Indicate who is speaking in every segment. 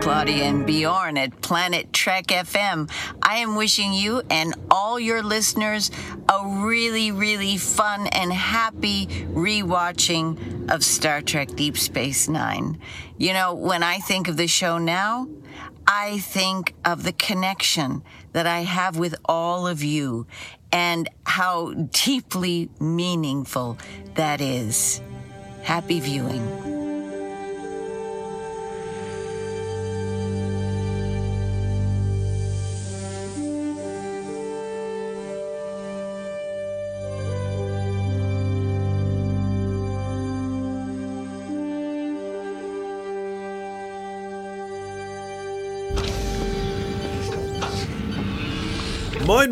Speaker 1: Claudia and Bjorn at Planet Trek FM. I am wishing you and all your listeners a really, really fun and happy rewatching of Star Trek Deep Space Nine. You know, when I think of the show now, I think of the connection that I have with all of you and how deeply meaningful that is. Happy viewing.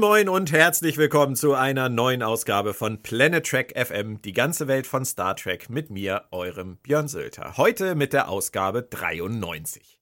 Speaker 2: Moin und herzlich willkommen zu einer neuen Ausgabe von Planet Trek FM, die ganze Welt von Star Trek mit mir, eurem Björn Sölter. Heute mit der Ausgabe 93.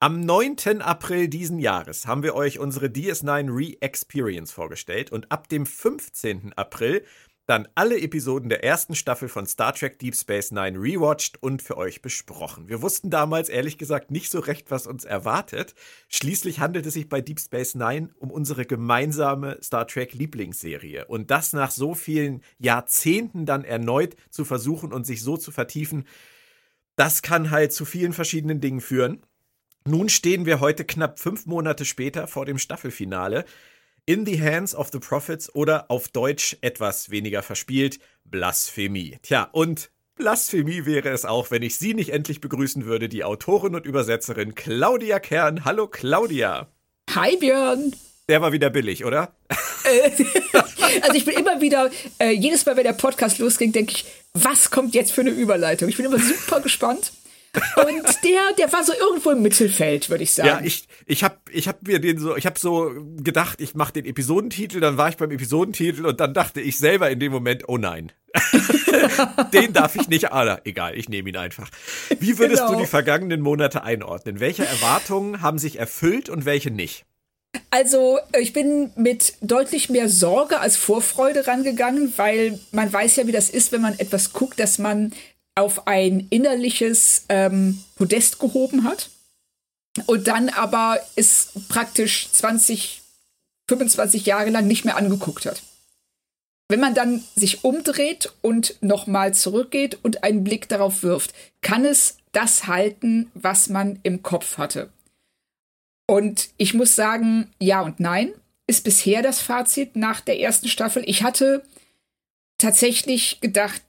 Speaker 2: Am 9. April diesen Jahres haben wir euch unsere DS9 Re-Experience vorgestellt und ab dem 15. April dann alle Episoden der ersten Staffel von Star Trek Deep Space Nine rewatcht und für euch besprochen. Wir wussten damals ehrlich gesagt nicht so recht, was uns erwartet. Schließlich handelt es sich bei Deep Space Nine um unsere gemeinsame Star Trek Lieblingsserie. Und das nach so vielen Jahrzehnten dann erneut zu versuchen und sich so zu vertiefen, das kann halt zu vielen verschiedenen Dingen führen. Nun stehen wir heute knapp fünf Monate später vor dem Staffelfinale. In the Hands of the Prophets oder auf Deutsch etwas weniger verspielt, Blasphemie. Tja, und Blasphemie wäre es auch, wenn ich Sie nicht endlich begrüßen würde, die Autorin und Übersetzerin Claudia Kern. Hallo Claudia.
Speaker 3: Hi Björn.
Speaker 2: Der war wieder billig, oder?
Speaker 3: Äh, also ich bin immer wieder, äh, jedes Mal, wenn der Podcast losgeht, denke ich, was kommt jetzt für eine Überleitung? Ich bin immer super gespannt. Und der, der war so irgendwo im Mittelfeld, würde ich sagen.
Speaker 2: Ja, ich, ich habe ich hab mir den so, ich habe so gedacht, ich mache den Episodentitel, dann war ich beim Episodentitel und dann dachte ich selber in dem Moment, oh nein. den darf ich nicht, ah, egal, ich nehme ihn einfach. Wie würdest genau. du die vergangenen Monate einordnen? Welche Erwartungen haben sich erfüllt und welche nicht?
Speaker 3: Also, ich bin mit deutlich mehr Sorge als Vorfreude rangegangen, weil man weiß ja, wie das ist, wenn man etwas guckt, dass man auf ein innerliches ähm, Podest gehoben hat und dann aber es praktisch 20, 25 Jahre lang nicht mehr angeguckt hat. Wenn man dann sich umdreht und nochmal zurückgeht und einen Blick darauf wirft, kann es das halten, was man im Kopf hatte. Und ich muss sagen, ja und nein ist bisher das Fazit nach der ersten Staffel. Ich hatte tatsächlich gedacht,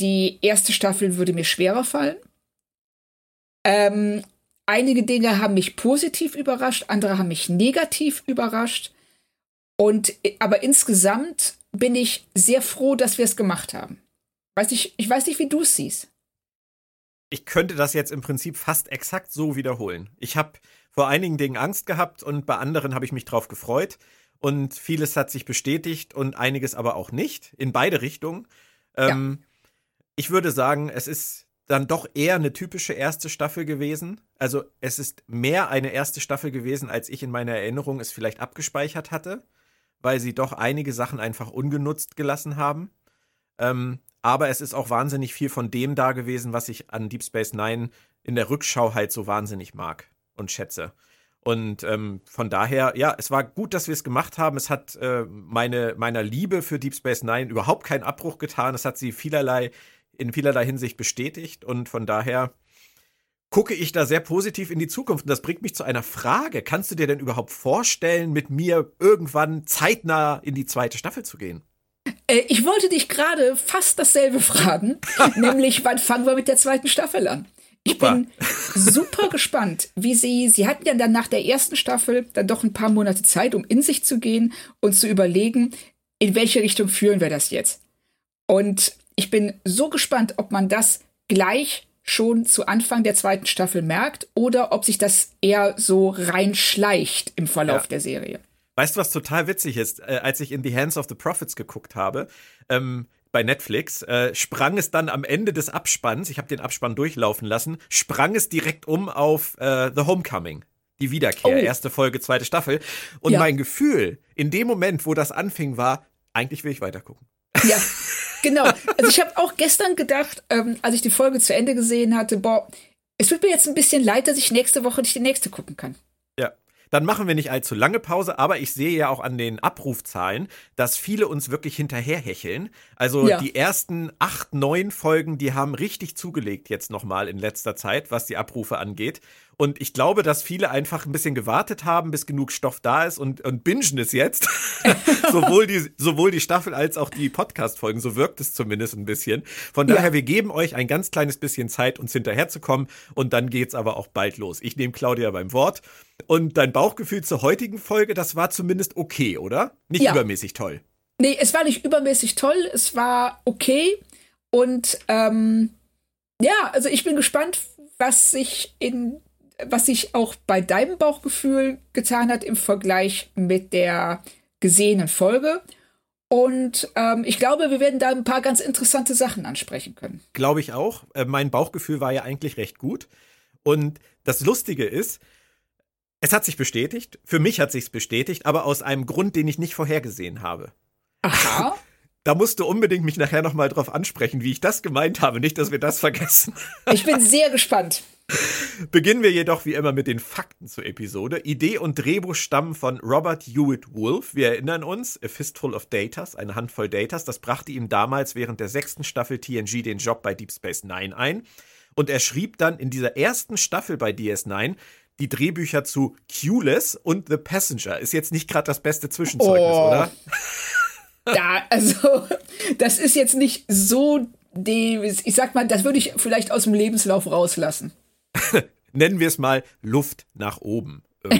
Speaker 3: die erste Staffel würde mir schwerer fallen. Ähm, einige Dinge haben mich positiv überrascht, andere haben mich negativ überrascht. Und aber insgesamt bin ich sehr froh, dass wir es gemacht haben. Weiß ich, ich weiß nicht, wie du es siehst.
Speaker 2: Ich könnte das jetzt im Prinzip fast exakt so wiederholen. Ich habe vor einigen Dingen Angst gehabt und bei anderen habe ich mich drauf gefreut. Und vieles hat sich bestätigt und einiges aber auch nicht, in beide Richtungen. Ähm, ja ich würde sagen, es ist dann doch eher eine typische erste Staffel gewesen. Also es ist mehr eine erste Staffel gewesen, als ich in meiner Erinnerung es vielleicht abgespeichert hatte, weil sie doch einige Sachen einfach ungenutzt gelassen haben. Ähm, aber es ist auch wahnsinnig viel von dem da gewesen, was ich an Deep Space Nine in der Rückschau halt so wahnsinnig mag und schätze. Und ähm, von daher, ja, es war gut, dass wir es gemacht haben. Es hat äh, meine, meiner Liebe für Deep Space Nine überhaupt keinen Abbruch getan. Es hat sie vielerlei in vielerlei Hinsicht bestätigt und von daher gucke ich da sehr positiv in die Zukunft. Und das bringt mich zu einer Frage. Kannst du dir denn überhaupt vorstellen, mit mir irgendwann zeitnah in die zweite Staffel zu gehen?
Speaker 3: Äh, ich wollte dich gerade fast dasselbe fragen, nämlich wann fangen wir mit der zweiten Staffel an? Ich super. bin super gespannt, wie sie, sie hatten ja dann nach der ersten Staffel dann doch ein paar Monate Zeit, um in sich zu gehen und zu überlegen, in welche Richtung führen wir das jetzt? Und ich bin so gespannt, ob man das gleich schon zu Anfang der zweiten Staffel merkt oder ob sich das eher so reinschleicht im Verlauf ja. der Serie.
Speaker 2: Weißt du, was total witzig ist? Äh, als ich in The Hands of the Prophets geguckt habe, ähm, bei Netflix, äh, sprang es dann am Ende des Abspanns, ich habe den Abspann durchlaufen lassen, sprang es direkt um auf äh, The Homecoming. Die Wiederkehr,
Speaker 3: Oh.
Speaker 2: erste Folge, zweite Staffel. Und
Speaker 3: Ja.
Speaker 2: mein Gefühl in dem Moment, wo das anfing, war, eigentlich will ich weitergucken.
Speaker 3: Ja, genau. Also ich habe auch gestern gedacht, ähm, als ich die Folge zu Ende gesehen hatte, boah, es wird mir jetzt ein bisschen leid, dass ich nächste Woche nicht die nächste gucken kann.
Speaker 2: Ja. Dann machen wir nicht allzu lange Pause, aber ich sehe ja auch an den Abrufzahlen, dass viele uns wirklich hinterherhecheln. Also
Speaker 3: Ja.
Speaker 2: die ersten acht, neun Folgen, die haben richtig zugelegt jetzt nochmal in letzter Zeit, was die Abrufe angeht. Und ich glaube, dass viele einfach ein bisschen gewartet haben, bis genug Stoff da ist und, und bingen es jetzt. sowohl, die, sowohl die Staffel als auch die Podcast-Folgen. So wirkt es zumindest ein bisschen. Von
Speaker 3: Ja.
Speaker 2: daher, wir geben euch ein ganz kleines bisschen Zeit, uns hinterherzukommen. Und dann geht's aber auch bald los. Ich nehme Claudia beim Wort. Und dein Bauchgefühl zur heutigen Folge, das war zumindest okay, oder? Nicht
Speaker 3: Ja.
Speaker 2: übermäßig toll.
Speaker 3: Nee, es war nicht übermäßig toll, es war okay. Und ähm, ja, also ich bin gespannt, was sich in was sich auch bei deinem Bauchgefühl getan hat im Vergleich mit der gesehenen Folge. Und ähm, ich glaube, wir werden da ein paar ganz interessante Sachen ansprechen können.
Speaker 2: Glaube ich auch. Äh, mein Bauchgefühl war ja eigentlich recht gut. Und das Lustige ist, es hat sich bestätigt. Für mich hat sich's bestätigt, aber aus einem Grund, den ich nicht vorhergesehen habe.
Speaker 3: Aha.
Speaker 2: Da musst du unbedingt mich nachher nochmal drauf ansprechen, wie ich das gemeint habe. Nicht, dass wir das vergessen.
Speaker 3: Ich bin sehr gespannt.
Speaker 2: Beginnen wir jedoch wie immer mit den Fakten zur Episode. Idee und Drehbuch stammen von Robert Hewitt Wolf. Wir erinnern uns, A Fistful of Datas, eine Handvoll Datas. Das brachte ihm damals während der sechsten Staffel TNG den Job bei Deep Space Nine ein. Und er schrieb dann in dieser ersten Staffel bei DS9 die Drehbücher zu Q-less und The Passenger. Ist jetzt nicht gerade das beste Zwischenzeugnis,
Speaker 3: Oh.
Speaker 2: oder?
Speaker 3: Da, also, das ist jetzt nicht so, ich sag mal, das würde ich vielleicht aus dem Lebenslauf rauslassen.
Speaker 2: nennen wir es mal Luft nach oben.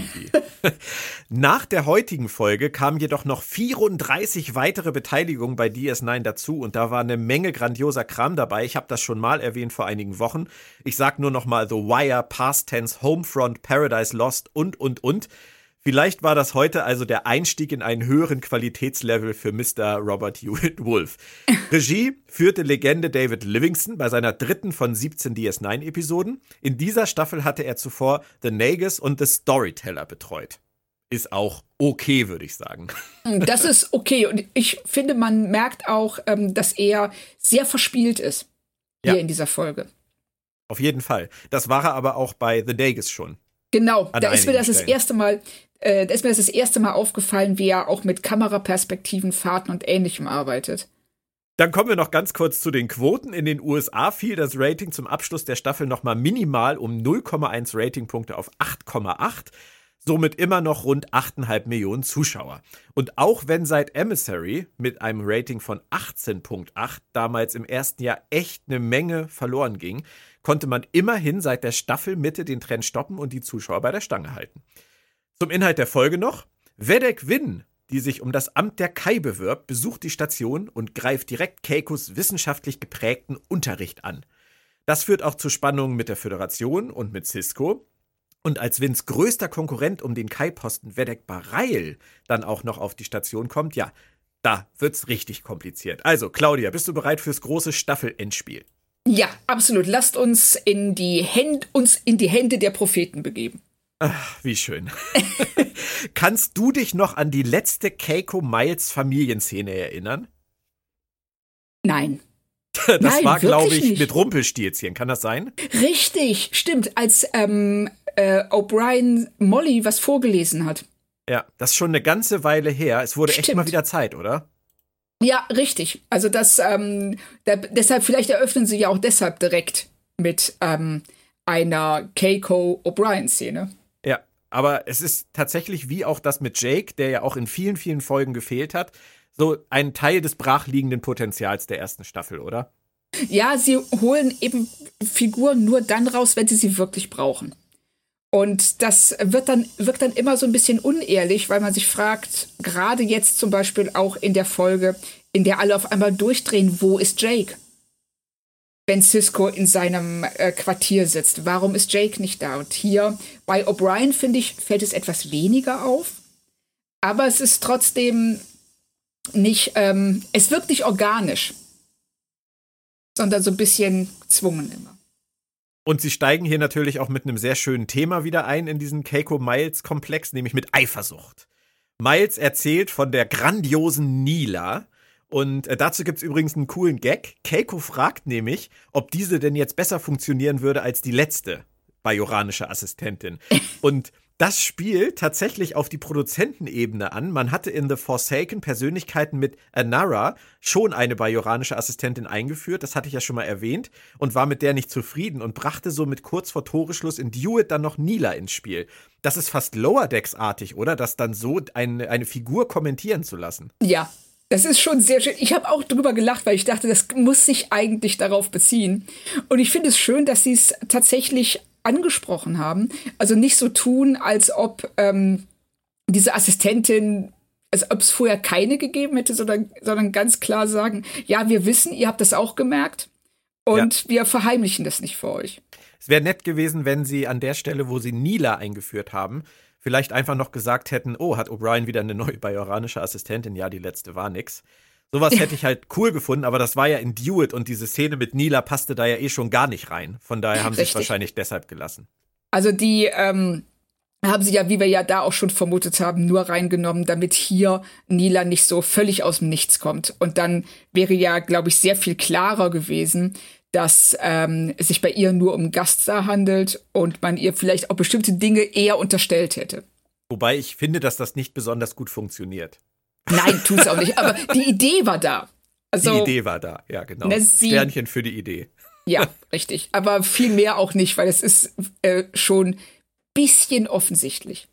Speaker 2: Nach der heutigen Folge kamen jedoch noch 34 weitere Beteiligungen bei DS9 dazu und da war eine Menge grandioser Kram dabei. Ich habe das schon mal erwähnt vor einigen Wochen. Ich sag nur noch mal The Wire, Past Tense, Homefront, Paradise Lost und und und. Vielleicht war das heute also der Einstieg in einen höheren Qualitätslevel für Mr. Robert Hewitt Wolf. Regie führte Legende David Livingston bei seiner dritten von 17 DS9-Episoden. In dieser Staffel hatte er zuvor The Nagus und The Storyteller betreut. Ist auch okay, würde ich sagen.
Speaker 3: Das ist okay. Und ich finde, man merkt auch, ähm, dass er sehr verspielt ist. Hier
Speaker 2: Ja.
Speaker 3: in dieser Folge.
Speaker 2: Auf jeden Fall. Das war er aber auch bei The Nagus schon.
Speaker 3: Genau,
Speaker 2: An
Speaker 3: da ist mir das das erste Mal, äh, da ist mir das das erste Mal aufgefallen, wie er auch mit Kameraperspektiven, Fahrten und ähnlichem arbeitet.
Speaker 2: Dann kommen wir noch ganz kurz zu den Quoten. In den USA fiel das Rating zum Abschluss der Staffel nochmal minimal um 0,1 Ratingpunkte auf 8,8. Somit immer noch rund 8,5 Millionen Zuschauer. Und auch wenn seit Emissary mit einem Rating von 18,8 damals im ersten Jahr echt eine Menge verloren ging, konnte man immerhin seit der Staffelmitte den Trend stoppen und die Zuschauer bei der Stange halten. Zum Inhalt der Folge noch. Vedek Win, die sich um das Amt der Kai bewirbt, besucht die Station und greift direkt Keikos wissenschaftlich geprägten Unterricht an. Das führt auch zu Spannungen mit der Föderation und mit Cisco. Und als Wins größter Konkurrent um den Kai-Posten Vedek Bareil dann auch noch auf die Station kommt, ja, da wird's richtig kompliziert. Also, Claudia, bist du bereit fürs große Staffel-Endspiel?
Speaker 3: Ja, absolut. Lasst uns in die Hände, uns in die Hände der Propheten begeben.
Speaker 2: Ach, wie schön. Kannst du dich noch an die letzte Keiko Miles Familienszene erinnern?
Speaker 3: Nein.
Speaker 2: Das
Speaker 3: Nein,
Speaker 2: war, glaube ich,
Speaker 3: nicht.
Speaker 2: mit Rumpelstilzchen. Kann das sein?
Speaker 3: Richtig, stimmt, als ähm, äh, O'Brien Molly was vorgelesen hat.
Speaker 2: Ja, das ist schon eine ganze Weile her. Es wurde echt
Speaker 3: Stimmt.
Speaker 2: mal wieder Zeit, oder?
Speaker 3: Ja, richtig. Also das, ähm, da, deshalb, vielleicht eröffnen sie ja auch deshalb direkt mit ähm, einer Keiko O'Brien-Szene.
Speaker 2: Aber es ist tatsächlich wie auch das mit Jake, der ja auch in vielen, vielen Folgen gefehlt hat, so ein Teil des brachliegenden Potenzials der ersten Staffel, oder?
Speaker 3: Ja, sie holen eben Figuren nur dann raus, wenn sie sie wirklich brauchen. Und das wird dann, wirkt dann immer so ein bisschen unehrlich, weil man sich fragt, gerade jetzt zum Beispiel auch in der Folge, in der alle auf einmal durchdrehen, wo ist Jake? Wenn Cisco in seinem äh, Quartier sitzt, warum ist Jake nicht da? Und hier bei O'Brien, finde ich, fällt es etwas weniger auf. Aber es ist trotzdem nicht, ähm, es wirkt nicht organisch sondern so ein bisschen gezwungen immer.
Speaker 2: Und sie steigen hier natürlich auch mit einem sehr schönen Thema wieder ein in diesen Keiko-Miles-Komplex, nämlich mit Eifersucht. Miles erzählt von der grandiosen Nila. Und äh, dazu gibt es übrigens einen coolen Gag. Keiko fragt nämlich, ob diese denn jetzt besser funktionieren würde als die letzte bajoranische Assistentin. Und das spielt tatsächlich auf die Produzentenebene an. Man hatte in The Forsaken Persönlichkeiten mit Anara schon eine bajoranische Assistentin eingeführt, das hatte ich ja schon mal erwähnt, und war mit der nicht zufrieden und brachte somit kurz vor Toreschluss in Dewitt dann noch Nila ins Spiel. Das ist fast Lower Decks-artig, oder? Das dann so eine, eine Figur kommentieren zu lassen.
Speaker 3: Ja, das ist schon sehr schön. Ich habe auch drüber gelacht, weil ich dachte, das muss sich eigentlich darauf beziehen. Und ich finde es schön, dass sie es tatsächlich angesprochen haben. Also nicht so tun, als ob ähm, diese Assistentin, als ob es vorher keine gegeben hätte, sondern, sondern ganz klar sagen, ja, wir wissen, ihr habt das auch gemerkt und ja. wir verheimlichen das nicht für euch.
Speaker 2: Es wäre nett gewesen, wenn sie an der Stelle, wo sie Nila eingeführt haben, vielleicht einfach noch gesagt hätten, oh, hat O'Brien wieder eine neue bajoranische Assistentin? Ja, die letzte war nix. Sowas hätte ich halt cool gefunden, aber das war ja in Dewitt und diese Szene mit Nila passte da ja eh schon gar nicht rein. Von daher haben sie es wahrscheinlich deshalb gelassen.
Speaker 3: Also die ähm, haben sie ja, wie wir ja da auch schon vermutet haben, nur reingenommen, damit hier Nila nicht so völlig aus dem Nichts kommt. Und dann wäre ja, glaube ich, sehr viel klarer gewesen, dass ähm, es sich bei ihr nur um Gaststar handelt und man ihr vielleicht auch bestimmte Dinge eher unterstellt hätte.
Speaker 2: Wobei ich finde, dass das nicht besonders gut funktioniert.
Speaker 3: Nein, tut's auch nicht. Aber die Idee war da.
Speaker 2: Also, die Idee war da, ja, genau. Ne, sie, Sternchen für die Idee.
Speaker 3: Ja, richtig. Aber viel mehr auch nicht, weil es ist äh, schon bisschen offensichtlich.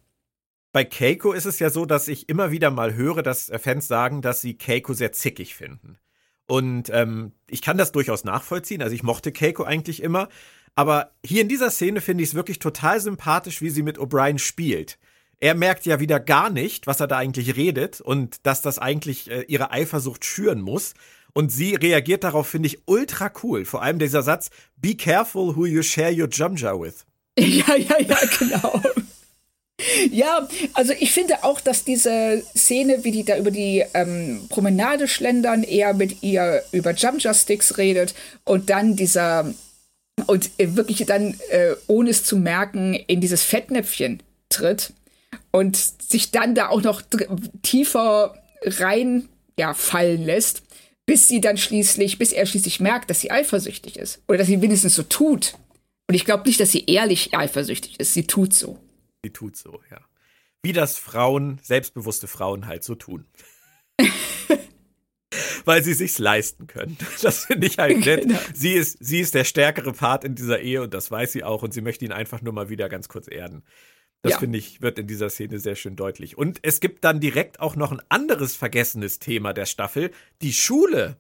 Speaker 2: Bei Keiko ist es ja so, dass ich immer wieder mal höre, dass Fans sagen, dass sie Keiko sehr zickig finden. Und ähm, ich kann das durchaus nachvollziehen. Also ich mochte Keiko eigentlich immer. Aber hier in dieser Szene finde ich es wirklich total sympathisch, wie sie mit O'Brien spielt er merkt ja wieder gar nicht, was er da eigentlich redet und dass das eigentlich äh, ihre Eifersucht schüren muss. Und sie reagiert darauf, finde ich, ultra cool. Vor allem dieser Satz, be careful who you share your Jumja with.
Speaker 3: Ja, ja, ja, genau. Ja, also ich finde auch, dass diese Szene, wie die da über die ähm, Promenade schlendern, eher mit ihr über Jumja-Sticks redet und dann dieser und wirklich dann, äh, ohne es zu merken, in dieses Fettnäpfchen tritt und sich dann da auch noch tiefer rein ja, fallen lässt, bis sie dann schließlich, bis er schließlich merkt, dass sie eifersüchtig ist. Oder dass sie wenigstens so tut. Und ich glaube nicht, dass sie ehrlich eifersüchtig ist. Sie tut so.
Speaker 2: Sie tut so, ja. Wie das Frauen, selbstbewusste Frauen halt so tun. Weil sie sich's leisten können. Das finde ich halt nett. Genau. Sie, ist, sie ist der stärkere Part in dieser Ehe und das weiß sie auch und sie möchte ihn einfach nur mal wieder ganz kurz erden. Das ja. finde ich, wird in dieser Szene sehr schön deutlich. Und es gibt dann direkt auch noch ein anderes vergessenes Thema der Staffel, die Schule.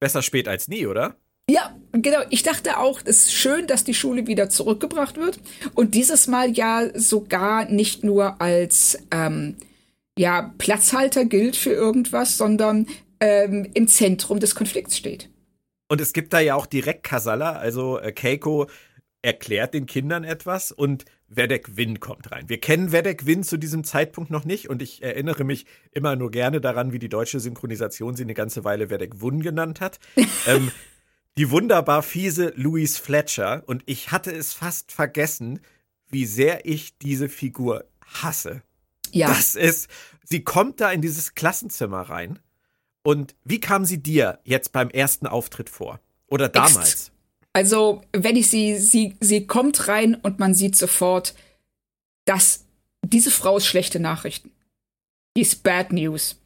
Speaker 2: Besser spät als nie, oder?
Speaker 3: Ja, genau. Ich dachte auch, es ist schön, dass die Schule wieder zurückgebracht wird. Und dieses Mal ja sogar nicht nur als ähm, ja, Platzhalter gilt für irgendwas, sondern ähm, im Zentrum des Konflikts steht.
Speaker 2: Und es gibt da ja auch direkt Kasala, also äh, Keiko erklärt den Kindern etwas und Vedek Win kommt rein. Wir kennen Vedek Win zu diesem Zeitpunkt noch nicht und ich erinnere mich immer nur gerne daran, wie die deutsche Synchronisation sie eine ganze Weile Vedek Wun genannt hat. ähm, die wunderbar fiese Louise Fletcher und ich hatte es fast vergessen, wie sehr ich diese Figur hasse. Ja. Das ist, sie kommt da in dieses Klassenzimmer rein und wie kam sie dir jetzt beim ersten Auftritt vor? Oder damals? Ext
Speaker 3: also, wenn ich sie, sie, sie kommt rein und man sieht sofort, dass diese Frau ist schlechte Nachrichten. Die ist Bad News.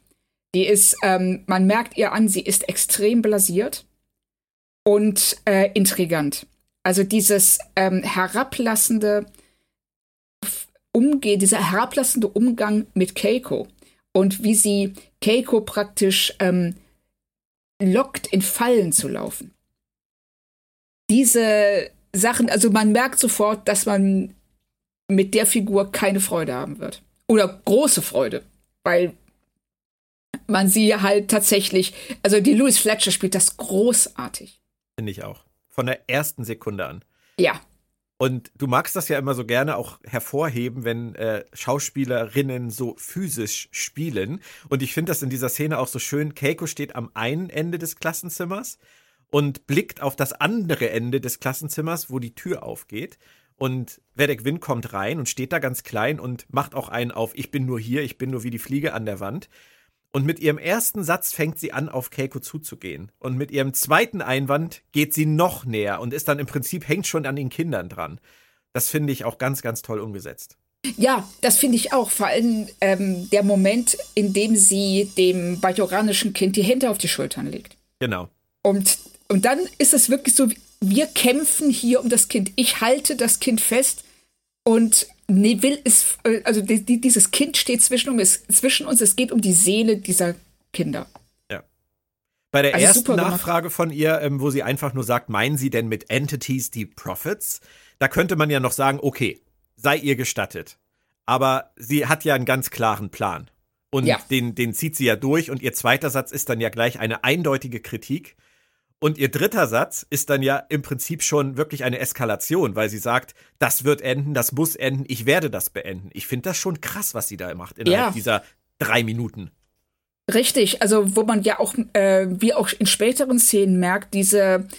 Speaker 3: Die ist, ähm, man merkt ihr an, sie ist extrem blasiert und äh, intrigant. Also dieses ähm, herablassende Umgehen, dieser herablassende Umgang mit Keiko und wie sie Keiko praktisch ähm, lockt, in Fallen zu laufen diese Sachen, also man merkt sofort, dass man mit der Figur keine Freude haben wird. Oder große Freude, weil man sie halt tatsächlich, also die Louis Fletcher spielt das großartig.
Speaker 2: Finde ich auch. Von der ersten Sekunde an.
Speaker 3: Ja.
Speaker 2: Und du magst das ja immer so gerne auch hervorheben, wenn äh, Schauspielerinnen so physisch spielen. Und ich finde das in dieser Szene auch so schön. Keiko steht am einen Ende des Klassenzimmers und blickt auf das andere Ende des Klassenzimmers, wo die Tür aufgeht. Und Vedek Win kommt rein und steht da ganz klein und macht auch einen auf, ich bin nur hier, ich bin nur wie die Fliege an der Wand. Und mit ihrem ersten Satz fängt sie an, auf Keiko zuzugehen. Und mit ihrem zweiten Einwand geht sie noch näher und ist dann im Prinzip, hängt schon an den Kindern dran. Das finde ich auch ganz, ganz toll umgesetzt.
Speaker 3: Ja, das finde ich auch. Vor allem ähm, der Moment, in dem sie dem bajoranischen Kind die Hände auf die Schultern legt.
Speaker 2: Genau.
Speaker 3: Und, und dann ist es wirklich so, wir kämpfen hier um das Kind. Ich halte das Kind fest und Neville ist, äh, also die, die, dieses Kind steht zwischen uns, zwischen uns. Es geht um die Seele dieser Kinder.
Speaker 2: Ja. Bei der also ersten Nachfrage von ihr, ähm, wo sie einfach nur sagt, meinen Sie denn mit Entities die Prophets? Da könnte man ja noch sagen, okay, sei ihr gestattet. Aber sie hat ja einen ganz klaren Plan. Und ja. den, den zieht sie ja durch. Und ihr zweiter Satz ist dann ja gleich eine eindeutige Kritik. Und ihr dritter Satz ist dann ja im Prinzip schon wirklich eine Eskalation, weil sie sagt, das wird enden, das muss enden, ich werde das beenden. Ich finde das schon krass, was sie da macht innerhalb ja. dieser drei Minuten.
Speaker 3: Richtig, also wo man ja auch, äh, wie auch in späteren Szenen merkt, diese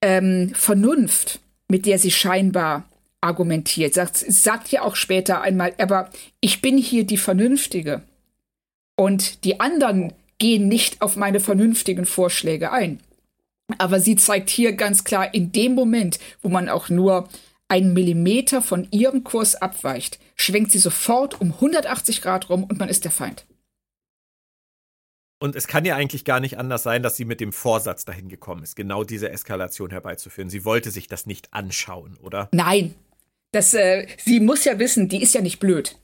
Speaker 3: ähm, Vernunft, mit der sie scheinbar argumentiert, sagt, sagt ja auch später einmal, aber ich bin hier die Vernünftige. Und die anderen gehen nicht auf meine vernünftigen Vorschläge ein. Aber sie zeigt hier ganz klar, in dem Moment, wo man auch nur einen Millimeter von ihrem Kurs abweicht, schwenkt sie sofort um 180 Grad rum und man ist der Feind.
Speaker 2: Und es kann ja eigentlich gar nicht anders sein, dass sie mit dem Vorsatz dahin gekommen ist, genau diese Eskalation herbeizuführen. Sie wollte sich das nicht anschauen, oder?
Speaker 3: Nein. Das, äh, sie muss ja wissen, die ist ja nicht blöd.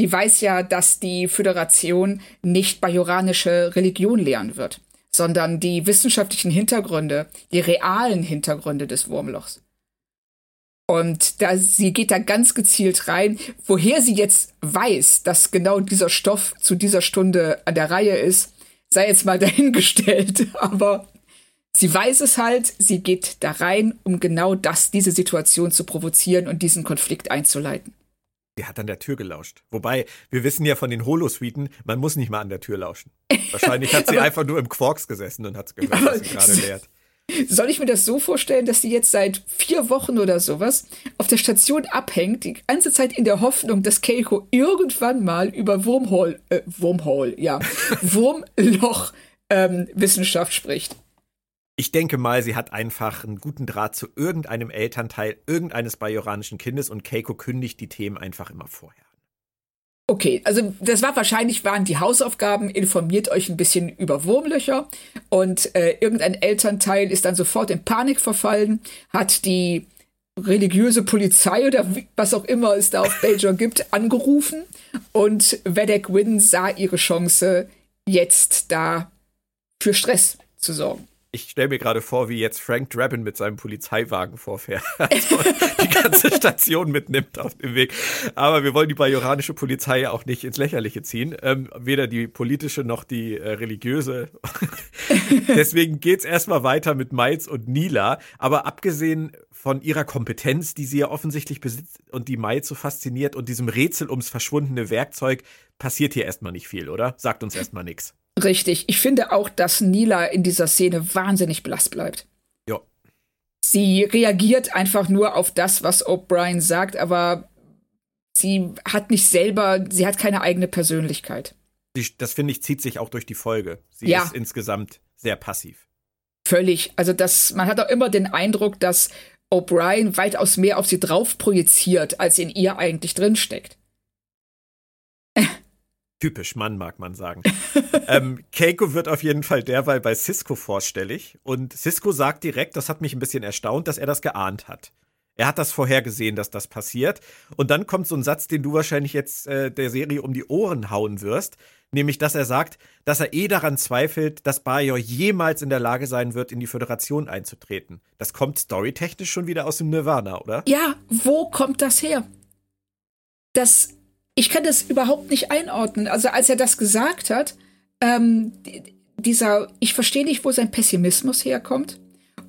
Speaker 3: Die weiß ja, dass die Föderation nicht bajoranische Religion lehren wird sondern die wissenschaftlichen Hintergründe, die realen Hintergründe des Wurmlochs. Und da, sie geht da ganz gezielt rein, woher sie jetzt weiß, dass genau dieser Stoff zu dieser Stunde an der Reihe ist, sei jetzt mal dahingestellt. Aber sie weiß es halt, sie geht da rein, um genau das, diese Situation zu provozieren und diesen Konflikt einzuleiten.
Speaker 2: Die hat an der Tür gelauscht. Wobei, wir wissen ja von den Holosuiten, man muss nicht mal an der Tür lauschen. Wahrscheinlich hat sie einfach nur im Quarks gesessen und hat gehört, was sie gerade lehrt.
Speaker 3: Soll ich mir das so vorstellen, dass sie jetzt seit vier Wochen oder sowas auf der Station abhängt, die ganze Zeit in der Hoffnung, dass Keiko irgendwann mal über Wurmhole, äh, Wurmhole, ja, Wurmloch ähm, Wissenschaft spricht?
Speaker 2: Ich denke mal, sie hat einfach einen guten Draht zu irgendeinem Elternteil irgendeines bajoranischen Kindes und Keiko kündigt die Themen einfach immer vorher.
Speaker 3: Okay, also das war wahrscheinlich waren die Hausaufgaben, informiert euch ein bisschen über Wurmlöcher. Und äh, irgendein Elternteil ist dann sofort in Panik verfallen, hat die religiöse Polizei oder was auch immer es da auf Bajor gibt, angerufen. Und Vedek Win sah ihre Chance, jetzt da für Stress zu sorgen
Speaker 2: ich stelle mir gerade vor, wie jetzt Frank Drabin mit seinem Polizeiwagen vorfährt. Also die ganze Station mitnimmt auf dem Weg. Aber wir wollen die bajoranische Polizei ja auch nicht ins Lächerliche ziehen. Ähm, weder die politische noch die äh, religiöse. Deswegen geht's erstmal weiter mit Miles und Nila. Aber abgesehen von ihrer Kompetenz, die sie ja offensichtlich besitzt und die Miles so fasziniert und diesem Rätsel ums verschwundene Werkzeug, passiert hier erstmal nicht viel, oder? Sagt uns erstmal nichts.
Speaker 3: Richtig. Ich finde auch, dass Nila in dieser Szene wahnsinnig blass bleibt.
Speaker 2: Ja.
Speaker 3: Sie reagiert einfach nur auf das, was O'Brien sagt, aber sie hat nicht selber, sie hat keine eigene Persönlichkeit.
Speaker 2: Das finde ich zieht sich auch durch die Folge. Sie ja. ist insgesamt sehr passiv.
Speaker 3: Völlig. Also das, man hat auch immer den Eindruck, dass O'Brien weitaus mehr auf sie drauf projiziert, als in ihr eigentlich drinsteckt.
Speaker 2: Typisch Mann, mag man sagen. ähm, Keiko wird auf jeden Fall derweil bei Cisco vorstellig und Cisco sagt direkt, das hat mich ein bisschen erstaunt, dass er das geahnt hat. Er hat das vorhergesehen, dass das passiert. Und dann kommt so ein Satz, den du wahrscheinlich jetzt äh, der Serie um die Ohren hauen wirst, nämlich dass er sagt, dass er eh daran zweifelt, dass Bajor jemals in der Lage sein wird, in die Föderation einzutreten. Das kommt storytechnisch schon wieder aus dem Nirvana, oder?
Speaker 3: Ja, wo kommt das her? Das ich kann das überhaupt nicht einordnen. Also als er das gesagt hat, ähm, dieser, ich verstehe nicht, wo sein Pessimismus herkommt.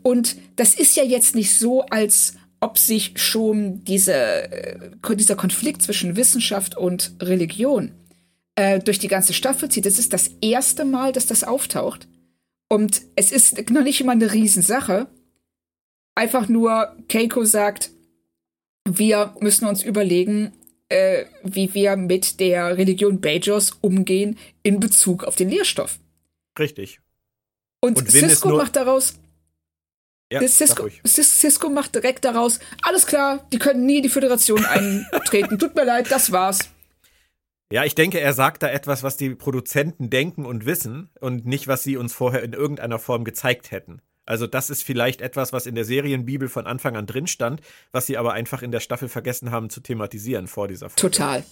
Speaker 3: Und das ist ja jetzt nicht so, als ob sich schon diese, äh, dieser Konflikt zwischen Wissenschaft und Religion äh, durch die ganze Staffel zieht. Das ist das erste Mal, dass das auftaucht. Und es ist noch nicht immer eine Riesensache. einfach nur Keiko sagt, wir müssen uns überlegen, äh, wie wir mit der Religion Bajors umgehen in Bezug auf den Lehrstoff.
Speaker 2: Richtig.
Speaker 3: Und, und Cisco macht daraus. Ja, Cisco, Cisco macht direkt daraus, alles klar, die können nie in die Föderation eintreten. Tut mir leid, das war's.
Speaker 2: Ja, ich denke, er sagt da etwas, was die Produzenten denken und wissen und nicht, was sie uns vorher in irgendeiner Form gezeigt hätten. Also das ist vielleicht etwas, was in der Serienbibel von Anfang an drin stand, was sie aber einfach in der Staffel vergessen haben zu thematisieren vor dieser Folge.
Speaker 3: Total.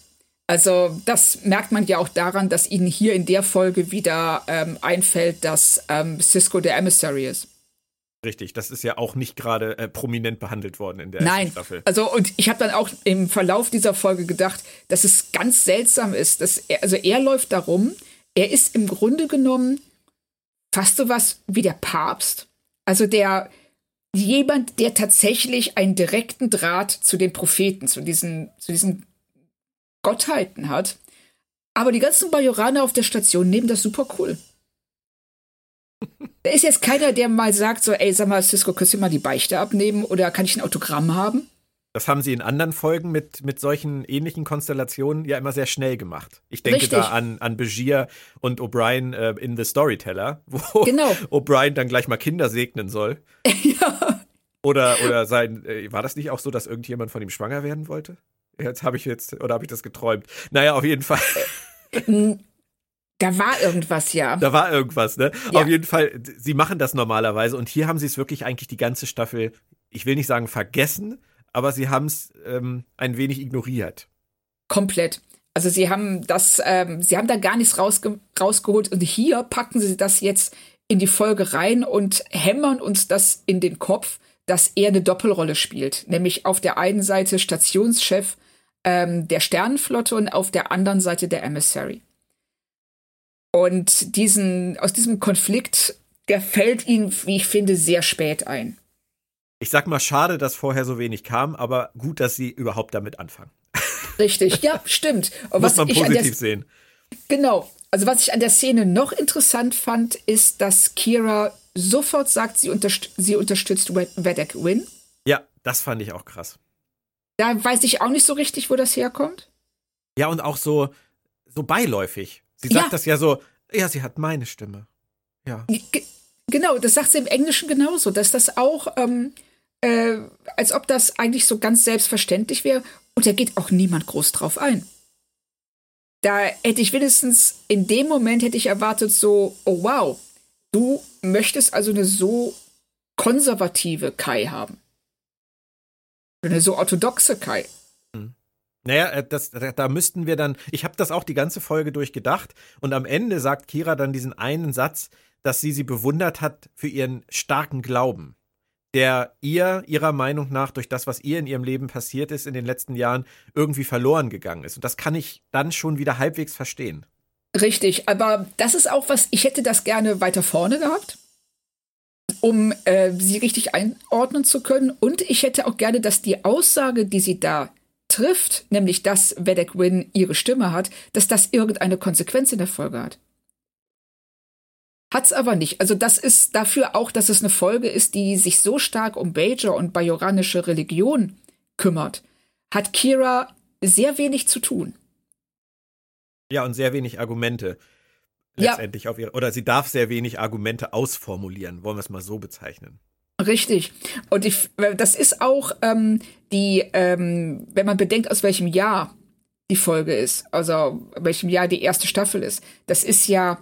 Speaker 3: Also das merkt man ja auch daran, dass ihnen hier in der Folge wieder ähm, einfällt, dass ähm, Cisco der Emissary ist.
Speaker 2: Richtig, das ist ja auch nicht gerade äh, prominent behandelt worden in der
Speaker 3: Nein.
Speaker 2: Staffel.
Speaker 3: Also und ich habe dann auch im Verlauf dieser Folge gedacht, dass es ganz seltsam ist, dass er, also er läuft darum, er ist im Grunde genommen fast so was wie der Papst, also der jemand, der tatsächlich einen direkten Draht zu den Propheten, zu diesen, zu diesen Gottheiten hat. Aber die ganzen Bajoraner auf der Station nehmen das super cool. Da ist jetzt keiner, der mal sagt, so, ey, sag mal, Cisco, kannst du mal die Beichte abnehmen oder kann ich ein Autogramm haben?
Speaker 2: Das haben sie in anderen Folgen mit, mit solchen ähnlichen Konstellationen ja immer sehr schnell gemacht. Ich denke Richtig. da an, an Begier und O'Brien äh, in The Storyteller, wo genau. O'Brien dann gleich mal Kinder segnen soll. ja. Oder, oder sein, äh, war das nicht auch so, dass irgendjemand von ihm schwanger werden wollte? Jetzt habe ich jetzt, oder habe ich das geträumt? Naja, auf jeden Fall.
Speaker 3: Da war irgendwas, ja.
Speaker 2: Da war irgendwas, ne? Ja. Auf jeden Fall, sie machen das normalerweise und hier haben sie es wirklich eigentlich die ganze Staffel, ich will nicht sagen vergessen, aber sie haben es ähm, ein wenig ignoriert.
Speaker 3: Komplett. Also sie haben das, ähm, sie haben da gar nichts rausge rausgeholt und hier packen sie das jetzt in die Folge rein und hämmern uns das in den Kopf, dass er eine Doppelrolle spielt. Nämlich auf der einen Seite Stationschef ähm, der Sternenflotte und auf der anderen Seite der Emissary. Und diesen, aus diesem Konflikt, der fällt ihnen, wie ich finde, sehr spät ein
Speaker 2: ich sag mal, schade, dass vorher so wenig kam, aber gut, dass sie überhaupt damit anfangen.
Speaker 3: Richtig, ja, stimmt.
Speaker 2: Muss man positiv sehen.
Speaker 3: Genau. Also was ich an der Szene noch interessant fand, ist, dass Kira sofort sagt, sie, unterst sie unterstützt Vedek Win.
Speaker 2: Ja, das fand ich auch krass.
Speaker 3: Da weiß ich auch nicht so richtig, wo das herkommt.
Speaker 2: Ja, und auch so, so beiläufig. Sie sagt ja. das ja so, ja, sie hat meine Stimme. Ja.
Speaker 3: G genau, das sagt sie im Englischen genauso, dass das auch ähm, äh, als ob das eigentlich so ganz selbstverständlich wäre. Und da geht auch niemand groß drauf ein. Da hätte ich wenigstens in dem Moment hätte ich erwartet so, oh wow, du möchtest also eine so konservative Kai haben. Eine so orthodoxe Kai.
Speaker 2: Hm. Naja, äh, das, da müssten wir dann, ich habe das auch die ganze Folge durchgedacht und am Ende sagt Kira dann diesen einen Satz, dass sie sie bewundert hat für ihren starken Glauben der ihr, ihrer Meinung nach, durch das, was ihr in ihrem Leben passiert ist in den letzten Jahren, irgendwie verloren gegangen ist. Und das kann ich dann schon wieder halbwegs verstehen.
Speaker 3: Richtig, aber das ist auch was, ich hätte das gerne weiter vorne gehabt, um äh, sie richtig einordnen zu können. Und ich hätte auch gerne, dass die Aussage, die sie da trifft, nämlich dass Vedek Win ihre Stimme hat, dass das irgendeine Konsequenz in der Folge hat. Hat's aber nicht. Also das ist dafür auch, dass es eine Folge ist, die sich so stark um Bajor und bajoranische Religion kümmert, hat Kira sehr wenig zu tun.
Speaker 2: Ja, und sehr wenig Argumente letztendlich ja. auf ihre, oder sie darf sehr wenig Argumente ausformulieren, wollen wir es mal so bezeichnen.
Speaker 3: Richtig. Und ich, das ist auch ähm, die, ähm, wenn man bedenkt, aus welchem Jahr die Folge ist, also welchem Jahr die erste Staffel ist. Das ist ja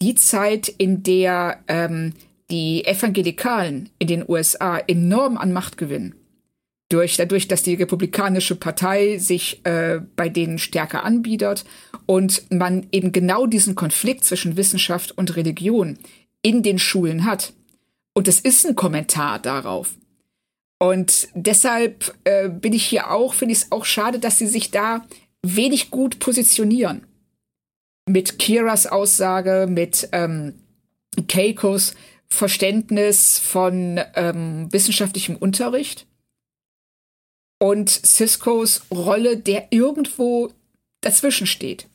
Speaker 3: die Zeit, in der ähm, die Evangelikalen in den USA enorm an Macht gewinnen. Durch, dadurch, dass die Republikanische Partei sich äh, bei denen stärker anbietet und man eben genau diesen Konflikt zwischen Wissenschaft und Religion in den Schulen hat. Und es ist ein Kommentar darauf. Und deshalb äh, bin ich hier auch, finde ich es auch schade, dass sie sich da wenig gut positionieren mit Kiras Aussage, mit ähm, Keikos Verständnis von ähm, wissenschaftlichem Unterricht und Ciscos Rolle, der irgendwo dazwischen steht.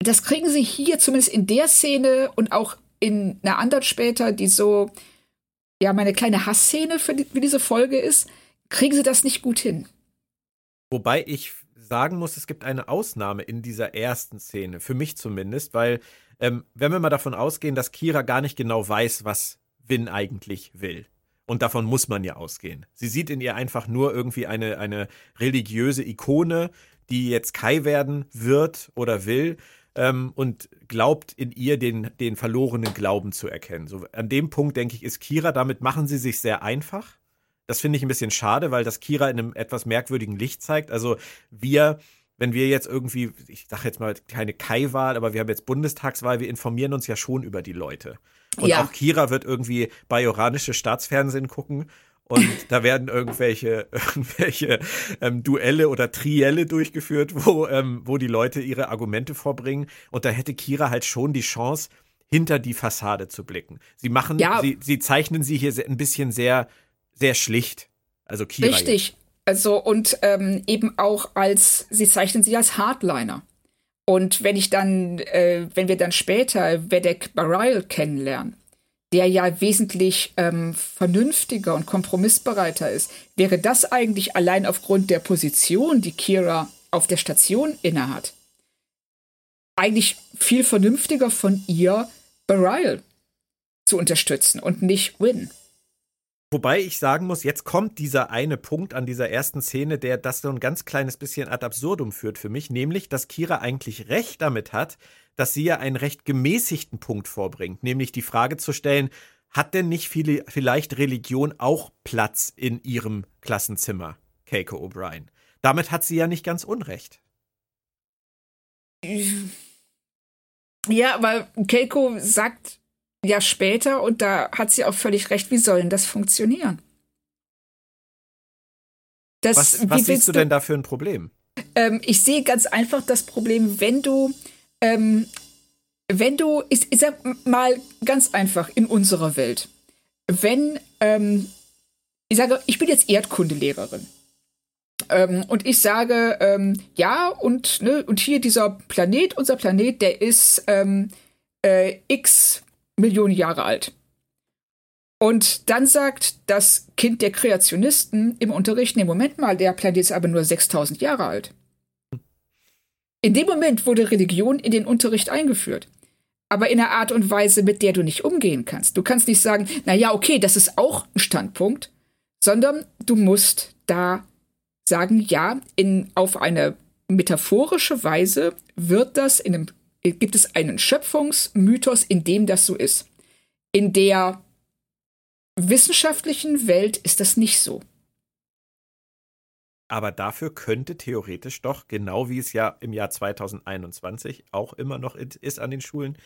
Speaker 3: Das kriegen sie hier zumindest in der Szene und auch in einer anderen später, die so ja, meine kleine Hassszene für, die, für diese Folge ist, kriegen sie das nicht gut hin.
Speaker 2: Wobei ich sagen muss, es gibt eine Ausnahme in dieser ersten Szene, für mich zumindest, weil ähm, wenn wir mal davon ausgehen, dass Kira gar nicht genau weiß, was Win eigentlich will. Und davon muss man ja ausgehen. Sie sieht in ihr einfach nur irgendwie eine, eine religiöse Ikone, die jetzt Kai werden wird oder will ähm, und glaubt in ihr den, den verlorenen Glauben zu erkennen. So, an dem Punkt, denke ich, ist Kira, damit machen sie sich sehr einfach. Das finde ich ein bisschen schade, weil das Kira in einem etwas merkwürdigen Licht zeigt. Also wir wenn wir jetzt irgendwie, ich sage jetzt mal keine Kai-Wahl, aber wir haben jetzt Bundestagswahl, wir informieren uns ja schon über die Leute. Und ja. auch Kira wird irgendwie bajoranische Staatsfernsehen gucken und da werden irgendwelche, irgendwelche ähm, Duelle oder Trielle durchgeführt, wo, ähm, wo die Leute ihre Argumente vorbringen. Und da hätte Kira halt schon die Chance, hinter die Fassade zu blicken. Sie machen, ja. sie, sie zeichnen sie hier ein bisschen sehr, sehr schlicht. Also Kira.
Speaker 3: Richtig. Jetzt. Also und ähm, eben auch als, sie zeichnen sie als Hardliner. Und wenn ich dann, äh, wenn wir dann später Vedek Bareil kennenlernen, der ja wesentlich ähm, vernünftiger und kompromissbereiter ist, wäre das eigentlich allein aufgrund der Position, die Kira auf der Station innehat, eigentlich viel vernünftiger von ihr, Bareil zu unterstützen und nicht Win.
Speaker 2: Wobei ich sagen muss, jetzt kommt dieser eine Punkt an dieser ersten Szene, der das so ein ganz kleines bisschen ad absurdum führt für mich, nämlich, dass Kira eigentlich recht damit hat, dass sie ja einen recht gemäßigten Punkt vorbringt, nämlich die Frage zu stellen, hat denn nicht viele, vielleicht Religion auch Platz in ihrem Klassenzimmer, Keiko O'Brien? Damit hat sie ja nicht ganz unrecht.
Speaker 3: Ja, aber Keiko sagt ja später, und da hat sie auch völlig recht, wie soll denn das funktionieren?
Speaker 2: Das, was was siehst du denn da für ein Problem?
Speaker 3: Ähm, ich sehe ganz einfach das Problem, wenn du, ähm, wenn du, ich, ich, sag mal ganz einfach in unserer Welt, wenn, ähm, ich sage, ich bin jetzt Erdkundelehrerin. Ähm, und ich sage, ähm, ja, und, ne, und hier dieser Planet, unser Planet, der ist ähm, äh, x Millionen Jahre alt. Und dann sagt das Kind der Kreationisten im Unterricht, nee, Moment mal, der Planet ist aber nur 6000 Jahre alt. In dem Moment wurde Religion in den Unterricht eingeführt. Aber in einer Art und Weise, mit der du nicht umgehen kannst. Du kannst nicht sagen, na ja, okay, das ist auch ein Standpunkt, sondern du musst da sagen, ja, in, auf eine metaphorische Weise wird das in einem gibt es einen Schöpfungsmythos, in dem das so ist. In der wissenschaftlichen Welt ist das nicht so.
Speaker 2: Aber dafür könnte theoretisch doch, genau wie es ja im Jahr 2021 auch immer noch ist an den Schulen,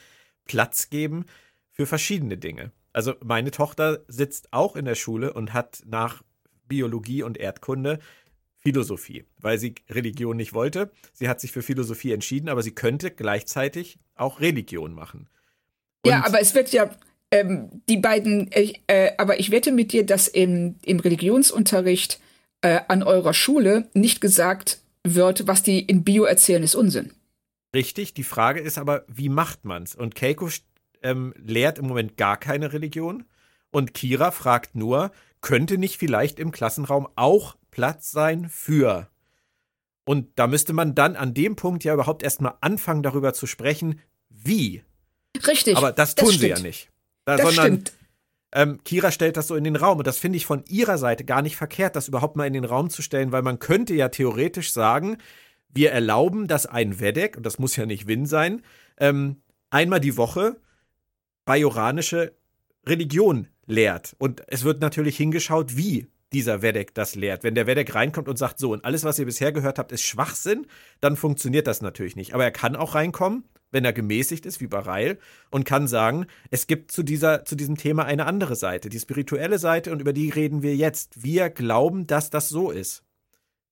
Speaker 2: Platz geben für verschiedene Dinge. Also meine Tochter sitzt auch in der Schule und hat nach Biologie und Erdkunde Philosophie, weil sie Religion nicht wollte. Sie hat sich für Philosophie entschieden, aber sie könnte gleichzeitig auch Religion machen.
Speaker 3: Und ja, aber es wird ja ähm, die beiden, äh, äh, aber ich wette mit dir, dass im, im Religionsunterricht äh, an eurer Schule nicht gesagt wird, was die in Bio erzählen, ist Unsinn.
Speaker 2: Richtig, die Frage ist aber, wie macht man's? Und Keiko ähm, lehrt im Moment gar keine Religion und Kira fragt nur, könnte nicht vielleicht im Klassenraum auch Platz sein für. Und da müsste man dann an dem Punkt ja überhaupt erstmal anfangen, darüber zu sprechen, wie.
Speaker 3: Richtig.
Speaker 2: Aber das tun das sie ja nicht.
Speaker 3: Da, das sondern, stimmt.
Speaker 2: Ähm, Kira stellt das so in den Raum und das finde ich von ihrer Seite gar nicht verkehrt, das überhaupt mal in den Raum zu stellen, weil man könnte ja theoretisch sagen, wir erlauben, dass ein Vedek, und das muss ja nicht Win sein, ähm, einmal die Woche bajoranische Religion lehrt. Und es wird natürlich hingeschaut, wie dieser Wedek das lehrt. Wenn der Wedek reinkommt und sagt, so, und alles, was ihr bisher gehört habt, ist Schwachsinn, dann funktioniert das natürlich nicht. Aber er kann auch reinkommen, wenn er gemäßigt ist, wie Bareil, und kann sagen, es gibt zu, dieser, zu diesem Thema eine andere Seite, die spirituelle Seite, und über die reden wir jetzt. Wir glauben, dass das so ist.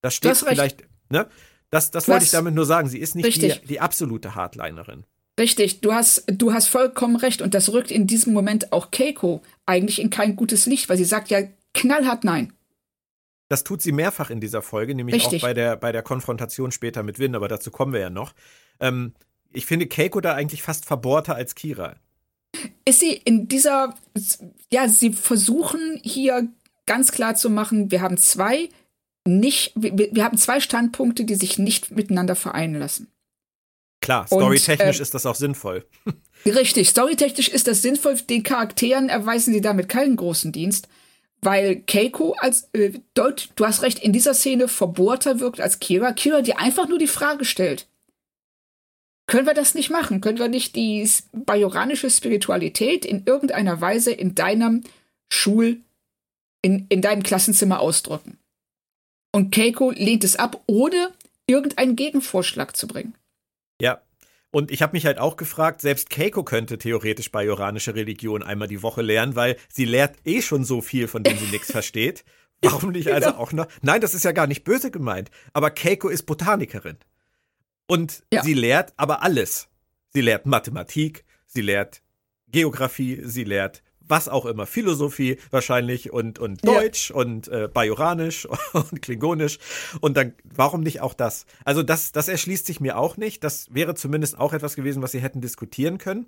Speaker 2: Das steht das vielleicht, ne? Das, das wollte ich damit nur sagen. Sie ist nicht die, die absolute Hardlinerin.
Speaker 3: Richtig, du hast, du hast vollkommen recht. Und das rückt in diesem Moment auch Keiko eigentlich in kein gutes Licht, weil sie sagt ja, knallhart nein.
Speaker 2: Das tut sie mehrfach in dieser Folge, nämlich Richtig. auch bei der, bei der Konfrontation später mit Win, aber dazu kommen wir ja noch. Ähm, ich finde Keiko da eigentlich fast verbohrter als Kira.
Speaker 3: ist sie in dieser, ja, sie versuchen hier ganz klar zu machen, wir haben zwei nicht, wir, wir haben zwei Standpunkte, die sich nicht miteinander vereinen lassen.
Speaker 2: Klar, storytechnisch äh, ist das auch sinnvoll.
Speaker 3: Richtig, storytechnisch ist das sinnvoll. Den Charakteren erweisen sie damit keinen großen Dienst, weil Keiko als äh, deut, du hast recht, in dieser Szene verbohrter wirkt als Kira. Kira, die einfach nur die Frage stellt. Können wir das nicht machen? Können wir nicht die bajoranische Spiritualität in irgendeiner Weise in deinem Schul, in, in deinem Klassenzimmer ausdrücken? Und Keiko lehnt es ab, ohne irgendeinen Gegenvorschlag zu bringen.
Speaker 2: Und ich habe mich halt auch gefragt, selbst Keiko könnte theoretisch bajoranische Religion einmal die Woche lernen, weil sie lehrt eh schon so viel, von dem sie nichts versteht. Warum nicht also auch noch? Nein, das ist ja gar nicht böse gemeint. Aber Keiko ist Botanikerin. Und ja. sie lehrt aber alles. Sie lehrt Mathematik, sie lehrt Geografie, sie lehrt was auch immer, Philosophie wahrscheinlich und, und Deutsch ja. und äh, Bajoranisch und Klingonisch. Und dann, warum nicht auch das? Also das, das erschließt sich mir auch nicht. Das wäre zumindest auch etwas gewesen, was sie hätten diskutieren können.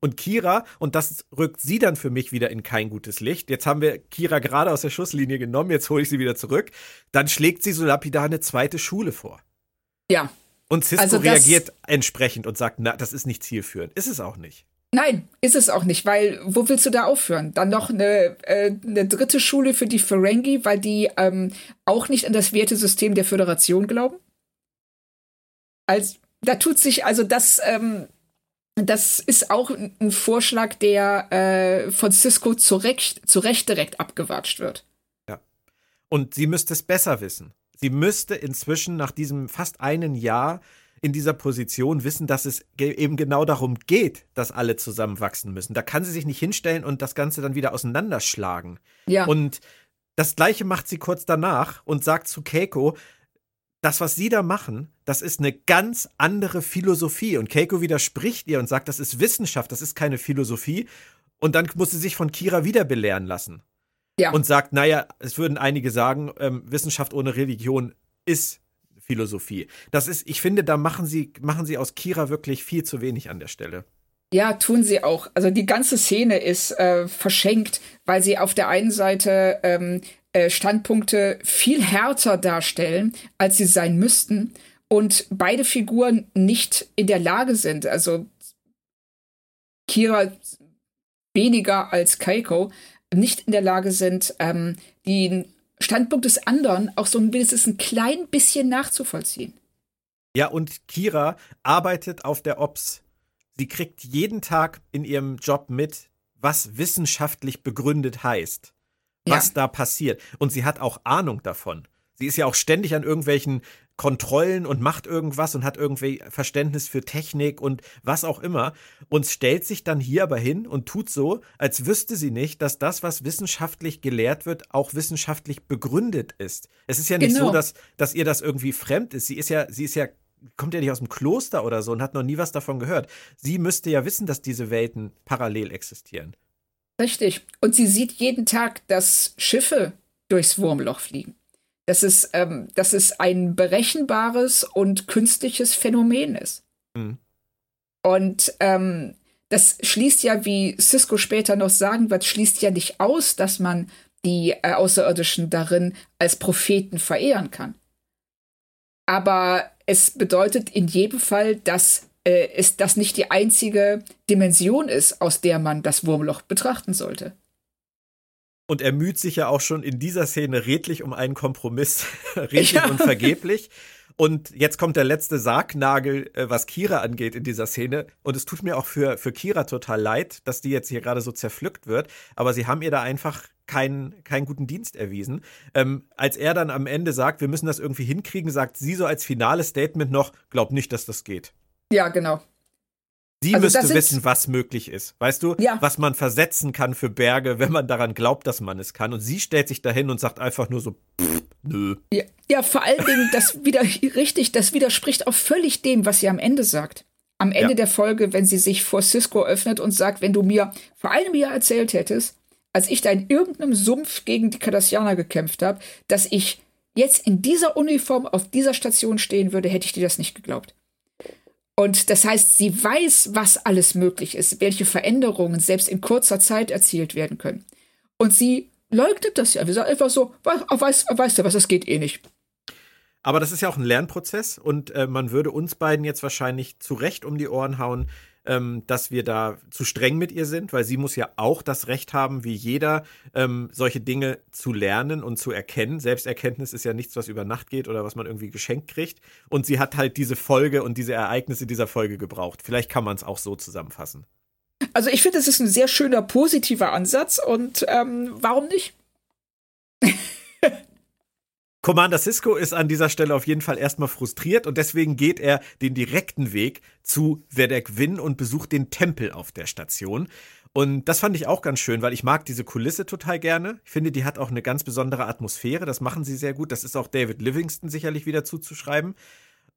Speaker 2: Und Kira, und das rückt sie dann für mich wieder in kein gutes Licht. Jetzt haben wir Kira gerade aus der Schusslinie genommen, jetzt hole ich sie wieder zurück. Dann schlägt sie so lapidar eine zweite Schule vor.
Speaker 3: Ja.
Speaker 2: Und Cisco also reagiert entsprechend und sagt, na, das ist nicht zielführend. Ist es auch nicht.
Speaker 3: Nein, ist es auch nicht, weil wo willst du da aufhören? Dann noch eine, äh, eine dritte Schule für die Ferengi, weil die ähm, auch nicht an das Wertesystem der Föderation glauben? Als, da tut sich, also das, ähm, das ist auch ein Vorschlag, der äh, von Cisco zurecht, zurecht direkt abgewatscht wird.
Speaker 2: Ja. Und sie müsste es besser wissen. Sie müsste inzwischen nach diesem fast einen Jahr in dieser Position wissen, dass es eben genau darum geht, dass alle zusammenwachsen müssen. Da kann sie sich nicht hinstellen und das Ganze dann wieder auseinanderschlagen.
Speaker 3: Ja.
Speaker 2: Und das Gleiche macht sie kurz danach und sagt zu Keiko, das, was sie da machen, das ist eine ganz andere Philosophie. Und Keiko widerspricht ihr und sagt, das ist Wissenschaft, das ist keine Philosophie. Und dann muss sie sich von Kira wieder belehren lassen.
Speaker 3: Ja.
Speaker 2: Und sagt, naja, es würden einige sagen, ähm, Wissenschaft ohne Religion ist Philosophie. Das ist, ich finde, da machen sie, machen sie aus Kira wirklich viel zu wenig an der Stelle.
Speaker 3: Ja, tun sie auch. Also die ganze Szene ist äh, verschenkt, weil sie auf der einen Seite ähm, äh, Standpunkte viel härter darstellen, als sie sein müssten, und beide Figuren nicht in der Lage sind, also Kira weniger als Keiko, nicht in der Lage sind, ähm, die Standpunkt des anderen auch so wenigstens ein klein bisschen nachzuvollziehen.
Speaker 2: Ja, und Kira arbeitet auf der Ops. Sie kriegt jeden Tag in ihrem Job mit, was wissenschaftlich begründet heißt, was ja. da passiert. Und sie hat auch Ahnung davon. Sie ist ja auch ständig an irgendwelchen Kontrollen und macht irgendwas und hat irgendwie Verständnis für Technik und was auch immer und stellt sich dann hier aber hin und tut so, als wüsste sie nicht, dass das, was wissenschaftlich gelehrt wird, auch wissenschaftlich begründet ist. Es ist ja nicht genau. so, dass, dass ihr das irgendwie fremd ist. Sie ist ja, sie ist ja kommt ja nicht aus dem Kloster oder so und hat noch nie was davon gehört. Sie müsste ja wissen, dass diese Welten parallel existieren.
Speaker 3: Richtig. Und sie sieht jeden Tag, dass Schiffe durchs Wurmloch fliegen dass es, ähm, dass es ein berechenbares und künstliches Phänomen ist. Mhm. Und ähm, das schließt ja, wie Cisco später noch sagen wird, schließt ja nicht aus, dass man die äh, Außerirdischen darin als Propheten verehren kann. Aber es bedeutet in jedem Fall, dass äh, es das nicht die einzige Dimension ist, aus der man das Wurmloch betrachten sollte.
Speaker 2: Und er müht sich ja auch schon in dieser Szene redlich um einen Kompromiss, redlich ja. und vergeblich. Und jetzt kommt der letzte Sargnagel, äh, was Kira angeht in dieser Szene. Und es tut mir auch für, für Kira total leid, dass die jetzt hier gerade so zerpflückt wird. Aber sie haben ihr da einfach keinen, keinen guten Dienst erwiesen. Ähm, als er dann am Ende sagt, wir müssen das irgendwie hinkriegen, sagt sie so als finales Statement noch, glaub nicht, dass das geht.
Speaker 3: Ja, genau.
Speaker 2: Sie also müsste wissen, was möglich ist. Weißt du, ja. was man versetzen kann für Berge, wenn man daran glaubt, dass man es kann. Und sie stellt sich dahin und sagt einfach nur so, pff, nö.
Speaker 3: Ja, ja, vor allen Dingen, das wieder richtig, das widerspricht auch völlig dem, was sie am Ende sagt. Am Ende ja. der Folge, wenn sie sich vor Cisco öffnet und sagt, wenn du mir vor einem Jahr erzählt hättest, als ich da in irgendeinem Sumpf gegen die Cardassianer gekämpft habe, dass ich jetzt in dieser Uniform auf dieser Station stehen würde, hätte ich dir das nicht geglaubt. Und das heißt, sie weiß, was alles möglich ist, welche Veränderungen selbst in kurzer Zeit erzielt werden können. Und sie leugnet das ja. Wir sagen einfach so, weißt, weißt du was, das geht eh nicht.
Speaker 2: Aber das ist ja auch ein Lernprozess und äh, man würde uns beiden jetzt wahrscheinlich zu Recht um die Ohren hauen, ähm, dass wir da zu streng mit ihr sind, weil sie muss ja auch das Recht haben, wie jeder, ähm, solche Dinge zu lernen und zu erkennen. Selbsterkenntnis ist ja nichts, was über Nacht geht oder was man irgendwie geschenkt kriegt. Und sie hat halt diese Folge und diese Ereignisse dieser Folge gebraucht. Vielleicht kann man es auch so zusammenfassen.
Speaker 3: Also ich finde, das ist ein sehr schöner, positiver Ansatz und ähm, warum nicht?
Speaker 2: Commander Cisco ist an dieser Stelle auf jeden Fall erstmal frustriert und deswegen geht er den direkten Weg zu Vedek Win und besucht den Tempel auf der Station. Und das fand ich auch ganz schön, weil ich mag diese Kulisse total gerne. Ich finde, die hat auch eine ganz besondere Atmosphäre. Das machen sie sehr gut. Das ist auch David Livingston sicherlich wieder zuzuschreiben.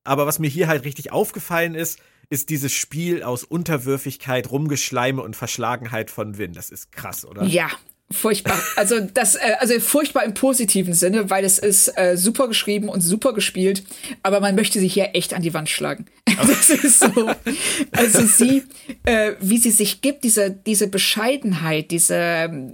Speaker 2: Aber was mir hier halt richtig aufgefallen ist, ist dieses Spiel aus Unterwürfigkeit, Rumgeschleime und Verschlagenheit von Win. Das ist krass, oder?
Speaker 3: Ja, Furchtbar. Also das, äh, also furchtbar im positiven Sinne, weil es ist äh, super geschrieben und super gespielt, aber man möchte sie hier echt an die Wand schlagen. das ist so. Also sie, äh, wie sie sich gibt, diese, diese Bescheidenheit, diese,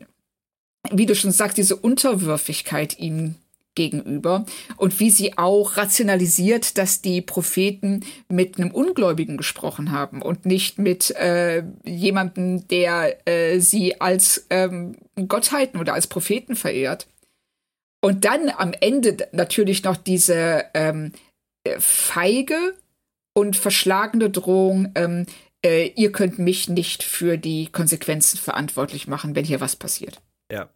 Speaker 3: wie du schon sagst, diese Unterwürfigkeit ihm gegenüber und wie sie auch rationalisiert, dass die Propheten mit einem Ungläubigen gesprochen haben und nicht mit äh, jemandem, der äh, sie als ähm, Gottheiten oder als Propheten verehrt. Und dann am Ende natürlich noch diese ähm, feige und verschlagene Drohung, ähm, äh, ihr könnt mich nicht für die Konsequenzen verantwortlich machen, wenn hier was passiert.
Speaker 2: Ja,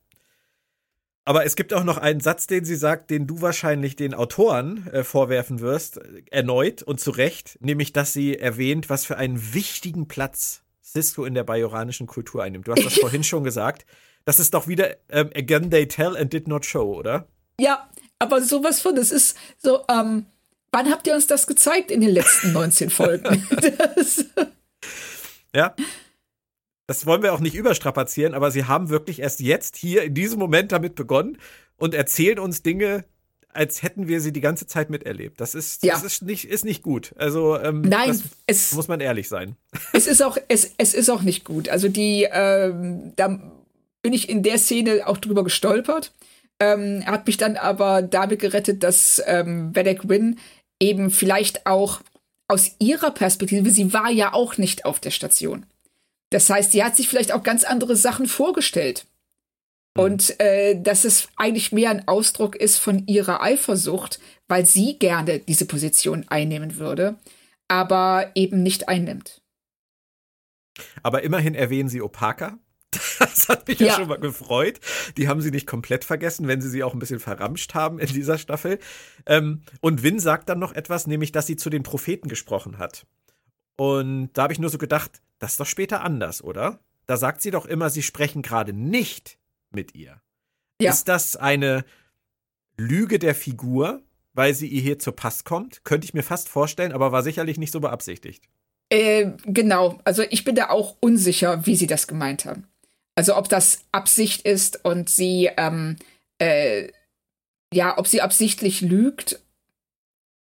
Speaker 2: aber es gibt auch noch einen Satz, den sie sagt, den du wahrscheinlich den Autoren äh, vorwerfen wirst, erneut und zu Recht, nämlich, dass sie erwähnt, was für einen wichtigen Platz Cisco in der bajoranischen Kultur einnimmt. Du hast das vorhin schon gesagt. Das ist doch wieder ähm, Again They Tell and Did Not Show, oder?
Speaker 3: Ja, aber sowas von, das ist so, ähm, wann habt ihr uns das gezeigt in den letzten 19 Folgen?
Speaker 2: ja. Das wollen wir auch nicht überstrapazieren, aber sie haben wirklich erst jetzt hier in diesem Moment damit begonnen und erzählen uns Dinge, als hätten wir sie die ganze Zeit miterlebt. Das ist, ja. das ist nicht, ist nicht gut. Also ähm,
Speaker 3: Nein,
Speaker 2: es, muss man ehrlich sein.
Speaker 3: Es ist auch, es, es ist auch nicht gut. Also die, ähm, da bin ich in der Szene auch drüber gestolpert. Ähm, hat mich dann aber damit gerettet, dass ähm, Vedek Win eben vielleicht auch aus ihrer Perspektive, sie war ja auch nicht auf der Station. Das heißt, sie hat sich vielleicht auch ganz andere Sachen vorgestellt. Mhm. Und äh, dass es eigentlich mehr ein Ausdruck ist von ihrer Eifersucht, weil sie gerne diese Position einnehmen würde, aber eben nicht einnimmt.
Speaker 2: Aber immerhin erwähnen sie Opaka. Das hat mich ja. ja. schon mal gefreut. Die haben sie nicht komplett vergessen, wenn sie sie auch ein bisschen verramscht haben in dieser Staffel. Ähm, und Win sagt dann noch etwas, nämlich, dass sie zu den Propheten gesprochen hat. Und da habe ich nur so gedacht, das ist doch später anders, oder? Da sagt sie doch immer, sie sprechen gerade nicht mit ihr. Ja. Ist das eine Lüge der Figur, weil sie ihr hier zur Pass kommt? Könnte ich mir fast vorstellen, aber war sicherlich nicht so beabsichtigt.
Speaker 3: Äh, genau, also ich bin da auch unsicher, wie sie das gemeint haben. Also ob das Absicht ist und sie, ähm, äh, ja, ob sie absichtlich lügt.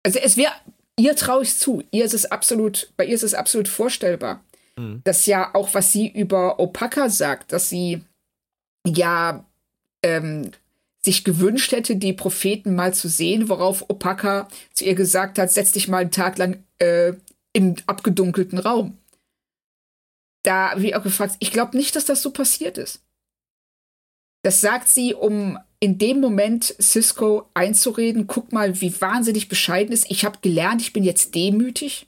Speaker 3: Also es wäre ihr traue ich zu. Ihr ist es absolut, bei ihr ist es absolut vorstellbar. Mhm. Das ja auch, was sie über Opaka sagt, dass sie ja ähm, sich gewünscht hätte, die Propheten mal zu sehen, worauf Opaka zu ihr gesagt hat, setz dich mal einen Tag lang äh, in abgedunkelten Raum. Da ich auch gefragt, ich glaube nicht, dass das so passiert ist. Das sagt sie, um in dem Moment Cisco einzureden, guck mal, wie wahnsinnig bescheiden ist. Ich habe gelernt, ich bin jetzt demütig.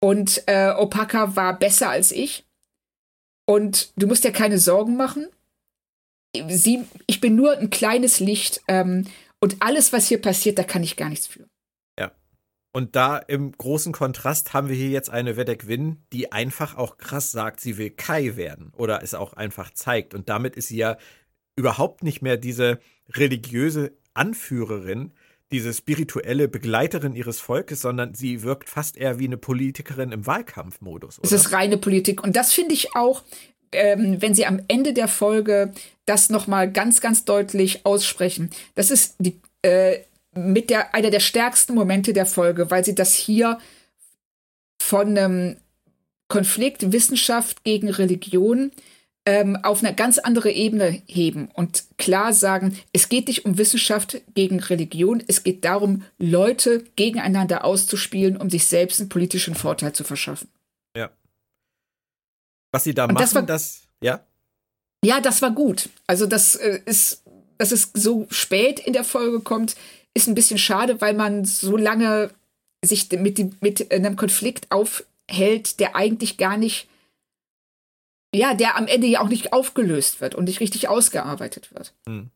Speaker 3: Und äh, Opaka war besser als ich. Und du musst dir keine Sorgen machen. Sie, ich bin nur ein kleines Licht. Ähm, und alles, was hier passiert, da kann ich gar nichts für.
Speaker 2: Ja. Und da im großen Kontrast haben wir hier jetzt eine Vedek Win, die einfach auch krass sagt, sie will Kai werden. Oder es auch einfach zeigt. Und damit ist sie ja überhaupt nicht mehr diese religiöse Anführerin, diese spirituelle Begleiterin ihres Volkes, sondern sie wirkt fast eher wie eine Politikerin im Wahlkampfmodus.
Speaker 3: Oder? Es ist reine Politik. Und das finde ich auch, ähm, wenn sie am Ende der Folge das nochmal ganz, ganz deutlich aussprechen. Das ist die, äh, mit der, einer der stärksten Momente der Folge, weil sie das hier von einem Konflikt Wissenschaft gegen Religion ähm, auf eine ganz andere Ebene heben und klar sagen, es geht nicht um Wissenschaft gegen Religion, es geht darum, Leute gegeneinander auszuspielen, um sich selbst einen politischen Vorteil zu verschaffen.
Speaker 2: Ja. Was sie da und machen, das, war, das, ja?
Speaker 3: Ja, das war gut. Also das äh, ist, dass es so spät in der Folge kommt, ist ein bisschen schade, weil man so lange sich mit, mit einem Konflikt aufhält, der eigentlich gar nicht ja, der am Ende ja auch nicht aufgelöst wird und nicht richtig ausgearbeitet wird. Hm.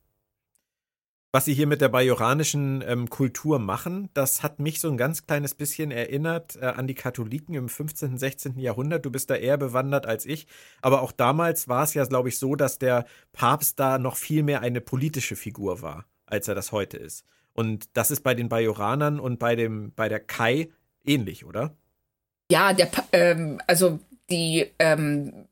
Speaker 2: Was sie hier mit der bajoranischen ähm, Kultur machen, das hat mich so ein ganz kleines bisschen erinnert äh, an die Katholiken im 15., 16. Jahrhundert. Du bist da eher bewandert als ich. Aber auch damals war es ja, glaube ich, so, dass der Papst da noch viel mehr eine politische Figur war, als er das heute ist. Und das ist bei den Bajoranern und bei, dem, bei der Kai ähnlich, oder?
Speaker 3: Ja, der, ähm, also die ähm,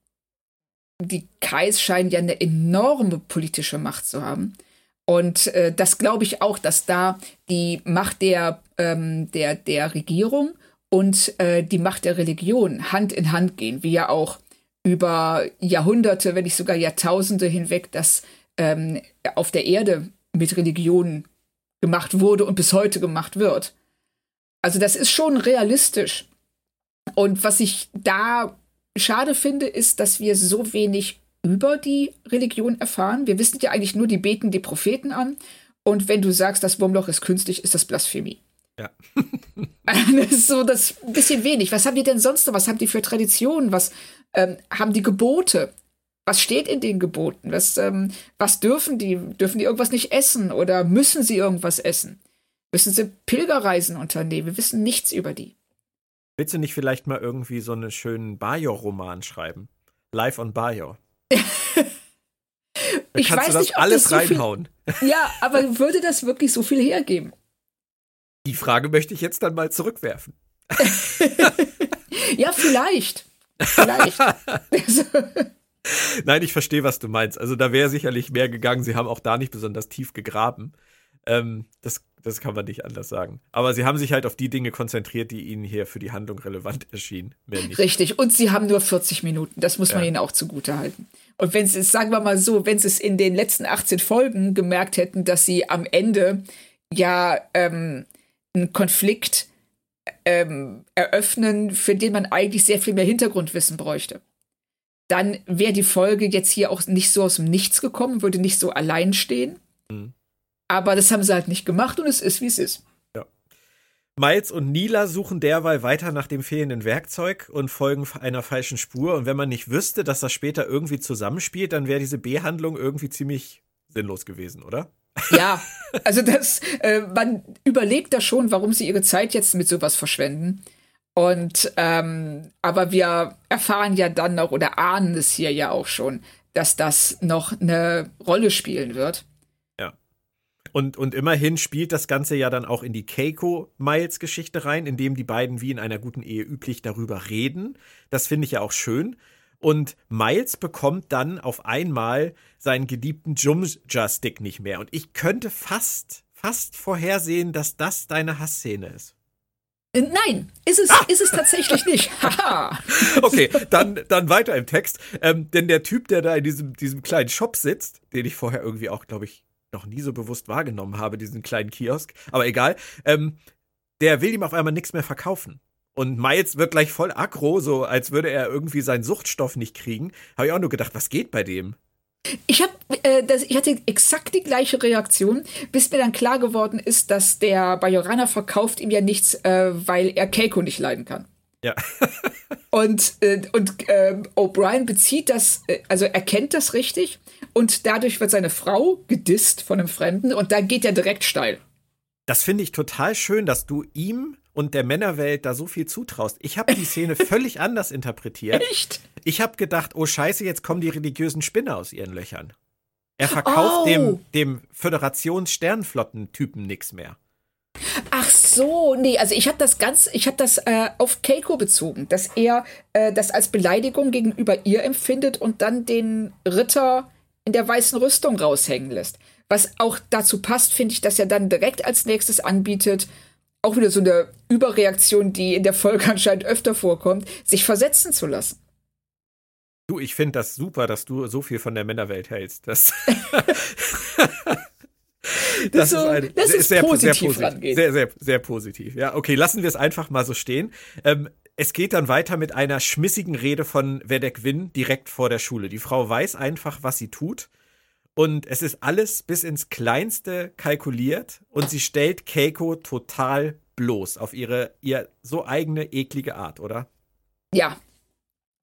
Speaker 3: die Kais scheinen ja eine enorme politische Macht zu haben. Und äh, das glaube ich auch, dass da die Macht der, ähm, der, der Regierung und äh, die Macht der Religion Hand in Hand gehen, wie ja auch über Jahrhunderte, wenn nicht sogar Jahrtausende hinweg, das ähm, auf der Erde mit Religion gemacht wurde und bis heute gemacht wird. Also das ist schon realistisch. Und was ich da schade finde, ist, dass wir so wenig über die Religion erfahren. Wir wissen ja eigentlich nur, die beten die Propheten an. Und wenn du sagst, das Wurmloch ist künstlich, ist das Blasphemie.
Speaker 2: Ja.
Speaker 3: das ist so das bisschen wenig. Was haben die denn sonst noch? Was haben die für Traditionen? Was ähm, haben die Gebote? Was steht in den Geboten? Was, ähm, was dürfen die? Dürfen die irgendwas nicht essen oder müssen sie irgendwas essen? Müssen sie Pilgerreisen unternehmen? Wir wissen nichts über die.
Speaker 2: Willst du nicht vielleicht mal irgendwie so einen schönen Bajor-Roman schreiben? Live on Bajor.
Speaker 3: ich kannst weiß du das nicht,
Speaker 2: alles
Speaker 3: das
Speaker 2: so reinhauen.
Speaker 3: Viel, ja, aber würde das wirklich so viel hergeben?
Speaker 2: Die Frage möchte ich jetzt dann mal zurückwerfen.
Speaker 3: ja, vielleicht. Vielleicht.
Speaker 2: Nein, ich verstehe, was du meinst. Also da wäre sicherlich mehr gegangen. Sie haben auch da nicht besonders tief gegraben. Ähm, das, das kann man nicht anders sagen. Aber sie haben sich halt auf die Dinge konzentriert, die ihnen hier für die Handlung relevant erschienen.
Speaker 3: Richtig. Und sie haben nur 40 Minuten. Das muss man ihnen auch zugute halten. Und wenn sie es, sagen wir mal so, wenn sie es in den letzten 18 Folgen gemerkt hätten, dass sie am Ende ja ähm, einen Konflikt ähm, eröffnen, für den man eigentlich sehr viel mehr Hintergrundwissen bräuchte dann wäre die Folge jetzt hier auch nicht so aus dem Nichts gekommen, würde nicht so allein stehen. Mhm. Aber das haben sie halt nicht gemacht und es ist, wie es ist.
Speaker 2: Ja. Miles und Nila suchen derweil weiter nach dem fehlenden Werkzeug und folgen einer falschen Spur. Und wenn man nicht wüsste, dass das später irgendwie zusammenspielt, dann wäre diese B-Handlung irgendwie ziemlich sinnlos gewesen, oder?
Speaker 3: Ja, also das, äh, man überlegt da schon, warum sie ihre Zeit jetzt mit sowas verschwenden. Und ähm, aber wir erfahren ja dann noch oder ahnen es hier ja auch schon, dass das noch eine Rolle spielen wird.
Speaker 2: Und, und immerhin spielt das Ganze ja dann auch in die Keiko-Miles-Geschichte rein, indem die beiden wie in einer guten Ehe üblich darüber reden. Das finde ich ja auch schön. Und Miles bekommt dann auf einmal seinen geliebten Jumja-Stick nicht mehr. Und ich könnte fast, fast vorhersehen, dass das deine Hassszene ist.
Speaker 3: Äh, nein, ist es, ah! ist es tatsächlich nicht.
Speaker 2: okay, dann, dann weiter im Text. Ähm, denn der Typ, der da in diesem, diesem kleinen Shop sitzt, den ich vorher irgendwie auch, glaube ich, noch nie so bewusst wahrgenommen habe, diesen kleinen Kiosk. Aber egal. Ähm, der will ihm auf einmal nichts mehr verkaufen. Und Miles wird gleich voll aggro, so als würde er irgendwie seinen Suchtstoff nicht kriegen. Habe ich auch nur gedacht, was geht bei dem?
Speaker 3: Ich habe, äh, ich hatte exakt die gleiche Reaktion, bis mir dann klar geworden ist, dass der Bajorana verkauft ihm ja nichts, äh, weil er Keiko nicht leiden kann.
Speaker 2: Ja.
Speaker 3: und äh, und äh, O'Brien bezieht das, äh, also erkennt das richtig und dadurch wird seine Frau gedisst von einem Fremden und da geht er direkt steil.
Speaker 2: Das finde ich total schön, dass du ihm und der Männerwelt da so viel zutraust. Ich habe die Szene völlig anders interpretiert.
Speaker 3: Echt?
Speaker 2: Ich habe gedacht, oh Scheiße, jetzt kommen die religiösen Spinner aus ihren Löchern. Er verkauft oh. dem, dem Föderations-Sternflotten-Typen nichts mehr.
Speaker 3: Ach so, nee, also ich habe das ganz, ich habe das äh, auf Keiko bezogen, dass er äh, das als Beleidigung gegenüber ihr empfindet und dann den Ritter in der weißen Rüstung raushängen lässt. Was auch dazu passt, finde ich, dass er dann direkt als nächstes anbietet, auch wieder so eine Überreaktion, die in der Folge anscheinend öfter vorkommt, sich versetzen zu lassen.
Speaker 2: Du, ich finde das super, dass du so viel von der Männerwelt hältst. Das,
Speaker 3: das, so, ist, eine, das ist sehr, positiv
Speaker 2: sehr, positiv sehr, sehr, sehr positiv. Ja, okay, lassen wir es einfach mal so stehen. Ähm, es geht dann weiter mit einer schmissigen Rede von Vedek Win direkt vor der Schule. Die Frau weiß einfach, was sie tut. Und es ist alles bis ins Kleinste kalkuliert. Und sie stellt Keiko total bloß auf ihre ihr so eigene eklige Art, oder?
Speaker 3: Ja.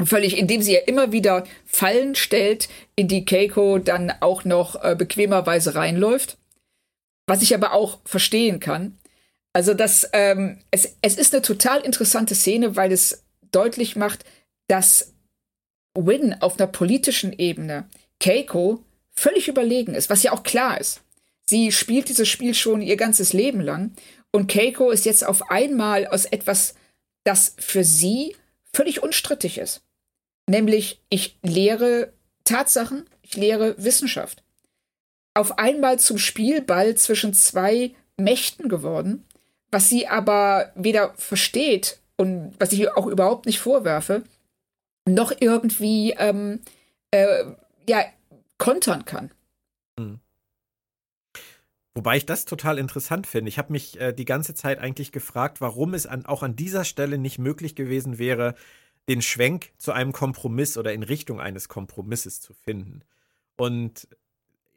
Speaker 3: Völlig, indem sie ja immer wieder Fallen stellt, in die Keiko dann auch noch äh, bequemerweise reinläuft. Was ich aber auch verstehen kann. Also das, ähm, es, es ist eine total interessante Szene, weil es deutlich macht, dass Win auf einer politischen Ebene Keiko völlig überlegen ist, was ja auch klar ist. Sie spielt dieses Spiel schon ihr ganzes Leben lang und Keiko ist jetzt auf einmal aus etwas, das für sie völlig unstrittig ist. Nämlich, ich lehre Tatsachen, ich lehre Wissenschaft. Auf einmal zum Spielball zwischen zwei Mächten geworden, was sie aber weder versteht und was ich auch überhaupt nicht vorwerfe, noch irgendwie ähm, äh, ja, kontern kann. Hm.
Speaker 2: Wobei ich das total interessant finde. Ich habe mich äh, die ganze Zeit eigentlich gefragt, warum es an, auch an dieser Stelle nicht möglich gewesen wäre, den Schwenk zu einem Kompromiss oder in Richtung eines Kompromisses zu finden. Und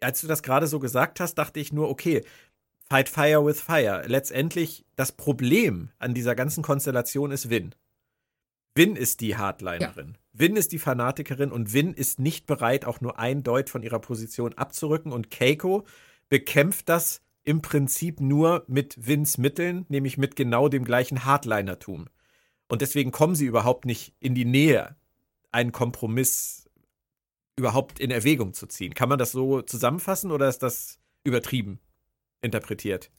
Speaker 2: als du das gerade so gesagt hast, dachte ich nur, okay, Fight Fire with Fire. Letztendlich das Problem an dieser ganzen Konstellation ist Win. Win ist die Hardlinerin. Ja. Win ist die Fanatikerin und Win ist nicht bereit, auch nur ein Deut von ihrer Position abzurücken. Und Keiko bekämpft das im Prinzip nur mit Wins Mitteln, nämlich mit genau dem gleichen Hardlinertum. Und deswegen kommen sie überhaupt nicht in die Nähe, einen Kompromiss überhaupt in Erwägung zu ziehen. Kann man das so zusammenfassen oder ist das übertrieben? interpretiert?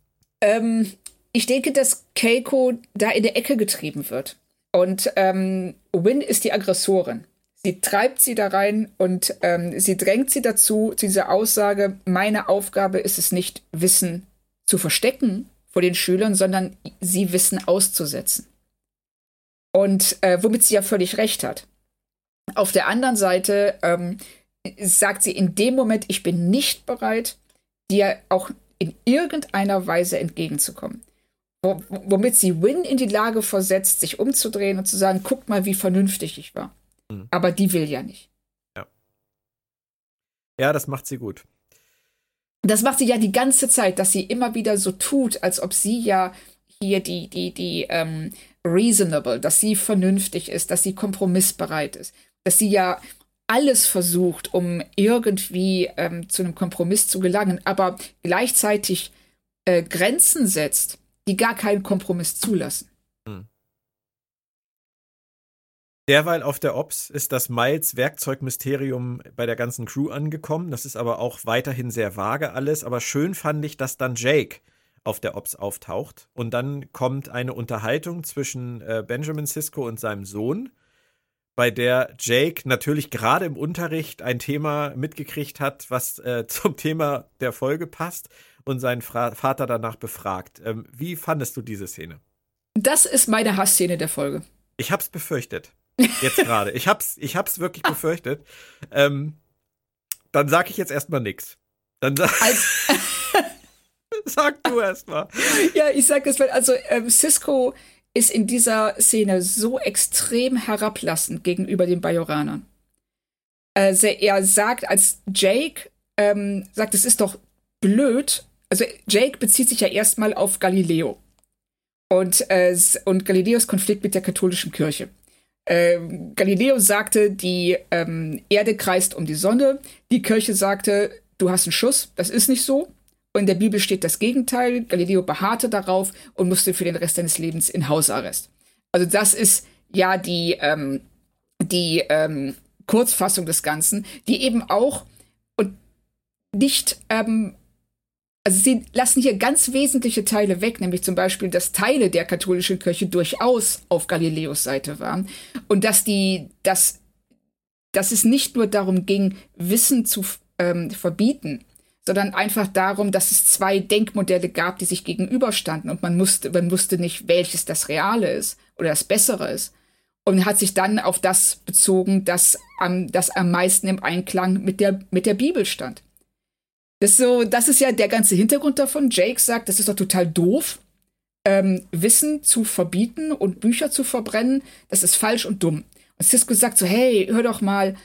Speaker 3: Ähm, ich denke, dass Keiko da in der Ecke getrieben wird. Und ähm, Win ist die Aggressorin. Sie treibt sie da rein und ähm, sie drängt sie dazu, zu dieser Aussage, meine Aufgabe ist es nicht, Wissen zu verstecken vor den Schülern, sondern sie Wissen auszusetzen. Und äh, womit sie ja völlig recht hat. Auf der anderen Seite ähm, sagt sie in dem Moment, ich bin nicht bereit, dir auch in irgendeiner Weise entgegenzukommen. womit sie Win in die Lage versetzt, sich umzudrehen und zu sagen, guck mal, wie vernünftig ich war. Mhm. Aber die will ja nicht.
Speaker 2: Ja. Ja, das macht sie gut.
Speaker 3: Das macht sie ja die ganze Zeit, dass sie immer wieder so tut, als ob sie ja hier die, die, die, ähm, reasonable, dass sie vernünftig ist, dass sie kompromissbereit ist, dass sie ja alles versucht, um irgendwie ähm, zu einem Kompromiss zu gelangen, aber gleichzeitig äh, Grenzen setzt, die gar keinen Kompromiss zulassen. Hm.
Speaker 2: Derweil auf der Ops ist das Miles Werkzeugmysterium bei der ganzen Crew angekommen. Das ist aber auch weiterhin sehr vage alles. Aber schön fand ich, dass dann Jake auf der Ops auftaucht. Und dann kommt eine Unterhaltung zwischen äh, Benjamin Sisko und seinem Sohn bei der Jake natürlich gerade im Unterricht ein Thema mitgekriegt hat, was äh, zum Thema der Folge passt und seinen Fra Vater danach befragt. Ähm, wie fandest du diese Szene?
Speaker 3: Das ist meine Hassszene der Folge.
Speaker 2: Ich hab's befürchtet. Jetzt gerade. Ich hab's, ich hab's wirklich befürchtet. Ähm, dann sag ich jetzt erstmal nix. Dann sag, sag du erstmal.
Speaker 3: Ja, ich sag es, weil also ähm, Cisco ist in dieser Szene so extrem herablassend gegenüber den Bajoranern. Also er sagt, als Jake ähm, sagt, es ist doch blöd, also Jake bezieht sich ja erstmal auf Galileo und, äh, und Galileos Konflikt mit der katholischen Kirche. Äh, Galileo sagte, die ähm, Erde kreist um die Sonne. Die Kirche sagte, du hast einen Schuss, das ist nicht so. Und in der Bibel steht das Gegenteil. Galileo beharrte darauf und musste für den Rest seines Lebens in Hausarrest. Also das ist ja die, ähm, die ähm, Kurzfassung des Ganzen, die eben auch und nicht, ähm, also sie lassen hier ganz wesentliche Teile weg, nämlich zum Beispiel, dass Teile der katholischen Kirche durchaus auf Galileos Seite waren und dass die, dass, dass es nicht nur darum ging, Wissen zu ähm, verbieten, sondern einfach darum, dass es zwei Denkmodelle gab, die sich gegenüberstanden und man musste, man wusste nicht, welches das Reale ist oder das Bessere ist. Und hat sich dann auf das bezogen, das am, das am meisten im Einklang mit der, mit der Bibel stand. Das ist so, das ist ja der ganze Hintergrund davon. Jake sagt, das ist doch total doof, ähm, Wissen zu verbieten und Bücher zu verbrennen. Das ist falsch und dumm. Und Cisco sagt so, hey, hör doch mal,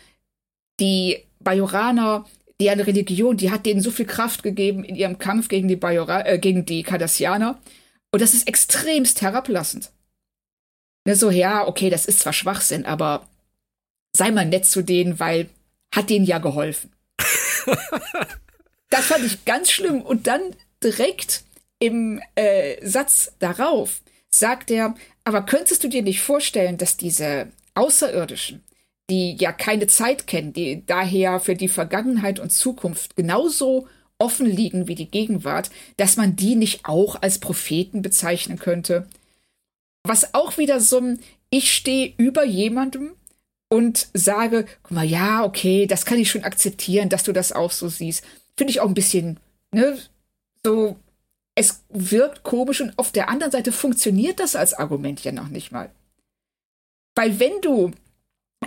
Speaker 3: die Bajoraner, deren Religion, die hat denen so viel Kraft gegeben in ihrem Kampf gegen die Bajora, äh, gegen die Cardassianer. Und das ist extremst herablassend. Ne, so, ja, okay, das ist zwar Schwachsinn, aber sei mal nett zu denen, weil hat denen ja geholfen. das fand ich ganz schlimm. Und dann direkt im äh, Satz darauf sagt er, aber könntest du dir nicht vorstellen, dass diese Außerirdischen, die ja keine Zeit kennen, die daher für die Vergangenheit und Zukunft genauso offen liegen wie die Gegenwart, dass man die nicht auch als Propheten bezeichnen könnte? Was auch wieder so ein, ich stehe über jemandem und sage, guck mal, ja, okay, das kann ich schon akzeptieren, dass du das auch so siehst. Finde ich auch ein bisschen, ne, so, es wirkt komisch und auf der anderen Seite funktioniert das als Argument ja noch nicht mal. Weil wenn du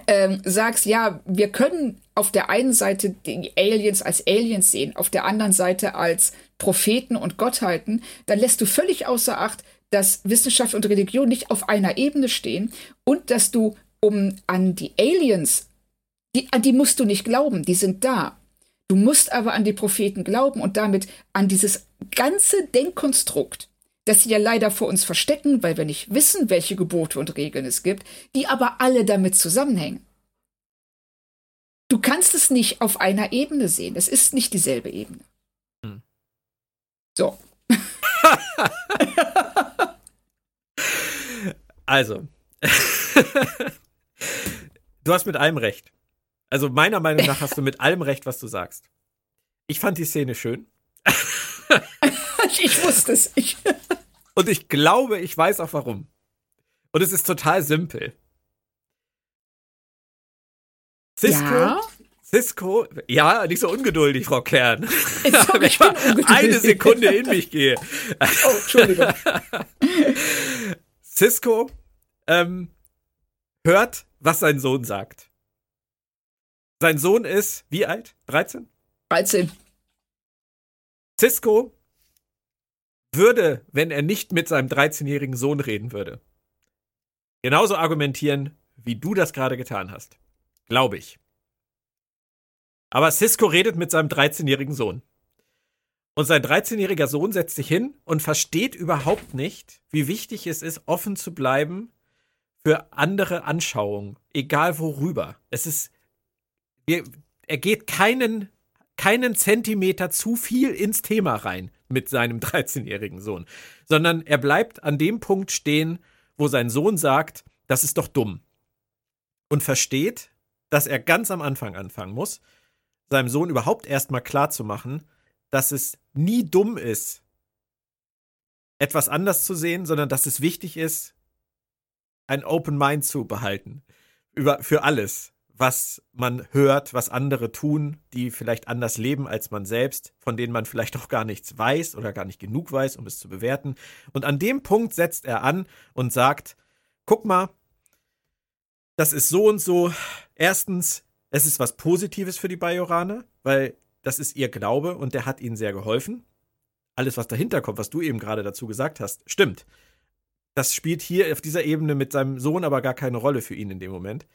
Speaker 3: ähm, sagst, ja, wir können auf der einen Seite die Aliens als Aliens sehen, auf der anderen Seite als Propheten und Gottheiten, dann lässt du völlig außer Acht, dass Wissenschaft und Religion nicht auf einer Ebene stehen und dass du um an die Aliens, die, an die musst du nicht glauben, die sind da. Du musst aber an die Propheten glauben und damit an dieses ganze Denkkonstrukt, das sie ja leider vor uns verstecken, weil wir nicht wissen, welche Gebote und Regeln es gibt, die aber alle damit zusammenhängen. Du kannst es nicht auf einer Ebene sehen. Es ist nicht dieselbe Ebene. Hm. So.
Speaker 2: also. du hast mit allem recht. Also meiner Meinung nach hast du mit allem recht, was du sagst. Ich fand die Szene schön.
Speaker 3: ich wusste es. Ich
Speaker 2: Und ich glaube, ich weiß auch warum. Und es ist total simpel. Cisco, ja? Cisco, ja, nicht so ungeduldig, Frau Kern. Sorry, ich eine Sekunde in mich gehe. Oh, Entschuldigung. Cisco ähm, hört, was sein Sohn sagt. Sein Sohn ist wie alt? 13?
Speaker 3: 13.
Speaker 2: Cisco würde, wenn er nicht mit seinem 13-jährigen Sohn reden würde, genauso argumentieren, wie du das gerade getan hast. Glaube ich. Aber Cisco redet mit seinem 13-jährigen Sohn. Und sein 13-jähriger Sohn setzt sich hin und versteht überhaupt nicht, wie wichtig es ist, offen zu bleiben für andere Anschauungen, egal worüber. Es ist, er geht keinen, keinen Zentimeter zu viel ins Thema rein mit seinem 13-jährigen Sohn, sondern er bleibt an dem Punkt stehen, wo sein Sohn sagt, das ist doch dumm. Und versteht, dass er ganz am Anfang anfangen muss, seinem Sohn überhaupt erstmal klar zu machen, dass es nie dumm ist, etwas anders zu sehen, sondern dass es wichtig ist, ein Open Mind zu behalten. Über, für alles was man hört, was andere tun, die vielleicht anders leben als man selbst, von denen man vielleicht auch gar nichts weiß oder gar nicht genug weiß, um es zu bewerten. Und an dem Punkt setzt er an und sagt, guck mal, das ist so und so. Erstens, es ist was Positives für die Bajoraner, weil das ist ihr Glaube und der hat ihnen sehr geholfen. Alles, was dahinter kommt, was du eben gerade dazu gesagt hast, stimmt. Das spielt hier auf dieser Ebene mit seinem Sohn aber gar keine Rolle für ihn in dem Moment.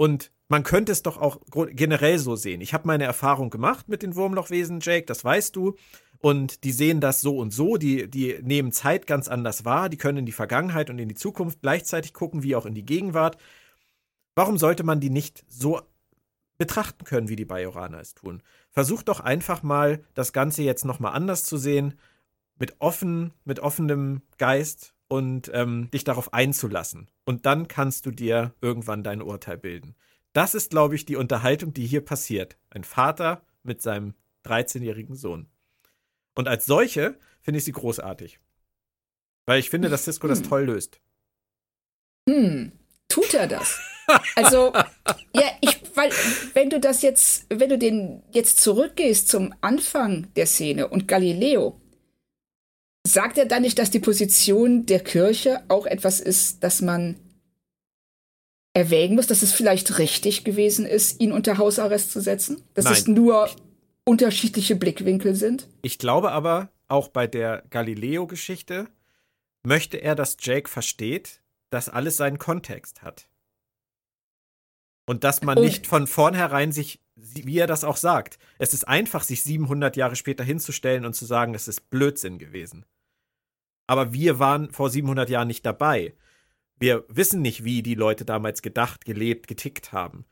Speaker 2: Und man könnte es doch auch generell so sehen. Ich habe meine Erfahrung gemacht mit den Wurmlochwesen, Jake, das weißt du. Und die sehen das so und so, die, die nehmen Zeit ganz anders wahr, die können in die Vergangenheit und in die Zukunft gleichzeitig gucken, wie auch in die Gegenwart. Warum sollte man die nicht so betrachten können, wie die Bajoraner es tun? Versuch doch einfach mal, das Ganze jetzt nochmal anders zu sehen, mit offen, mit offenem Geist und ähm, dich darauf einzulassen. Und dann kannst du dir irgendwann dein Urteil bilden. Das ist, glaube ich, die Unterhaltung, die hier passiert. Ein Vater mit seinem 13-jährigen Sohn. Und als solche finde ich sie großartig. Weil ich finde, dass Cisco das hm. toll löst.
Speaker 3: Hm, tut er das? Also, ja, ich weil wenn du das jetzt, wenn du den jetzt zurückgehst zum Anfang der Szene und Galileo, sagt er dann nicht, dass die Position der Kirche auch etwas ist, das man erwägen muss, dass es vielleicht richtig gewesen ist, ihn unter Hausarrest zu setzen? Dass Nein. es nur unterschiedliche Blickwinkel sind?
Speaker 2: Ich glaube aber, auch bei der Galileo-Geschichte möchte er, dass Jake versteht, dass alles seinen Kontext hat. Und dass man oh. nicht von vornherein sich, wie er das auch sagt, es ist einfach, sich 700 Jahre später hinzustellen und zu sagen, es ist Blödsinn gewesen. Aber wir waren vor 700 Jahren nicht dabei. Wir wissen nicht, wie die Leute damals gedacht, gelebt, getickt haben.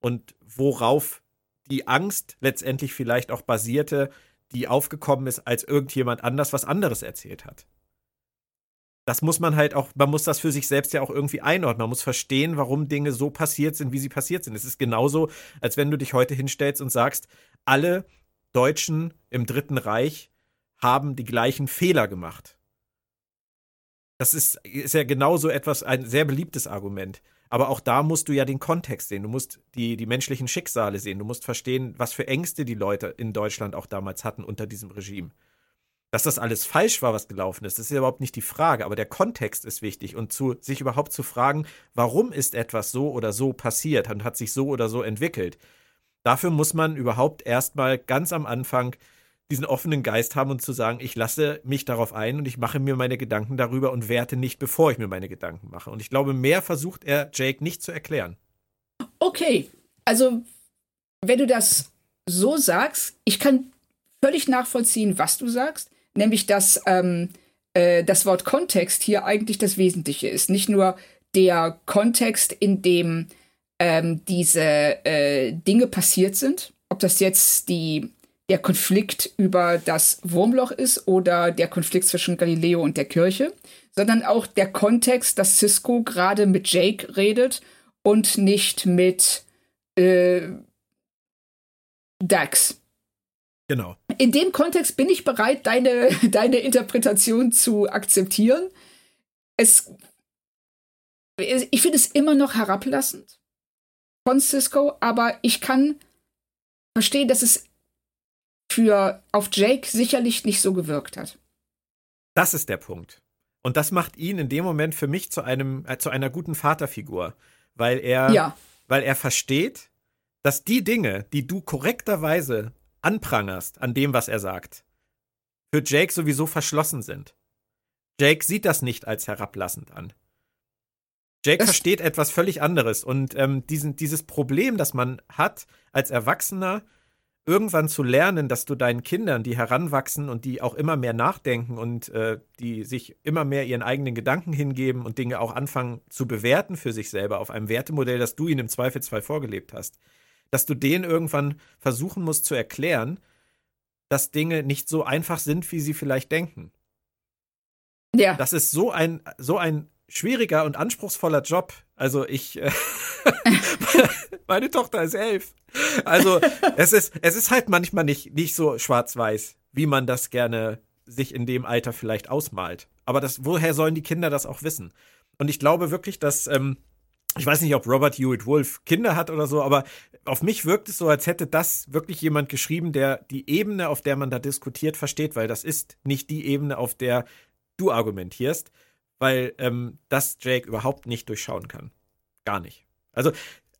Speaker 2: Und worauf die Angst letztendlich vielleicht auch basierte, die aufgekommen ist, als irgendjemand anders was anderes erzählt hat das muss man halt auch, man muss das für sich selbst ja auch irgendwie einordnen. Man muss verstehen, warum Dinge so passiert sind, wie sie passiert sind. Es ist genauso, als wenn du dich heute hinstellst und sagst, alle Deutschen im Dritten Reich haben die gleichen Fehler gemacht. Das ist, ist ja genauso etwas, ein sehr beliebtes Argument. Aber auch da musst du ja den Kontext sehen. Du musst die, die menschlichen Schicksale sehen. Du musst verstehen, was für Ängste die Leute in Deutschland auch damals hatten unter diesem Regime. Dass das alles falsch war, was gelaufen ist, das ist überhaupt nicht die Frage, aber der Kontext ist wichtig und zu, sich überhaupt zu fragen, warum ist etwas so oder so passiert und hat sich so oder so entwickelt. Dafür muss man überhaupt erstmal ganz am Anfang diesen offenen Geist haben und zu sagen, ich lasse mich darauf ein und ich mache mir meine Gedanken darüber und werte nicht, bevor ich mir meine Gedanken mache. Und ich glaube, mehr versucht er Jake nicht zu erklären.
Speaker 3: Okay, also wenn du das so sagst, ich kann völlig nachvollziehen, was du sagst nämlich dass ähm, äh, das Wort Kontext hier eigentlich das Wesentliche ist. Nicht nur der Kontext, in dem ähm, diese äh, Dinge passiert sind, ob das jetzt die, der Konflikt über das Wurmloch ist oder der Konflikt zwischen Galileo und der Kirche, sondern auch der Kontext, dass Cisco gerade mit Jake redet und nicht mit äh, Dax.
Speaker 2: Genau.
Speaker 3: In dem Kontext bin ich bereit, deine, deine Interpretation zu akzeptieren. Es, ich finde es immer noch herablassend von Cisco, aber ich kann verstehen, dass es für auf Jake sicherlich nicht so gewirkt hat.
Speaker 2: Das ist der Punkt. Und das macht ihn in dem Moment für mich zu einem äh, zu einer guten Vaterfigur, weil er ja. weil er versteht, dass die Dinge, die du korrekterweise anprangerst an dem, was er sagt, für Jake sowieso verschlossen sind. Jake sieht das nicht als herablassend an. Jake das versteht etwas völlig anderes und ähm, diesen, dieses Problem, das man hat als Erwachsener, irgendwann zu lernen, dass du deinen Kindern, die heranwachsen und die auch immer mehr nachdenken und äh, die sich immer mehr ihren eigenen Gedanken hingeben und Dinge auch anfangen zu bewerten für sich selber auf einem Wertemodell, das du ihnen im Zweifelsfall vorgelebt hast, dass du denen irgendwann versuchen musst zu erklären, dass Dinge nicht so einfach sind, wie sie vielleicht denken. Ja. Das ist so ein, so ein schwieriger und anspruchsvoller Job. Also ich, äh, meine Tochter ist elf. Also es ist, es ist halt manchmal nicht, nicht so schwarz-weiß, wie man das gerne sich in dem Alter vielleicht ausmalt. Aber das, woher sollen die Kinder das auch wissen? Und ich glaube wirklich, dass ähm, ich weiß nicht, ob Robert Hewitt Wolf Kinder hat oder so, aber auf mich wirkt es so, als hätte das wirklich jemand geschrieben, der die Ebene, auf der man da diskutiert, versteht, weil das ist nicht die Ebene, auf der du argumentierst, weil ähm, das Jake überhaupt nicht durchschauen kann. Gar nicht. Also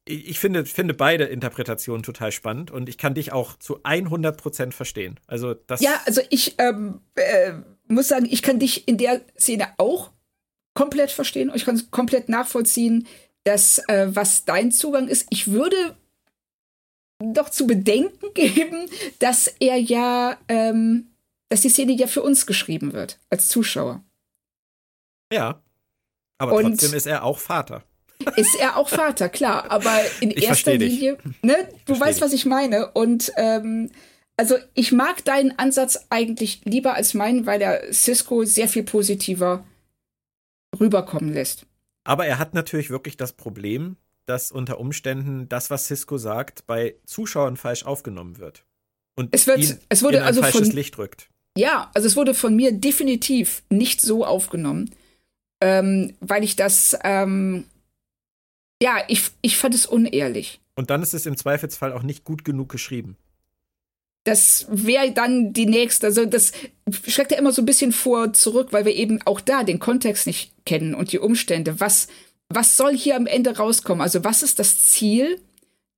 Speaker 2: ich finde, finde beide Interpretationen total spannend und ich kann dich auch zu 100 Prozent verstehen. Also das
Speaker 3: ja, also ich ähm, äh, muss sagen, ich kann dich in der Szene auch komplett verstehen und ich kann es komplett nachvollziehen, das, äh, was dein Zugang ist. Ich würde doch zu bedenken geben, dass er ja, ähm, dass die Szene ja für uns geschrieben wird, als Zuschauer.
Speaker 2: Ja. Aber Und trotzdem ist er auch Vater.
Speaker 3: Ist er auch Vater, klar. Aber in ich erster Linie, ne, du versteh weißt, dich. was ich meine. Und ähm, also ich mag deinen Ansatz eigentlich lieber als meinen, weil er Cisco sehr viel positiver rüberkommen lässt.
Speaker 2: Aber er hat natürlich wirklich das Problem, dass unter Umständen das, was Cisco sagt, bei Zuschauern falsch aufgenommen wird. Und
Speaker 3: es, wird,
Speaker 2: ihn
Speaker 3: es wurde
Speaker 2: in ein
Speaker 3: also
Speaker 2: falsches
Speaker 3: von,
Speaker 2: Licht rückt.
Speaker 3: Ja, also es wurde von mir definitiv nicht so aufgenommen, ähm, weil ich das, ähm, ja, ich, ich fand es unehrlich.
Speaker 2: Und dann ist es im Zweifelsfall auch nicht gut genug geschrieben.
Speaker 3: Das wäre dann die nächste. Also das schreckt ja immer so ein bisschen vor zurück, weil wir eben auch da den Kontext nicht kennen und die Umstände. Was, was soll hier am Ende rauskommen? Also was ist das Ziel,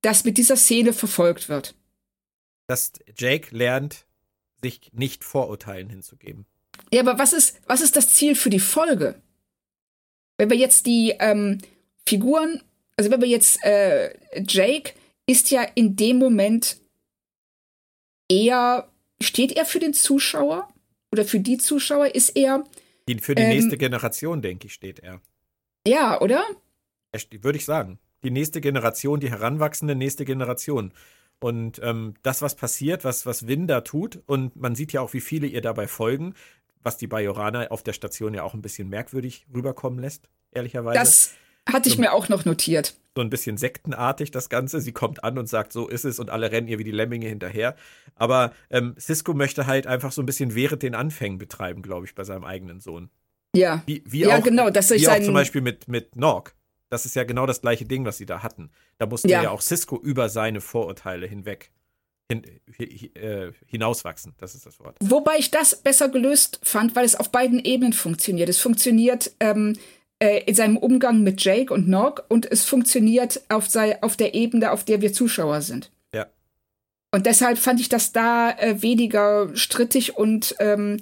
Speaker 3: das mit dieser Szene verfolgt wird?
Speaker 2: Dass Jake lernt, sich nicht Vorurteilen hinzugeben.
Speaker 3: Ja, aber was ist, was ist das Ziel für die Folge? Wenn wir jetzt die ähm, Figuren, also wenn wir jetzt äh, Jake ist ja in dem Moment eher, steht er für den Zuschauer oder für die Zuschauer? Ist er.
Speaker 2: Für die ähm, nächste Generation, denke ich, steht er.
Speaker 3: Ja, oder?
Speaker 2: Würde ich sagen. Die nächste Generation, die heranwachsende nächste Generation. Und ähm, das, was passiert, was, was Win da tut, und man sieht ja auch, wie viele ihr dabei folgen, was die Bajoraner auf der Station ja auch ein bisschen merkwürdig rüberkommen lässt, ehrlicherweise.
Speaker 3: Das hatte ich mir auch noch notiert.
Speaker 2: So ein bisschen sektenartig das Ganze. Sie kommt an und sagt, so ist es, und alle rennen ihr wie die Lemminge hinterher. Aber ähm, Cisco möchte halt einfach so ein bisschen während den Anfängen betreiben, glaube ich, bei seinem eigenen Sohn.
Speaker 3: Ja.
Speaker 2: Wie, wie
Speaker 3: ja,
Speaker 2: auch,
Speaker 3: genau. Dass
Speaker 2: wie auch zum Beispiel mit, mit Nork. Das ist ja genau das gleiche Ding, was sie da hatten. Da musste ja, ja auch Cisco über seine Vorurteile hinweg hin, äh, hinauswachsen. Das ist das Wort.
Speaker 3: Wobei ich das besser gelöst fand, weil es auf beiden Ebenen funktioniert. Es funktioniert ähm, äh, in seinem Umgang mit Jake und Nog und es funktioniert auf, sei, auf der Ebene, auf der wir Zuschauer sind.
Speaker 2: Ja.
Speaker 3: Und deshalb fand ich das da äh, weniger strittig und ähm,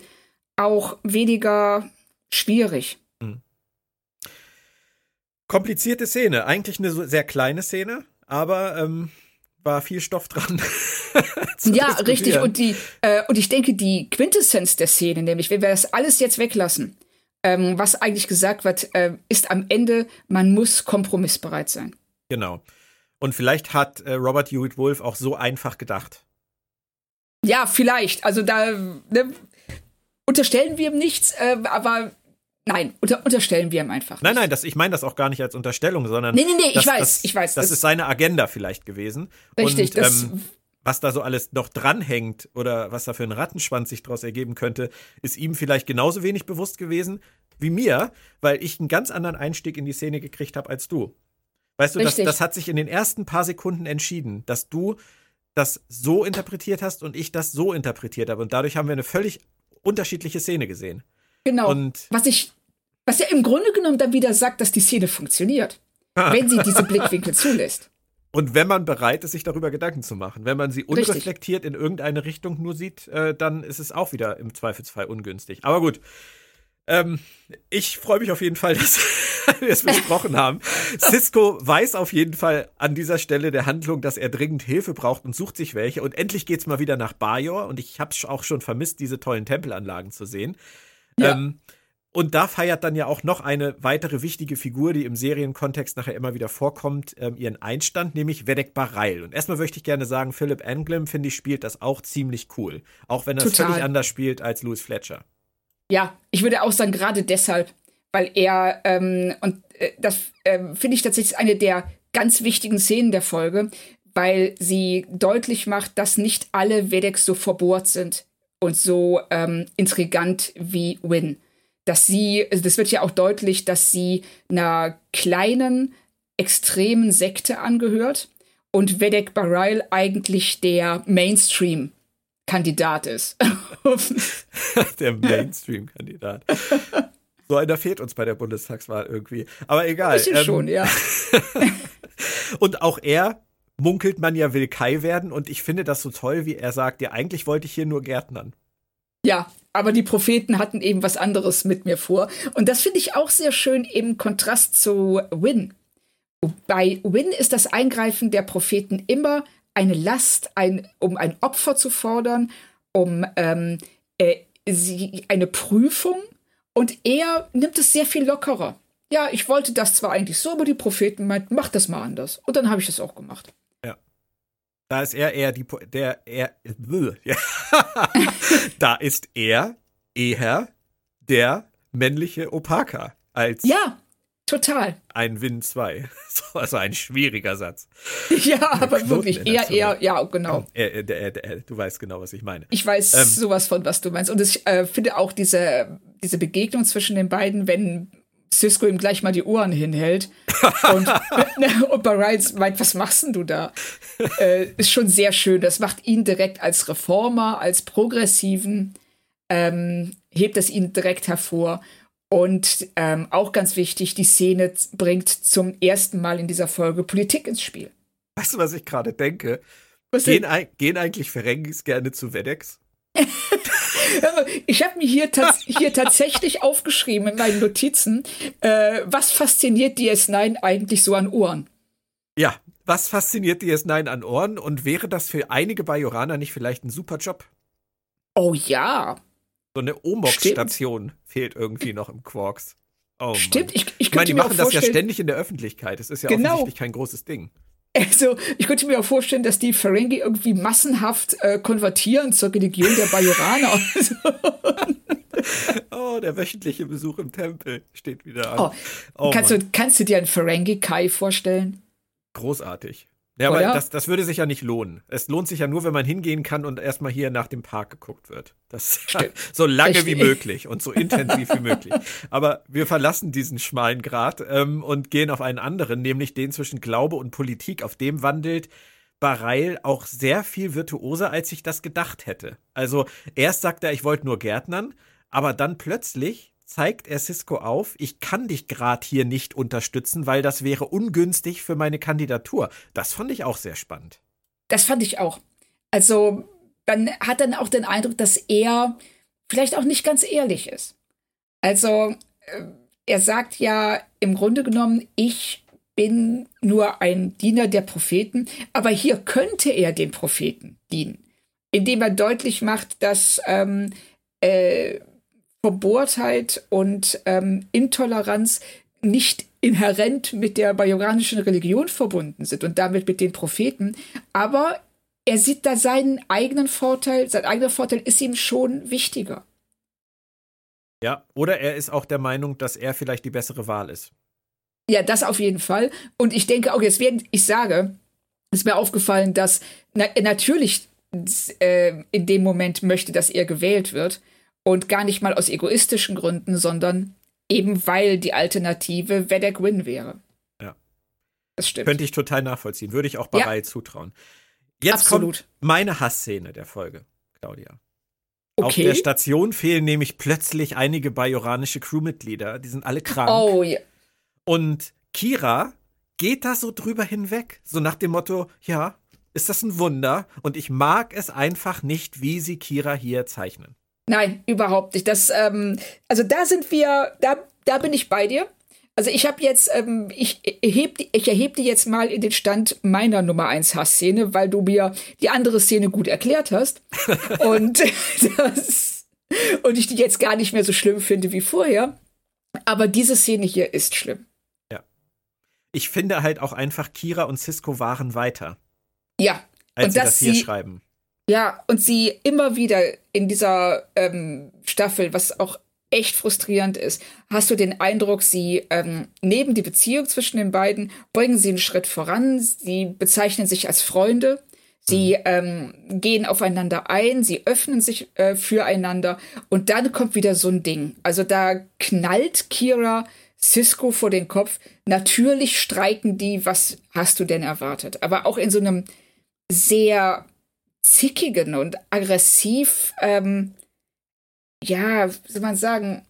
Speaker 3: auch weniger schwierig. Mhm.
Speaker 2: Komplizierte Szene. Eigentlich eine sehr kleine Szene, aber ähm, war viel Stoff dran.
Speaker 3: ja, richtig. Und, die, äh, und ich denke, die Quintessenz der Szene, nämlich, wenn wir das alles jetzt weglassen, ähm, was eigentlich gesagt wird, äh, ist am Ende, man muss kompromissbereit sein.
Speaker 2: Genau. Und vielleicht hat äh, Robert Hewitt Wolf auch so einfach gedacht.
Speaker 3: Ja, vielleicht. Also da ne, unterstellen wir ihm nichts, äh, aber Nein, unter, unterstellen wir ihm einfach. Nicht.
Speaker 2: Nein, nein, das, ich meine das auch gar nicht als Unterstellung, sondern.
Speaker 3: Nee, nee, nee,
Speaker 2: das,
Speaker 3: ich weiß,
Speaker 2: das,
Speaker 3: ich weiß.
Speaker 2: Das, das, ist seine Agenda vielleicht gewesen.
Speaker 3: Richtig,
Speaker 2: Und, das, ähm, was da so alles noch dranhängt oder was da für ein Rattenschwanz sich daraus ergeben könnte, ist ihm vielleicht genauso wenig bewusst gewesen wie mir, weil ich einen ganz anderen Einstieg in die Szene gekriegt habe als du. Weißt du, das, das hat sich in den ersten paar Sekunden entschieden, dass du das so interpretiert hast und ich das so interpretiert habe. Und dadurch haben wir eine völlig unterschiedliche Szene gesehen.
Speaker 3: Genau.
Speaker 2: Und
Speaker 3: was ich, was ja im Grunde genommen dann wieder sagt, dass die Szene funktioniert, ah. wenn sie diese Blickwinkel zulässt.
Speaker 2: Und wenn man bereit ist, sich darüber Gedanken zu machen. Wenn man sie unreflektiert Richtig. in irgendeine Richtung nur sieht, äh, dann ist es auch wieder im Zweifelsfall ungünstig. Aber gut. Ähm, ich freue mich auf jeden Fall, dass wir es besprochen haben. Cisco weiß auf jeden Fall an dieser Stelle der Handlung, dass er dringend Hilfe braucht und sucht sich welche. Und endlich geht es mal wieder nach Bajor. Und ich habe es auch schon vermisst, diese tollen Tempelanlagen zu sehen. Ja. Ähm, und da feiert dann ja auch noch eine weitere wichtige Figur, die im Serienkontext nachher immer wieder vorkommt, ähm, ihren Einstand, nämlich Vedek Bareil. Und erstmal möchte ich gerne sagen, Philip Anglim, finde ich, spielt das auch ziemlich cool. Auch wenn er es völlig anders spielt als Louis Fletcher.
Speaker 3: Ja, ich würde auch sagen, gerade deshalb, weil er, ähm, und äh, das äh, finde ich tatsächlich eine der ganz wichtigen Szenen der Folge, weil sie deutlich macht, dass nicht alle Vedeks so verbohrt sind und so ähm, intrigant wie Win dass sie, also das wird ja auch deutlich, dass sie einer kleinen, extremen Sekte angehört und Vedek Barail eigentlich der Mainstream-Kandidat ist.
Speaker 2: der Mainstream-Kandidat. So einer fehlt uns bei der Bundestagswahl irgendwie. Aber egal.
Speaker 3: Ein ähm, schon, ja.
Speaker 2: und auch er munkelt man ja will Kai werden und ich finde das so toll, wie er sagt, ja, eigentlich wollte ich hier nur Gärtnern.
Speaker 3: Ja, aber die Propheten hatten eben was anderes mit mir vor. Und das finde ich auch sehr schön im Kontrast zu Win. Bei Win ist das Eingreifen der Propheten immer eine Last, ein, um ein Opfer zu fordern, um ähm, äh, sie, eine Prüfung. Und er nimmt es sehr viel lockerer. Ja, ich wollte das zwar eigentlich so, aber die Propheten meinten, mach das mal anders. Und dann habe ich das auch gemacht.
Speaker 2: Da ist er eher die, der, er, ja. da ist er eher der männliche Opaka als.
Speaker 3: Ja, total.
Speaker 2: Ein Win 2. Also ein schwieriger Satz.
Speaker 3: Ja, aber wirklich eher, eher, ja, genau.
Speaker 2: Er, er, er, du weißt genau, was ich meine.
Speaker 3: Ich weiß ähm, sowas von, was du meinst. Und ich äh, finde auch diese, diese Begegnung zwischen den beiden, wenn Cisco ihm gleich mal die Ohren hinhält. und, und Ryan meint, was machst denn du da? Äh, ist schon sehr schön. Das macht ihn direkt als Reformer, als Progressiven, ähm, hebt es ihn direkt hervor. Und ähm, auch ganz wichtig, die Szene bringt zum ersten Mal in dieser Folge Politik ins Spiel.
Speaker 2: Weißt du, was ich gerade denke? Gehen, gehen, eigentlich Ferengis gerne zu WebEx?
Speaker 3: ich habe mir hier, tats hier tatsächlich aufgeschrieben in meinen Notizen, äh, was fasziniert DS9 eigentlich so an Ohren?
Speaker 2: Ja, was fasziniert DS9 an Ohren und wäre das für einige Bajoraner nicht vielleicht ein super Job?
Speaker 3: Oh ja.
Speaker 2: So eine Omox-Station fehlt irgendwie noch im Quarks.
Speaker 3: Oh, Stimmt,
Speaker 2: ich, ich, ich meine, die machen das ja ständig in der Öffentlichkeit. Es ist ja genau. offensichtlich kein großes Ding.
Speaker 3: Also, ich könnte mir auch vorstellen, dass die Ferengi irgendwie massenhaft äh, konvertieren zur Religion der Bajoraner.
Speaker 2: oh, der wöchentliche Besuch im Tempel steht wieder an. Oh,
Speaker 3: oh, kannst, du, kannst du dir einen Ferengi-Kai vorstellen?
Speaker 2: Großartig. Ja, aber das, das würde sich ja nicht lohnen. Es lohnt sich ja nur, wenn man hingehen kann und erstmal hier nach dem Park geguckt wird. Das so lange wie möglich und so intensiv wie möglich. Aber wir verlassen diesen schmalen Grat ähm, und gehen auf einen anderen, nämlich den zwischen Glaube und Politik. Auf dem wandelt Bareil auch sehr viel virtuoser, als ich das gedacht hätte. Also erst sagt er, ich wollte nur Gärtnern, aber dann plötzlich zeigt er Cisco auf, ich kann dich gerade hier nicht unterstützen, weil das wäre ungünstig für meine Kandidatur. Das fand ich auch sehr spannend.
Speaker 3: Das fand ich auch. Also, man hat dann auch den Eindruck, dass er vielleicht auch nicht ganz ehrlich ist. Also, äh, er sagt ja im Grunde genommen, ich bin nur ein Diener der Propheten, aber hier könnte er den Propheten dienen, indem er deutlich macht, dass ähm, äh, Verbohrtheit und ähm, Intoleranz nicht inhärent mit der bajoranischen Religion verbunden sind und damit mit den Propheten. Aber er sieht da seinen eigenen Vorteil, sein eigener Vorteil ist ihm schon wichtiger.
Speaker 2: Ja, oder er ist auch der Meinung, dass er vielleicht die bessere Wahl ist.
Speaker 3: Ja, das auf jeden Fall. Und ich denke auch, jetzt werden, ich sage, ist mir aufgefallen, dass na, natürlich äh, in dem Moment möchte, dass er gewählt wird. Und gar nicht mal aus egoistischen Gründen, sondern eben weil die Alternative Vedek Win wäre.
Speaker 2: Ja. Das stimmt. Könnte ich total nachvollziehen. Würde ich auch Barei ja. zutrauen. Jetzt Absolut. kommt meine Hassszene der Folge, Claudia. Okay. Auf der Station fehlen nämlich plötzlich einige bajoranische Crewmitglieder. Die sind alle krank.
Speaker 3: Oh ja.
Speaker 2: Und Kira geht da so drüber hinweg. So nach dem Motto, ja, ist das ein Wunder? Und ich mag es einfach nicht, wie sie Kira hier zeichnen.
Speaker 3: Nein, überhaupt nicht. Das, ähm, also da sind wir, da, da bin ich bei dir. Also ich habe jetzt, ähm, ich erhebe ich erheb die jetzt mal in den Stand meiner Nummer 1 Hassszene, weil du mir die andere Szene gut erklärt hast. und das, und ich die jetzt gar nicht mehr so schlimm finde wie vorher. Aber diese Szene hier ist schlimm.
Speaker 2: Ja. Ich finde halt auch einfach, Kira und Cisco waren weiter.
Speaker 3: Ja.
Speaker 2: Als und sie das hier sie, schreiben.
Speaker 3: Ja, und sie immer wieder in dieser ähm, Staffel, was auch echt frustrierend ist, hast du den Eindruck, sie ähm, neben die Beziehung zwischen den beiden bringen sie einen Schritt voran. Sie bezeichnen sich als Freunde. Sie mhm. ähm, gehen aufeinander ein, sie öffnen sich äh, füreinander und dann kommt wieder so ein Ding. Also da knallt Kira Cisco vor den Kopf. Natürlich streiken die, was hast du denn erwartet? Aber auch in so einem sehr zickigen und aggressiv, ähm, ja, wie soll man sagen,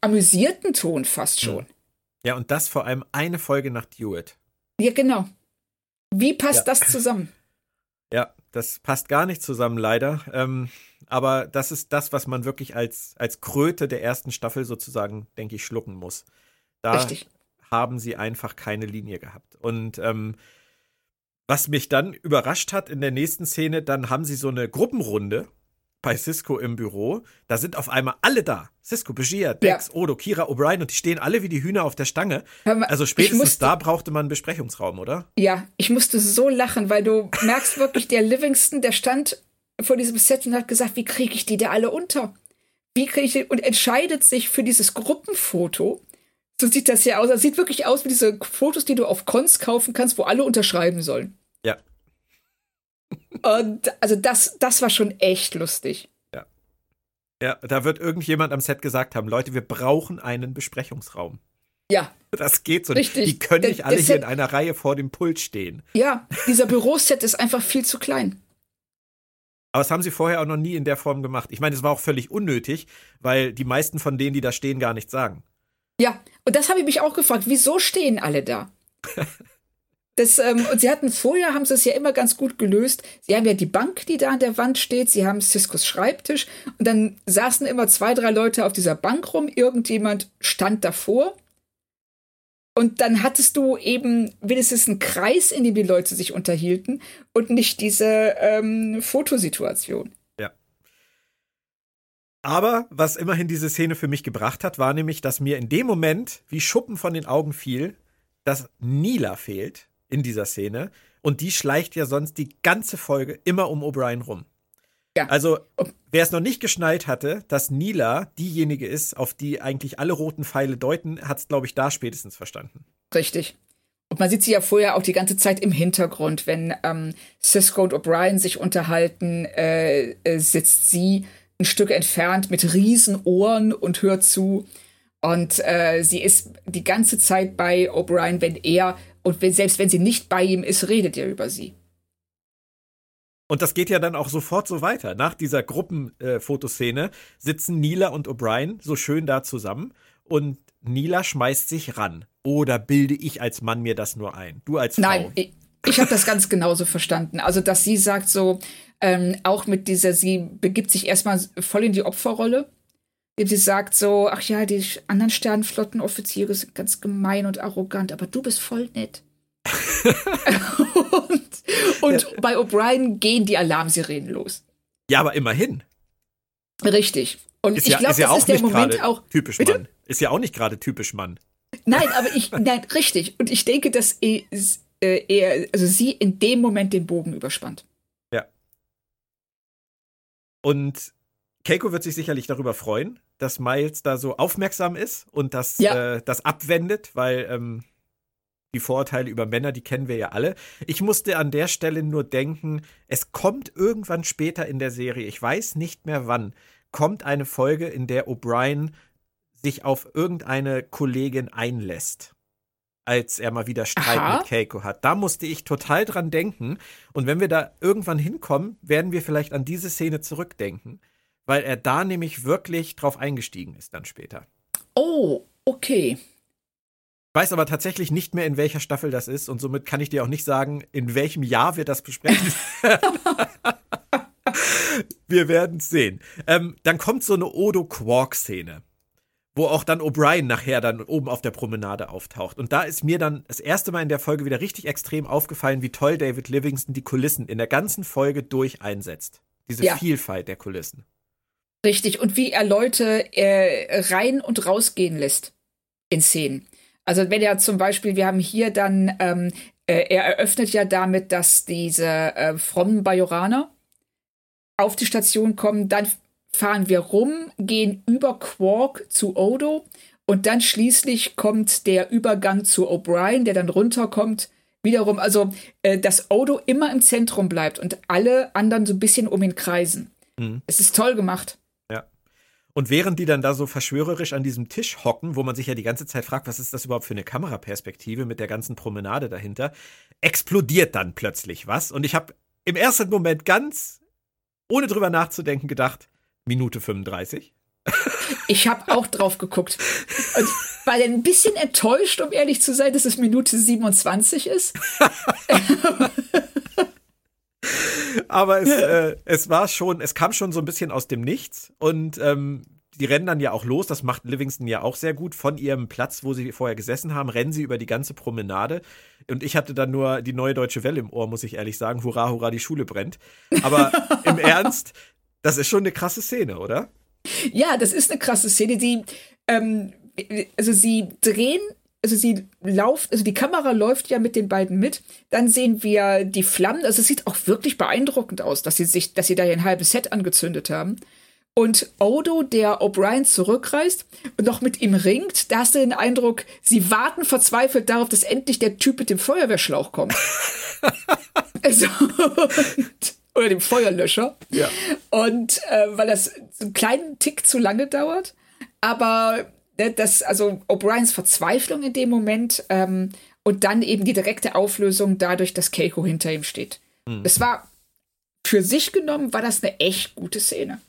Speaker 3: amüsierten Ton fast hm. schon.
Speaker 2: Ja, und das vor allem eine Folge nach Dewitt.
Speaker 3: Ja, genau. Wie passt ja. das zusammen?
Speaker 2: Ja, das passt gar nicht zusammen, leider. Ähm, aber das ist das, was man wirklich als, als Kröte der ersten Staffel sozusagen, denke ich, schlucken muss. Da Richtig. haben sie einfach keine Linie gehabt. Und ähm, was mich dann überrascht hat in der nächsten Szene, dann haben sie so eine Gruppenrunde bei Cisco im Büro. Da sind auf einmal alle da. Cisco, Begier, Dex, ja. Odo, Kira, O'Brien und die stehen alle wie die Hühner auf der Stange. Mal, also spätestens musste, da brauchte man einen Besprechungsraum, oder?
Speaker 3: Ja, ich musste so lachen, weil du merkst wirklich, der Livingston, der stand vor diesem Set und hat gesagt, wie kriege ich die da alle unter? Wie kriege ich die? Und entscheidet sich für dieses Gruppenfoto. So sieht das ja aus. Das sieht wirklich aus wie diese Fotos, die du auf Cons kaufen kannst, wo alle unterschreiben sollen.
Speaker 2: Ja.
Speaker 3: Und also das, das war schon echt lustig.
Speaker 2: Ja. Ja, da wird irgendjemand am Set gesagt haben, Leute, wir brauchen einen Besprechungsraum.
Speaker 3: Ja.
Speaker 2: Das geht so
Speaker 3: Richtig.
Speaker 2: nicht. Die können nicht alle hier
Speaker 3: Set-
Speaker 2: in einer Reihe vor dem Pult stehen.
Speaker 3: Ja, dieser Büroset ist einfach viel zu klein.
Speaker 2: Aber das haben sie vorher auch noch nie in der Form gemacht. Ich meine, es war auch völlig unnötig, weil die meisten von denen, die da stehen, gar nichts sagen.
Speaker 3: Ja, und das habe ich mich auch gefragt. Wieso stehen alle da? Das, ähm, und sie hatten vorher, haben sie es ja immer ganz gut gelöst. Sie haben ja die Bank, die da an der Wand steht. Sie haben Ciscos Schreibtisch. Und dann saßen immer zwei, drei Leute auf dieser Bank rum. Irgendjemand stand davor. Und dann hattest du eben wenigstens einen Kreis, in dem die Leute sich unterhielten und nicht diese ähm, Fotosituation.
Speaker 2: Aber was immerhin diese Szene für mich gebracht hat, war nämlich, dass mir in dem Moment wie Schuppen von den Augen fiel, dass Nila fehlt in dieser Szene. Und die schleicht ja sonst die ganze Folge immer um O'Brien rum.
Speaker 3: Ja.
Speaker 2: Also, wer es noch nicht geschnallt hatte, dass Nila diejenige ist, auf die eigentlich alle roten Pfeile deuten, hat es, glaube ich, da spätestens verstanden.
Speaker 3: Richtig. Und man sieht sie ja vorher auch die ganze Zeit im Hintergrund. Wenn ähm, Cisco und O'Brien sich unterhalten, äh, äh, sitzt sie ein Stück entfernt mit riesen Ohren und hört zu. Und äh, sie ist die ganze Zeit bei O'Brien, wenn er, und wenn, selbst wenn sie nicht bei ihm ist, redet er über sie.
Speaker 2: Und das geht ja dann auch sofort so weiter. Nach dieser Gruppenfotoszene sitzen Nila und O'Brien so schön da zusammen und Nila schmeißt sich ran. Oder bilde ich als Mann mir das nur ein? Du als Frau.
Speaker 3: Nein, ich, ich habe das ganz genauso verstanden. Also, dass sie sagt so, ähm, auch mit dieser, sie begibt sich erstmal voll in die Opferrolle. Sie sagt so, ach ja, die anderen Sternenflottenoffiziere sind ganz gemein und arrogant, aber du bist voll nett. und und bei O'Brien gehen die Alarmsirenen los.
Speaker 2: Ja, aber immerhin.
Speaker 3: Richtig. Und
Speaker 2: Ist
Speaker 3: ich
Speaker 2: ja,
Speaker 3: glaube,
Speaker 2: ja
Speaker 3: das ist der Moment auch.
Speaker 2: typisch
Speaker 3: Bitte?
Speaker 2: Mann. Ist ja auch nicht gerade typisch Mann.
Speaker 3: Nein, aber ich, nein, richtig. Und ich denke, dass er, äh, er, also sie in dem Moment den Bogen überspannt.
Speaker 2: Und Keiko wird sich sicherlich darüber freuen, dass Miles da so aufmerksam ist und das,
Speaker 3: Ja.
Speaker 2: äh, das abwendet, weil ähm, die Vorurteile über Männer, die kennen wir ja alle. Ich musste an der Stelle nur denken, es kommt irgendwann später in der Serie, ich weiß nicht mehr wann, kommt eine Folge, in der O'Brien sich auf irgendeine Kollegin einlässt. Als er mal wieder Streit
Speaker 3: Aha.
Speaker 2: mit Keiko hat. Da musste ich total dran denken. Und wenn wir da irgendwann hinkommen, werden wir vielleicht an diese Szene zurückdenken, weil er da nämlich wirklich drauf eingestiegen ist dann später.
Speaker 3: Oh, okay.
Speaker 2: Ich weiß aber tatsächlich nicht mehr, in welcher Staffel das ist und somit kann ich dir auch nicht sagen, in welchem Jahr wir das besprechen. wir werden es sehen. Ähm, dann kommt so eine Odo-Quark-Szene, wo auch dann O'Brien nachher dann oben auf der Promenade auftaucht. Und da ist mir dann das erste Mal in der Folge wieder richtig extrem aufgefallen, wie toll David Livingston die Kulissen in der ganzen Folge durch einsetzt. Diese
Speaker 3: Ja.
Speaker 2: Vielfalt der Kulissen.
Speaker 3: Richtig. Und wie er Leute äh, rein und rausgehen lässt in Szenen. Also wenn er zum Beispiel, wir haben hier dann, ähm, äh, er eröffnet ja damit, dass diese äh, frommen Bajoraner auf die Station kommen, dann fahren wir rum, gehen über Quark zu Odo und dann schließlich kommt der Übergang zu O'Brien, der dann runterkommt. Wiederum, also, äh, dass Odo immer im Zentrum bleibt und alle anderen so ein bisschen um ihn kreisen.
Speaker 2: Mhm.
Speaker 3: Es ist toll gemacht.
Speaker 2: Und während die dann da so verschwörerisch an diesem Tisch hocken, wo man sich ja die ganze Zeit fragt, was ist das überhaupt für eine Kameraperspektive mit der ganzen Promenade dahinter, explodiert dann plötzlich was. Und ich habe im ersten Moment ganz, ohne drüber nachzudenken, gedacht, Minute 35.
Speaker 3: Ich habe auch drauf geguckt. Und war dann ein bisschen enttäuscht, um ehrlich zu sein, dass es Minute 27 ist.
Speaker 2: Aber es, äh, es war schon, es kam schon so ein bisschen aus dem Nichts. Und ähm, die rennen dann ja auch los, das macht Livingston ja auch sehr gut. Von ihrem Platz, wo sie vorher gesessen haben, rennen sie über die ganze Promenade. Und ich hatte dann nur die neue deutsche Welle im Ohr, muss ich ehrlich sagen. Hurra, hurra, die Schule brennt. Aber im Ernst, das ist schon eine krasse Szene, oder?
Speaker 3: Ja, das ist eine krasse Szene, die, ähm, also sie drehen, also sie lauft, also die Kamera läuft ja mit den beiden mit. Dann sehen wir die Flammen. Also es sieht auch wirklich beeindruckend aus, dass sie sich, dass sie da ein halbes Set angezündet haben. Und Odo, der O'Brien zurückreist und noch mit ihm ringt, da hast du den Eindruck, sie warten verzweifelt darauf, dass endlich der Typ mit dem Feuerwehrschlauch kommt. also, oder dem Feuerlöscher.
Speaker 2: Ja.
Speaker 3: Und äh, weil das einen kleinen Tick zu lange dauert. Aber das, also O'Briens Verzweiflung in dem Moment ähm, und dann eben die direkte Auflösung dadurch, dass Keiko hinter ihm steht. Mhm. Das war für sich genommen, war das eine echt gute Szene.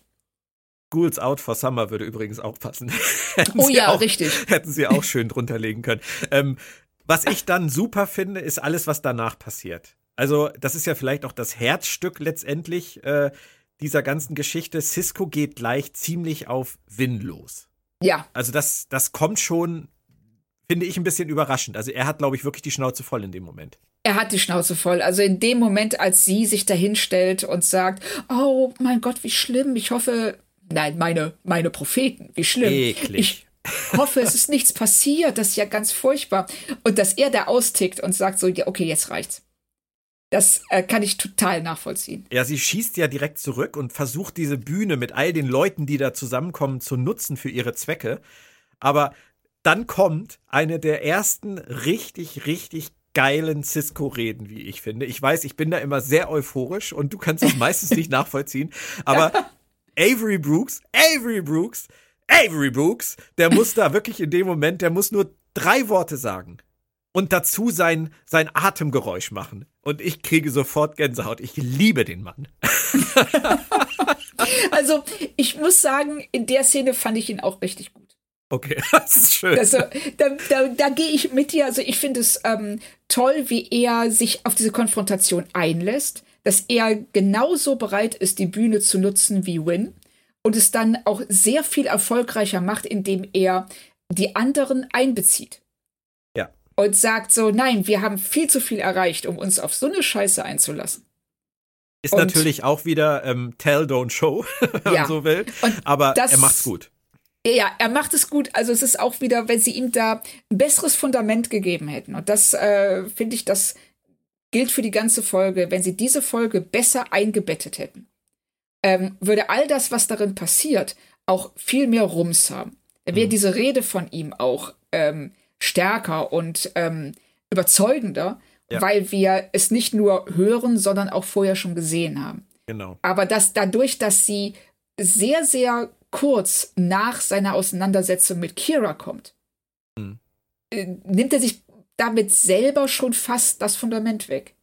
Speaker 2: Ghouls Out for Summer würde übrigens auch passen.
Speaker 3: oh ja,
Speaker 2: auch,
Speaker 3: richtig.
Speaker 2: Hätten sie auch schön drunter legen können. Ähm, was ich dann super finde, ist alles, was danach passiert. Also, das ist ja vielleicht auch das Herzstück letztendlich äh, dieser ganzen Geschichte. Cisco geht gleich ziemlich auf Win los.
Speaker 3: Ja.
Speaker 2: Also, das, das kommt schon, finde ich, ein bisschen überraschend. Also, er hat, glaube ich, wirklich die Schnauze voll in dem Moment.
Speaker 3: Er hat die Schnauze voll. Also in dem Moment, als sie sich dahinstellt und sagt, oh mein Gott, wie schlimm, ich hoffe, nein, meine, meine Propheten, wie schlimm.
Speaker 2: Eklig.
Speaker 3: Ich hoffe, es ist nichts passiert, das ist ja ganz furchtbar. Und dass er da austickt und sagt so, ja, okay, jetzt reicht's. Das äh, kann ich total nachvollziehen.
Speaker 2: Ja, sie schießt ja direkt zurück und versucht diese Bühne mit all den Leuten, die da zusammenkommen, zu nutzen für ihre Zwecke. Aber dann kommt eine der ersten richtig, richtig geilen Cisco-Reden, wie ich finde. Ich weiß, ich bin da immer sehr euphorisch und du kannst es meistens nicht nachvollziehen. Aber Avery Brooks, Avery Brooks, Avery Brooks, der muss da wirklich in dem Moment, der muss nur drei Worte sagen und dazu sein, sein Atemgeräusch machen. Und ich kriege sofort Gänsehaut. Ich liebe den Mann.
Speaker 3: also, ich muss sagen, in der Szene fand ich ihn auch richtig gut.
Speaker 2: Okay, das ist schön.
Speaker 3: Also, da, da, da gehe ich mit dir. Also, ich finde es ähm, toll, wie er sich auf diese Konfrontation einlässt, dass er genauso bereit ist, die Bühne zu nutzen wie Win und es dann auch sehr viel erfolgreicher macht, indem er die anderen einbezieht und sagt so, nein, wir haben viel zu viel erreicht, um uns auf so eine Scheiße einzulassen.
Speaker 2: Ist und, natürlich auch wieder ähm, Tell, Don't Show, wenn ja. man so will. Und aber das, er macht's gut.
Speaker 3: Ja, er macht es gut. Also es ist auch wieder, wenn sie ihm da ein besseres Fundament gegeben hätten. Und das äh, finde ich, das gilt für die ganze Folge. Wenn sie diese Folge besser eingebettet hätten, ähm, würde all das, was darin passiert, auch viel mehr Rums haben. Wäre mhm. diese Rede von ihm auch ähm, stärker und ähm, überzeugender, ja. weil wir es nicht nur hören, sondern auch vorher schon gesehen haben.
Speaker 2: Genau.
Speaker 3: Aber dass dadurch, dass sie sehr, sehr kurz nach seiner Auseinandersetzung mit Kira kommt, mhm. äh, nimmt er sich damit selber schon fast das Fundament weg.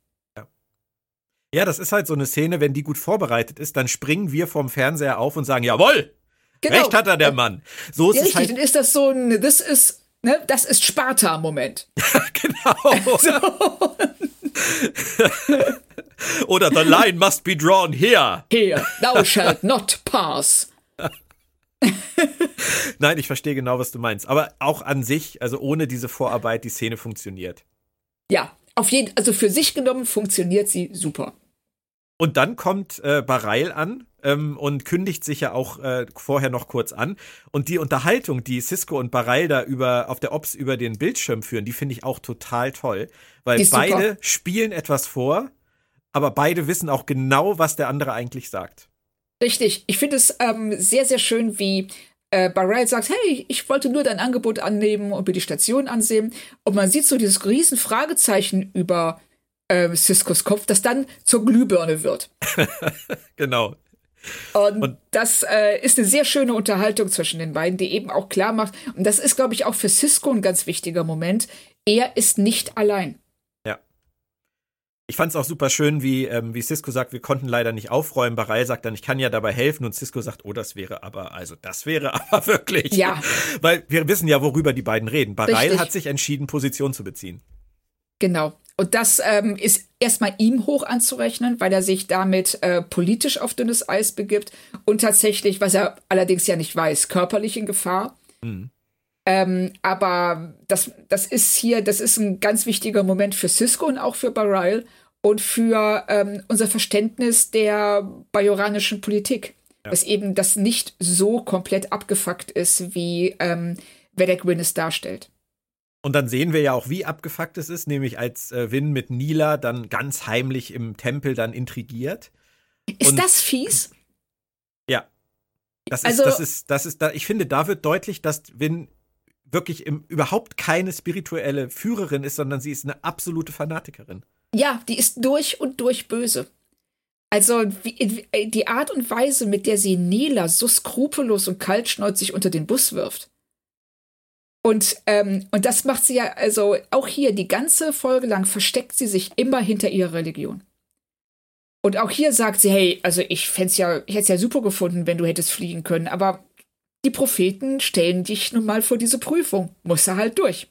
Speaker 2: Ja. das ist halt so eine Szene, wenn die gut vorbereitet ist, dann springen wir vom Fernseher auf und sagen, jawohl, genau. recht hat er der Mann. So ist ja,
Speaker 3: es
Speaker 2: richtig,
Speaker 3: halt. Dann ist das so ein, das ist Ne, das ist Sparta-Moment.
Speaker 2: genau. So. Oder the line must be drawn here.
Speaker 3: Here, thou shalt not pass.
Speaker 2: Nein, ich verstehe genau, was du meinst. Aber auch an sich, also ohne diese Vorarbeit, die Szene funktioniert.
Speaker 3: Ja, auf jeden, also für sich genommen funktioniert sie super.
Speaker 2: Und dann kommt äh, Bareil an ähm, und kündigt sich ja auch äh, vorher noch kurz an. Und die Unterhaltung, die Cisco und Bareil da über, auf der Ops über den Bildschirm führen, die finde ich auch total toll. Weil beide super. spielen etwas vor, aber beide wissen auch genau, was der andere eigentlich sagt.
Speaker 3: Richtig. Ich finde es ähm, sehr, sehr schön, wie äh, Barrel sagt, hey, ich wollte nur dein Angebot annehmen und mir die Station ansehen. Und man sieht so dieses riesen Fragezeichen über äh, Ciscos Kopf, das dann zur Glühbirne wird.
Speaker 2: genau.
Speaker 3: Und, und das äh, ist eine sehr schöne Unterhaltung zwischen den beiden, die eben auch klar macht, und das ist, glaube ich, auch für Cisco ein ganz wichtiger Moment, er ist nicht allein.
Speaker 2: Ja. Ich fand es auch super schön, wie, ähm, wie Cisco sagt, wir konnten leider nicht aufräumen. Bareil sagt dann, ich kann ja dabei helfen. Und Cisco sagt, oh, das wäre aber, also das wäre aber wirklich.
Speaker 3: Ja.
Speaker 2: Weil wir wissen ja, worüber die beiden reden. Bareil hat sich entschieden, Position zu beziehen.
Speaker 3: Genau. Und das ähm, ist erstmal ihm hoch anzurechnen, weil er sich damit äh, politisch auf dünnes Eis begibt und tatsächlich, was er allerdings ja nicht weiß, körperlich in Gefahr. Mhm. Ähm, aber das, das ist hier, das ist ein ganz wichtiger Moment für Cisco und auch für Bareil und für ähm, unser Verständnis der bajoranischen Politik. Ja. Dass eben das nicht so komplett abgefuckt ist, wie ähm, Vedek Win es darstellt.
Speaker 2: Und dann sehen wir ja auch, wie abgefuckt es ist, nämlich als äh, Win mit Nila dann ganz heimlich im Tempel dann intrigiert.
Speaker 3: Ist Und, das fies?
Speaker 2: Ja. Das also, ist, das ist, das ist, da, ich finde, da wird deutlich, dass Win wirklich im, überhaupt keine spirituelle Führerin ist, sondern sie ist eine absolute Fanatikerin.
Speaker 3: Ja, die ist durch und durch böse. Also wie, die Art und Weise, mit der sie Nela so skrupellos und kaltschnäuzig unter den Bus wirft. Und, ähm, und das macht sie ja, also auch hier die ganze Folge lang versteckt sie sich immer hinter ihrer Religion. Und auch hier sagt sie, hey, also ich fände ja, ich hätte es ja super gefunden, wenn du hättest fliegen können, aber die Propheten stellen dich nun mal vor diese Prüfung. Muss er halt durch.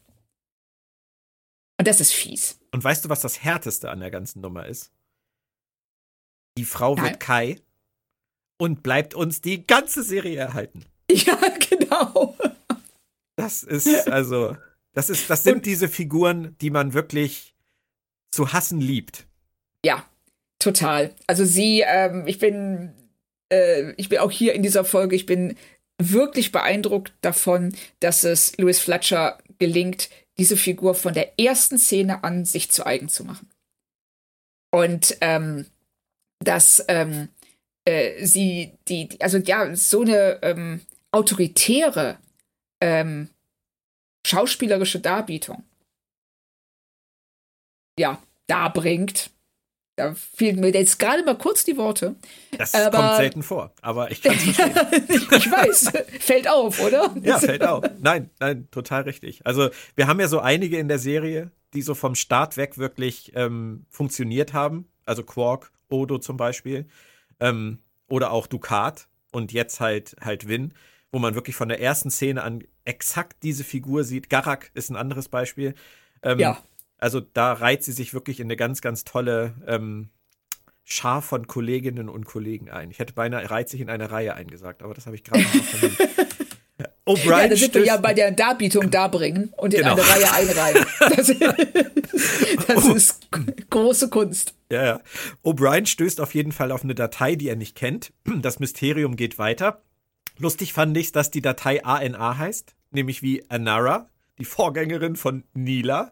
Speaker 3: Und das ist fies.
Speaker 2: Und weißt du, was das Härteste an der ganzen Nummer ist? Die Frau Nein. wird Kai und bleibt uns die ganze Serie erhalten.
Speaker 3: Ja, genau.
Speaker 2: Das ist, also, das ist, das sind und, diese Figuren, die man wirklich zu hassen liebt.
Speaker 3: Ja, total. Also sie, ähm, ich bin, äh, ich bin auch hier in dieser Folge, ich bin wirklich beeindruckt davon, dass es Louis Fletcher gelingt, diese Figur von der ersten Szene an sich zu eigen zu machen. Und ähm, dass ähm, äh, sie die, also ja, so eine ähm, autoritäre ähm, schauspielerische Darbietung ja, darbringt, da fehlen mir jetzt gerade mal kurz die Worte.
Speaker 2: Das aber, kommt selten vor, aber ich kann es verstehen.
Speaker 3: ich weiß, fällt auf, oder?
Speaker 2: Ja, fällt auf. Nein, nein, total richtig. Also wir haben ja so einige in der Serie, die so vom Start weg wirklich ähm, funktioniert haben. Also Quark, Odo zum Beispiel. Ähm, oder auch Ducat und jetzt halt halt Win, wo man wirklich von der ersten Szene an exakt diese Figur sieht. Garak ist ein anderes Beispiel. Ähm, ja also da reiht sie sich wirklich in eine ganz, ganz tolle ähm, Schar von Kolleginnen und Kollegen ein. Ich hätte beinahe reiht sich in eine Reihe eingesagt, aber das habe ich gerade noch vermisst.
Speaker 3: O'Brien ja, da sind wir ja bei der Darbietung darbringen und in genau. eine Reihe einreihen. Das, das oh. ist große Kunst.
Speaker 2: Ja, ja. O'Brien stößt auf jeden Fall auf eine Datei, die er nicht kennt. Das Mysterium geht weiter. Lustig fand ich, dass die Datei ANA heißt, nämlich wie Anara, die Vorgängerin von Nila.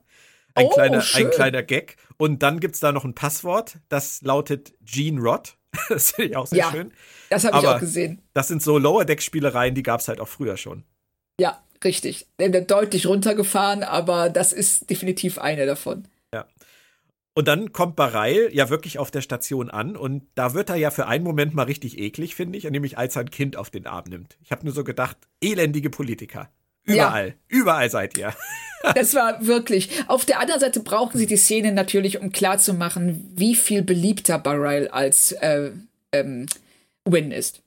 Speaker 2: Ein, oh, kleiner, ein kleiner Gag. Und dann gibt es da noch ein Passwort, das lautet Gene Rod. das finde ich auch sehr ja, schön.
Speaker 3: Das habe ich auch gesehen.
Speaker 2: Das sind so Lower-Deck-Spielereien, die gab es halt auch früher schon.
Speaker 3: Ja, richtig. Deutlich runtergefahren, aber das ist definitiv eine davon.
Speaker 2: Und dann kommt Bareil ja wirklich auf der Station an und da wird er ja für einen Moment mal richtig eklig, finde ich, nämlich als er ein Kind auf den Arm nimmt. Ich habe nur so gedacht, elendige Politiker. Überall, ja. überall seid ihr.
Speaker 3: Das war wirklich. Auf der anderen Seite brauchen sie die Szene natürlich, um klarzumachen, wie viel beliebter Bareil als äh, ähm, Win ist.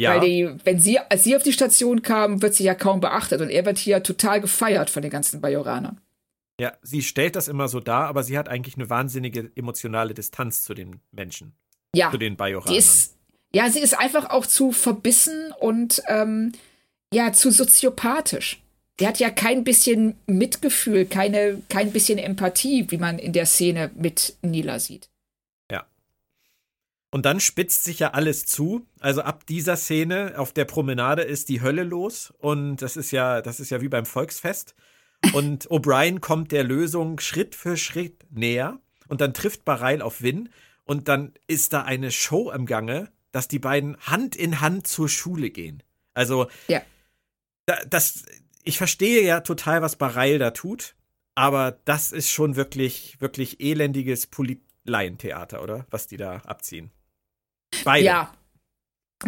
Speaker 3: Ja. Weil die, wenn sie, als sie auf die Station kam, wird sie ja kaum beachtet und er wird hier total gefeiert von den ganzen Bajoranern.
Speaker 2: Ja, sie stellt das immer so dar, aber sie hat eigentlich eine wahnsinnige emotionale Distanz zu den Menschen. Ja. Zu den Bajoranern.
Speaker 3: Ist, ja, sie ist einfach auch zu verbissen und ähm, ja, zu soziopathisch. Der hat ja kein bisschen Mitgefühl, keine, kein bisschen Empathie, wie man in der Szene mit Nila sieht.
Speaker 2: Ja. Und dann spitzt sich ja alles zu. Also ab dieser Szene auf der Promenade ist die Hölle los. Und das ist ja, das ist ja wie beim Volksfest. Und O'Brien kommt der Lösung Schritt für Schritt näher. Und dann trifft Bareil auf Win. Und dann ist da eine Show im Gange, dass die beiden Hand in Hand zur Schule gehen. Also, ja. das, ich verstehe ja total, was Bareil da tut, aber das ist schon wirklich, wirklich elendiges Laientheater, oder? Was die da abziehen.
Speaker 3: Beide. Ja,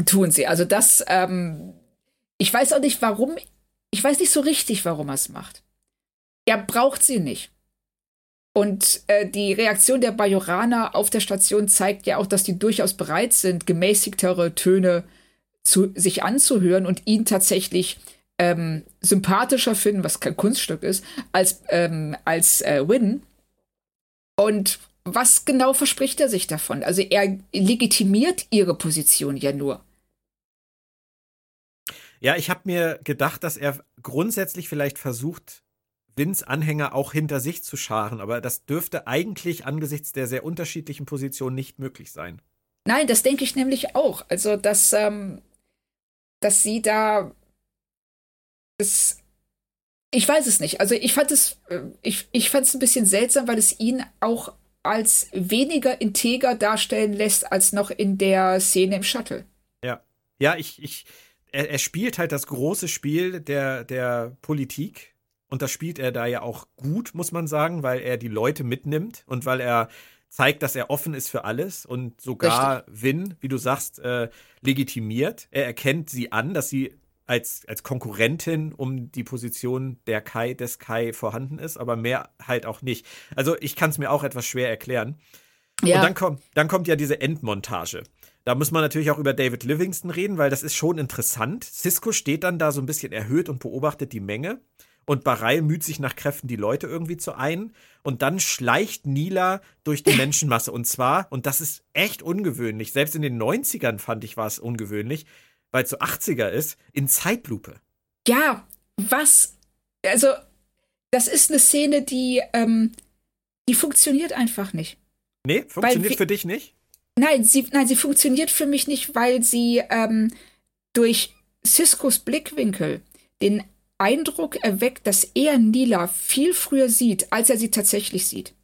Speaker 3: tun sie. Also das, ähm, ich weiß auch nicht, warum, ich weiß nicht so richtig, warum er es macht. Er braucht sie nicht. Und äh, die Reaktion der Bajoraner auf der Station zeigt ja auch, dass die durchaus bereit sind, gemäßigtere Töne zu, sich anzuhören und ihn tatsächlich ähm, sympathischer finden, was kein Kunststück ist, als, ähm, als äh, Win. Und was genau verspricht er sich davon? Also er legitimiert ihre Position ja nur.
Speaker 2: Ja, ich habe mir gedacht, dass er grundsätzlich vielleicht versucht, Wins Anhänger auch hinter sich zu scharen, aber das dürfte eigentlich angesichts der sehr unterschiedlichen Positionen nicht möglich sein.
Speaker 3: Nein, das denke ich nämlich auch. Also, dass, ähm, dass sie da es, ich weiß es nicht. Also ich fand es, äh, ich, ich fand es ein bisschen seltsam, weil es ihn auch als weniger integer darstellen lässt als noch in der Szene im Shuttle.
Speaker 2: Ja, ja, ich, ich, er, er spielt halt das große Spiel der, der Politik und das spielt er da ja auch gut, muss man sagen, weil er die Leute mitnimmt und weil er zeigt, dass er offen ist für alles und sogar Richtig. Win, wie du sagst, äh, legitimiert. Er erkennt sie an, dass sie als, als Konkurrentin um die Position der Kai, des Kai vorhanden ist, aber mehr halt auch nicht. Also ich kann es mir auch etwas schwer erklären. Ja. Und dann kommt, dann kommt ja diese Endmontage. Da muss man natürlich auch über David Livingston reden, weil das ist schon interessant. Cisco steht dann da so ein bisschen erhöht und beobachtet die Menge. Und Bareil müht sich nach Kräften, die Leute irgendwie zu ein. Und dann schleicht Nila durch die Menschenmasse. Und zwar, und das ist echt ungewöhnlich, selbst in den 90ern fand ich war es ungewöhnlich, weil es so 80er ist, in Zeitlupe.
Speaker 3: Ja, was? Also, das ist eine Szene, die, ähm, die funktioniert einfach nicht.
Speaker 2: Nee, funktioniert für dich nicht?
Speaker 3: Nein, sie, nein, sie funktioniert für mich nicht, weil sie ähm, durch Ciscos Blickwinkel den Eindruck erweckt, dass er Nila viel früher sieht, als er sie tatsächlich sieht.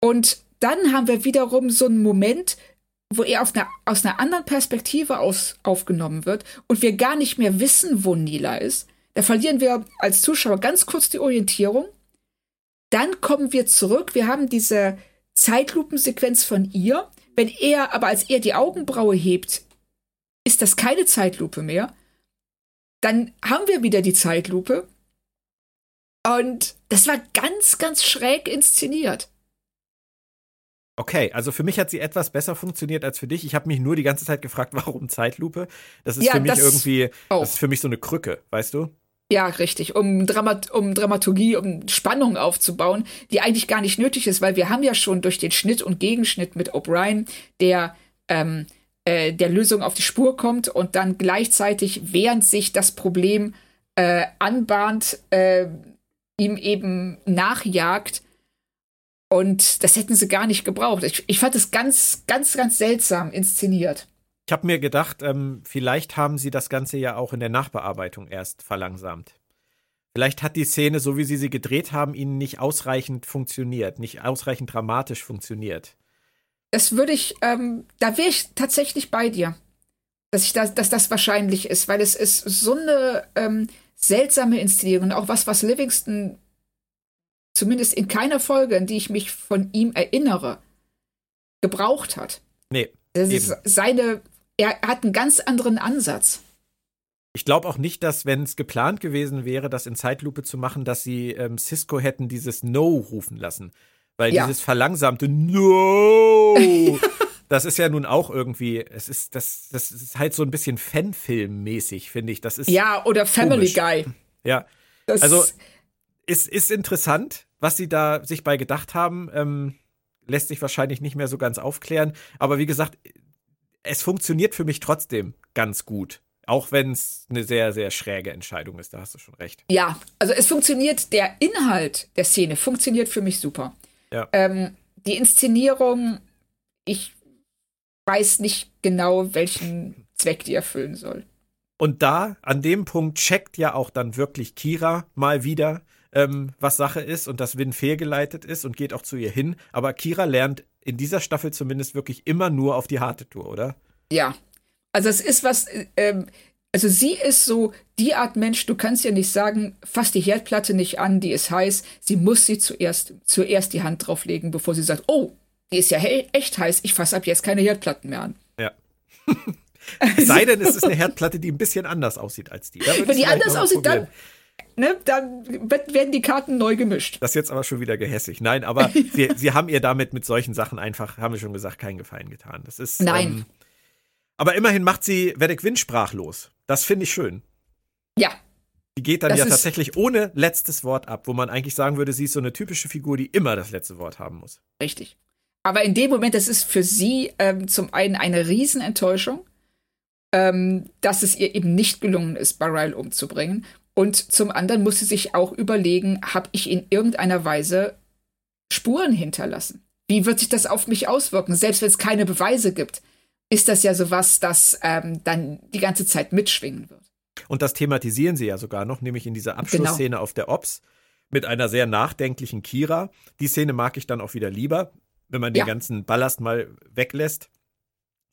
Speaker 3: Und dann haben wir wiederum so einen Moment, wo er einer, aus einer anderen Perspektive aus, aufgenommen wird und wir gar nicht mehr wissen, wo Nila ist. Da verlieren wir als Zuschauer ganz kurz die Orientierung. Dann kommen wir zurück. Wir haben diese Zeitlupensequenz von ihr. Wenn er, aber als er die Augenbraue hebt, ist das keine Zeitlupe mehr. Dann haben wir wieder die Zeitlupe. Und das war ganz, ganz schräg inszeniert.
Speaker 2: Okay, also für mich hat sie etwas besser funktioniert als für dich. Ich habe mich nur die ganze Zeit gefragt, warum Zeitlupe? Das ist ja, für mich irgendwie, auch. das ist für mich so eine Krücke, weißt du?
Speaker 3: Ja, richtig, um, Dramat um Dramaturgie, um Spannung aufzubauen, die eigentlich gar nicht nötig ist, weil wir haben ja schon durch den Schnitt und Gegenschnitt mit O'Brien, der ähm, äh, der Lösung auf die Spur kommt und dann gleichzeitig, während sich das Problem äh, anbahnt, äh, ihm eben nachjagt. Und das hätten sie gar nicht gebraucht. Ich, ich fand es ganz, ganz, ganz seltsam inszeniert.
Speaker 2: Ich habe mir gedacht, ähm, vielleicht haben sie das Ganze ja auch in der Nachbearbeitung erst verlangsamt. Vielleicht hat die Szene, so wie sie sie gedreht haben, ihnen nicht ausreichend funktioniert, nicht ausreichend dramatisch funktioniert.
Speaker 3: Das würde ich, ähm, da wäre ich tatsächlich bei dir, dass ich da, dass das wahrscheinlich ist, weil es ist so eine ähm, seltsame Inszenierung, auch was, was Livingston zumindest in keiner Folge, in die ich mich von ihm erinnere, gebraucht hat.
Speaker 2: Nee.
Speaker 3: Das eben. ist seine er hat einen ganz anderen Ansatz.
Speaker 2: Ich glaube auch nicht, dass, wenn es geplant gewesen wäre, das in Zeitlupe zu machen, dass sie ähm, Cisco hätten dieses No rufen lassen. Weil ja. dieses verlangsamte No, das ist ja nun auch irgendwie, es ist, das, das ist halt so ein bisschen Fanfilm-mäßig, finde ich. Das ist
Speaker 3: ja, oder Family
Speaker 2: komisch.
Speaker 3: Guy.
Speaker 2: Ja. Das also, ist, ist interessant, was sie da sich bei gedacht haben. Ähm, lässt sich wahrscheinlich nicht mehr so ganz aufklären. Aber wie gesagt, es funktioniert für mich trotzdem ganz gut. Auch wenn es eine sehr, sehr schräge Entscheidung ist, da hast du schon recht.
Speaker 3: Ja, also es funktioniert, der Inhalt der Szene funktioniert für mich super.
Speaker 2: Ja.
Speaker 3: Ähm, die Inszenierung, ich weiß nicht genau, welchen Zweck die erfüllen soll.
Speaker 2: Und da, an dem Punkt, checkt ja auch dann wirklich Kira mal wieder, ähm, was Sache ist und dass Win fehlgeleitet ist und geht auch zu ihr hin. Aber Kira lernt in dieser Staffel zumindest wirklich immer nur auf die harte Tour, oder?
Speaker 3: Ja. Also es ist was, ähm, also sie ist so die Art Mensch, du kannst ja nicht sagen, fass die Herdplatte nicht an, die ist heiß. Sie muss sie zuerst, zuerst die Hand drauflegen, bevor sie sagt, oh, die ist ja echt heiß, ich fasse ab jetzt keine Herdplatten mehr an.
Speaker 2: Ja. Sei denn, es ist eine Herdplatte, die ein bisschen anders aussieht als die.
Speaker 3: Wenn die anders aussieht, dann, ne, dann werden die Karten neu gemischt.
Speaker 2: Das ist jetzt aber schon wieder gehässig. Nein, aber sie, sie haben ihr damit mit solchen Sachen einfach, haben wir schon gesagt, keinen Gefallen getan. Das ist.
Speaker 3: Nein. Ähm,
Speaker 2: aber immerhin macht sie Vedek Win sprachlos. Das finde ich schön.
Speaker 3: Ja.
Speaker 2: Die geht dann das ja tatsächlich ohne letztes Wort ab, wo man eigentlich sagen würde, sie ist so eine typische Figur, die immer das letzte Wort haben muss.
Speaker 3: Richtig. Aber in dem Moment, das ist für sie ähm, zum einen eine Riesenenttäuschung, ähm, dass es ihr eben nicht gelungen ist, Baral umzubringen. Und zum anderen muss sie sich auch überlegen, habe ich in irgendeiner Weise Spuren hinterlassen? Wie wird sich das auf mich auswirken? Selbst wenn es keine Beweise gibt, ist das ja sowas, das ähm, dann die ganze Zeit mitschwingen wird.
Speaker 2: Und das thematisieren sie ja sogar noch, nämlich in dieser Abschlussszene genau. auf der Ops mit einer sehr nachdenklichen Kira. Die Szene mag ich dann auch wieder lieber, wenn man den ganzen Ballast mal weglässt.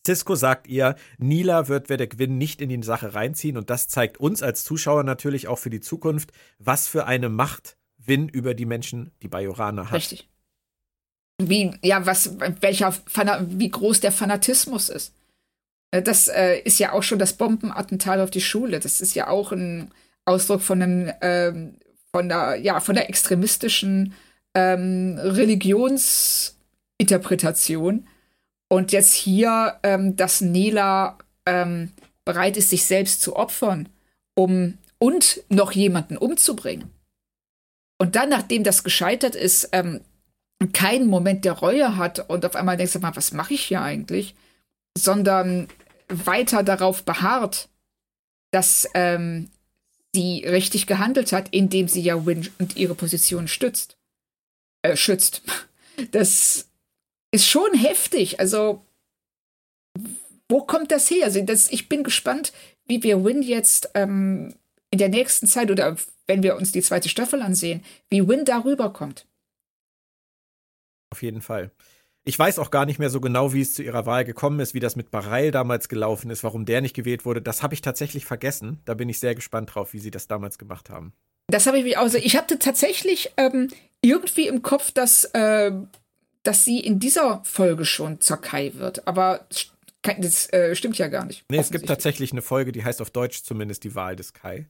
Speaker 2: Cisco sagt ihr, Nila wird Wedek-Win nicht in die Sache reinziehen und das zeigt uns als Zuschauer natürlich auch für die Zukunft, was für eine Macht Win über die Menschen, die Bajoraner hat.
Speaker 3: Richtig. Wie, ja, was, welcher, wie groß der Fanatismus ist. Äh, das äh, ist ja auch schon das Bombenattentat auf die Schule. Das ist ja auch ein Ausdruck von einem, ähm, von der, ja, von der extremistischen ähm, Religionsinterpretation. Und jetzt hier, ähm, dass Nela ähm, bereit ist, sich selbst zu opfern, um und noch jemanden umzubringen. Und dann, nachdem das gescheitert ist, ähm, keinen Moment der Reue hat und auf einmal denkst du mal, was mache ich hier eigentlich? Sondern weiter darauf beharrt, dass ähm, sie richtig gehandelt hat, indem sie ja Win und ihre Position stützt. Äh, schützt. Das ist schon heftig. Also, wo kommt das her? Also, das, ich bin gespannt, wie wir Win jetzt ähm, in der nächsten Zeit oder wenn wir uns die zweite Staffel ansehen, wie Win darüber kommt.
Speaker 2: Auf jeden Fall. Ich weiß auch gar nicht mehr so genau, wie es zu ihrer Wahl gekommen ist, wie das mit Bareil damals gelaufen ist, warum der nicht gewählt wurde. Das habe ich tatsächlich vergessen. Da bin ich sehr gespannt drauf, wie sie das damals gemacht haben.
Speaker 3: Das habe ich mich auch. Also ich hatte tatsächlich ähm, irgendwie im Kopf, dass, äh, dass sie in dieser Folge schon zur Kai wird. Aber das äh, stimmt ja gar nicht.
Speaker 2: Nee, es gibt tatsächlich eine Folge, die heißt auf Deutsch zumindest die Wahl des Kai.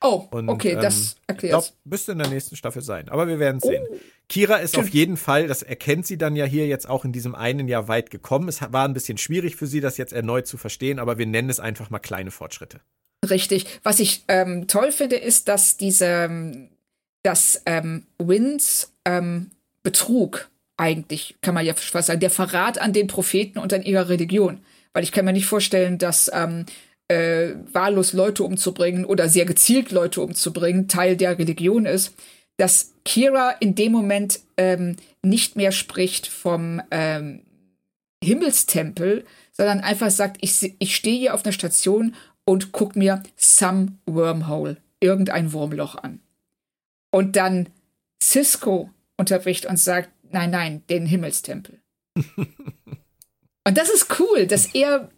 Speaker 3: Oh, und, okay, ähm, das erklärt. Ich glaube,
Speaker 2: müsste in der nächsten Staffel sein. Aber wir werden es oh. sehen. Kira ist Stimmt. auf jeden Fall, das erkennt sie dann ja hier jetzt auch in diesem einen Jahr weit gekommen. Es war ein bisschen schwierig für sie, das jetzt erneut zu verstehen, aber wir nennen es einfach mal kleine Fortschritte.
Speaker 3: Richtig. Was ich ähm, toll finde, ist, dass diese, dass ähm, Wins ähm, Betrug eigentlich, kann man ja fast sagen, der Verrat an den Propheten und an ihrer Religion. Weil ich kann mir nicht vorstellen, dass ähm, äh, wahllos Leute umzubringen oder sehr gezielt Leute umzubringen Teil der Religion ist, dass Kira in dem Moment ähm, nicht mehr spricht vom ähm, Himmelstempel, sondern einfach sagt, ich, ich stehe hier auf einer Station und guck mir some wormhole, irgendein Wurmloch an. Und dann Cisco unterbricht und sagt, nein, nein, den Himmelstempel. und das ist cool, dass er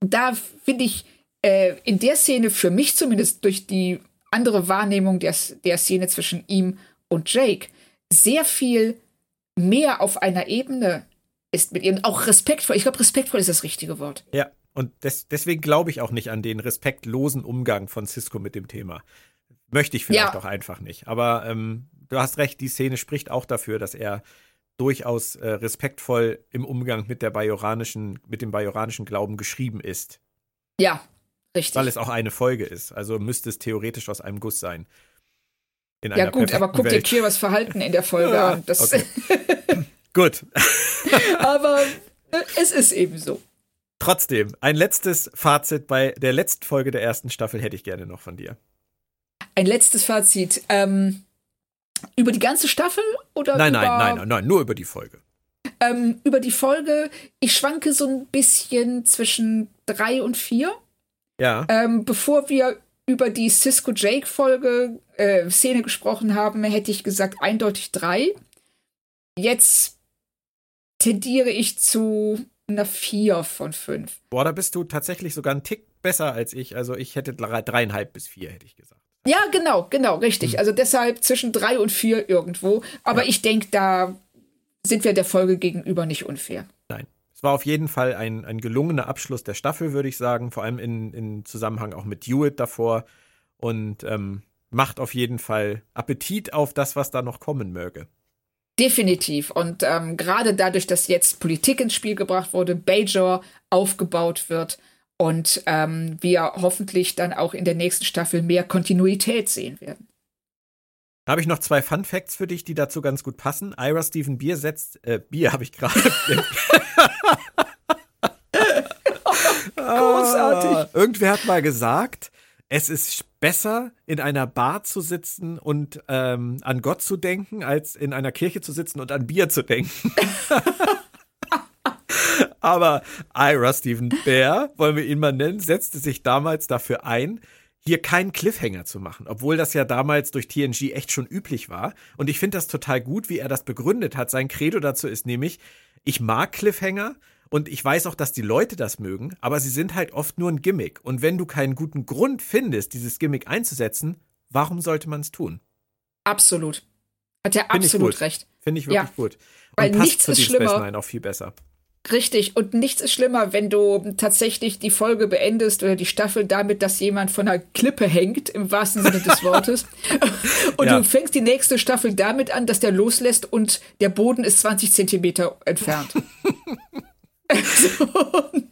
Speaker 3: da, finde ich, äh, in der Szene für mich zumindest durch die andere Wahrnehmung der, der Szene zwischen ihm und Jake sehr viel mehr auf einer Ebene ist mit ihm. Auch respektvoll. Ich glaube, respektvoll ist das richtige Wort.
Speaker 2: Ja, und des, deswegen glaube ich auch nicht an den respektlosen Umgang von Cisco mit dem Thema. Möchte ich vielleicht ja. auch einfach nicht. Aber ähm, du hast recht, die Szene spricht auch dafür, dass er durchaus äh, respektvoll im Umgang mit der bajoranischen, mit dem bajoranischen Glauben geschrieben ist.
Speaker 3: Ja, Richtig.
Speaker 2: Weil es auch eine Folge ist. Also müsste es theoretisch aus einem Guss sein.
Speaker 3: ja, gut, aber guck Welt. dir Kiras Verhalten in der Folge ja, an. Okay.
Speaker 2: gut.
Speaker 3: aber äh, es ist eben so.
Speaker 2: Trotzdem, ein letztes Fazit bei der letzten Folge der ersten Staffel hätte ich gerne noch von dir.
Speaker 3: Ein letztes Fazit. Ähm, über die ganze Staffel oder?
Speaker 2: Nein,
Speaker 3: über,
Speaker 2: nein, nein, nein, nein, nur über die Folge.
Speaker 3: Ähm, über die Folge, ich schwanke so ein bisschen zwischen drei und vier.
Speaker 2: Ja.
Speaker 3: Ähm, bevor wir über die Cisco Jake Folge äh, Szene gesprochen haben, hätte ich gesagt eindeutig drei. Jetzt tendiere ich zu einer vier von fünf.
Speaker 2: Boah, da bist du tatsächlich sogar einen Tick besser als ich. Also ich hätte dreieinhalb bis vier, hätte ich gesagt.
Speaker 3: Ja, genau, genau, richtig. Hm. Also deshalb zwischen drei und vier irgendwo. Aber ja. ich denke, da sind wir der Folge gegenüber nicht unfair.
Speaker 2: War auf jeden Fall ein, ein gelungener Abschluss der Staffel, würde ich sagen, vor allem in, in Zusammenhang auch mit Hewitt davor und ähm, macht auf jeden Fall Appetit auf das, was da noch kommen möge.
Speaker 3: Definitiv. Und ähm, gerade dadurch, dass jetzt Politik ins Spiel gebracht wurde, Bajor aufgebaut wird und ähm, wir hoffentlich dann auch in der nächsten Staffel mehr Kontinuität sehen werden.
Speaker 2: Da habe ich noch zwei Fun Facts für dich, die dazu ganz gut passen. Ira Stephen Beer setzt, äh, Bier habe ich gerade. Großartig. Ah, irgendwer hat mal gesagt, es ist besser, in einer Bar zu sitzen und ähm, an Gott zu denken, als in einer Kirche zu sitzen und an Bier zu denken. Aber Ira Stephen Bear, wollen wir ihn mal nennen, setzte sich damals dafür ein, hier keinen Cliffhanger zu machen, obwohl das ja damals durch TNG echt schon üblich war. Und ich finde das total gut, wie er das begründet hat. Sein Credo dazu ist nämlich, ich mag Cliffhanger und ich weiß auch, dass die Leute das mögen, aber sie sind halt oft nur ein Gimmick. Und wenn du keinen guten Grund findest, dieses Gimmick einzusetzen, warum sollte man es tun?
Speaker 3: Absolut. Hat er absolut recht.
Speaker 2: Finde ich wirklich
Speaker 3: Ja.
Speaker 2: gut. Und
Speaker 3: Weil
Speaker 2: passt
Speaker 3: nichts
Speaker 2: zu
Speaker 3: ist schlimmer.
Speaker 2: Nine auch viel besser.
Speaker 3: Richtig. Und nichts ist schlimmer, wenn du tatsächlich die Folge beendest oder die Staffel damit, dass jemand von einer Klippe hängt, im wahrsten Sinne des Wortes. und
Speaker 2: Ja.
Speaker 3: du fängst die nächste Staffel damit an, dass der loslässt und der Boden ist 20 Zentimeter entfernt.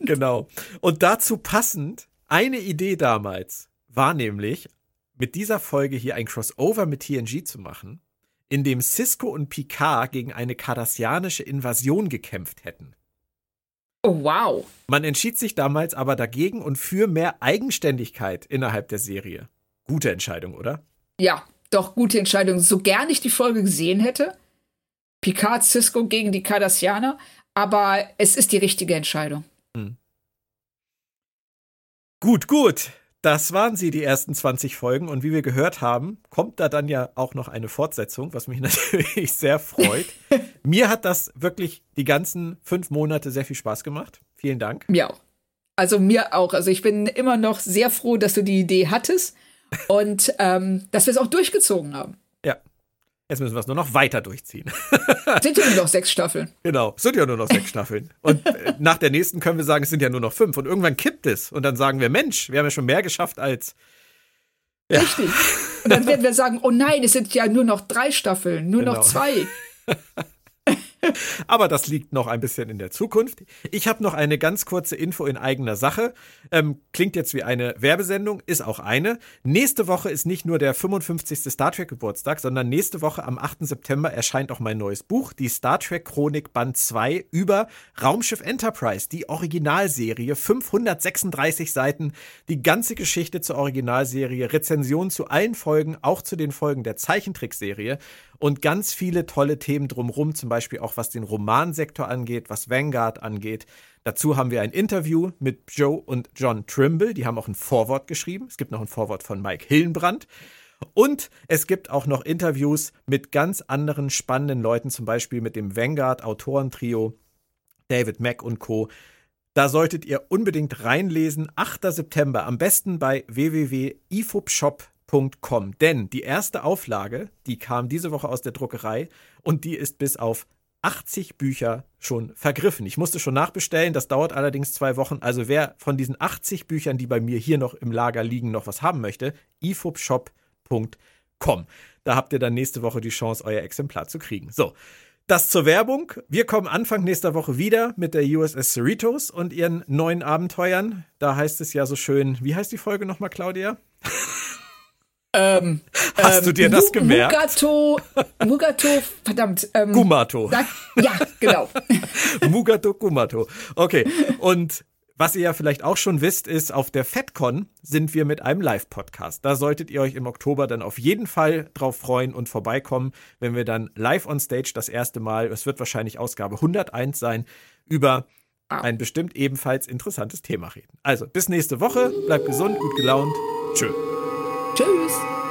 Speaker 2: Genau. Und dazu passend, eine Idee damals war nämlich, mit dieser Folge hier ein Crossover mit TNG zu machen, in dem Cisco und Picard gegen eine kardassianische Invasion gekämpft hätten.
Speaker 3: Oh, wow.
Speaker 2: Man entschied sich damals aber dagegen und für mehr Eigenständigkeit innerhalb der Serie. Gute Entscheidung, oder?
Speaker 3: Ja, doch gute Entscheidung. So gern ich die Folge gesehen hätte. Picard, Cisco gegen die Cardassianer. Aber es ist die richtige Entscheidung.
Speaker 2: Gut, gut. Das waren sie, die ersten 20 Folgen. Und wie wir gehört haben, kommt da dann ja auch noch eine Fortsetzung, was mich natürlich sehr freut. Mir hat das wirklich die ganzen fünf Monate sehr viel Spaß gemacht. Vielen Dank.
Speaker 3: Mir auch. Also mir auch. Also ich bin immer noch sehr froh, dass du die Idee hattest und ähm, dass wir es auch durchgezogen haben.
Speaker 2: Jetzt müssen wir es nur noch weiter durchziehen.
Speaker 3: Sind ja nur noch sechs Staffeln.
Speaker 2: genau. Sind ja nur noch sechs Staffeln. Und äh, nach der nächsten können wir sagen, es sind ja nur noch fünf. Und irgendwann kippt es. Und dann sagen wir, Mensch, wir haben ja schon mehr geschafft als. Ja.
Speaker 3: Richtig. Und dann werden wir sagen, oh nein, es sind ja nur noch drei Staffeln, nur
Speaker 2: Genau.
Speaker 3: noch zwei.
Speaker 2: Aber das liegt noch ein bisschen in der Zukunft. Ich habe noch eine ganz kurze Info in eigener Sache. Ähm, klingt jetzt wie eine Werbesendung, ist auch eine. Nächste Woche ist nicht nur der 55. Star Trek Geburtstag, sondern nächste Woche am 8. September erscheint auch mein neues Buch, die Star Trek Chronik Band 2 über Raumschiff Enterprise, die Originalserie, 536 Seiten, die ganze Geschichte zur Originalserie, Rezensionen zu allen Folgen, auch zu den Folgen der Zeichentrickserie und ganz viele tolle Themen drumherum, zum Beispiel auch was den Romansektor angeht, was Vanguard angeht. Dazu haben wir ein Interview mit Joe und John Trimble, die haben auch ein Vorwort geschrieben. Es gibt noch ein Vorwort von Mike Hillenbrand. Und es gibt auch noch Interviews mit ganz anderen spannenden Leuten, zum Beispiel mit dem Vanguard-Autorentrio David Mack und Co. Da solltet ihr unbedingt reinlesen. 8. September, am besten bei www.ifubshop.com. Denn die erste Auflage, die kam diese Woche aus der Druckerei und die ist bis auf 80 Bücher schon vergriffen. Ich musste schon nachbestellen, das dauert allerdings zwei Wochen. Also wer von diesen 80 Büchern, die bei mir hier noch im Lager liegen, noch was haben möchte, ifubshop.com. Da habt ihr dann nächste Woche die Chance, euer Exemplar zu kriegen. So, das zur Werbung. Wir kommen Anfang nächster Woche wieder mit der USS Cerritos und ihren neuen Abenteuern. Da heißt es ja so schön, wie heißt die Folge nochmal, Claudia?
Speaker 3: Ähm,
Speaker 2: Hast
Speaker 3: ähm,
Speaker 2: du dir das gemerkt?
Speaker 3: Mugato, Mugato, verdammt. Ähm,
Speaker 2: Gumato.
Speaker 3: sag, ja, genau.
Speaker 2: Mugato Kumato. Okay. Und was ihr ja vielleicht auch schon wisst, ist, auf der FedCon sind wir mit einem Live-Podcast. Da solltet ihr euch im Oktober dann auf jeden Fall drauf freuen und vorbeikommen, wenn wir dann live on stage das erste Mal, es wird wahrscheinlich Ausgabe 101 sein, über ein bestimmt ebenfalls interessantes Thema reden. Also, bis nächste Woche. Bleibt gesund, gut gelaunt. Tschö.
Speaker 3: Tschüss.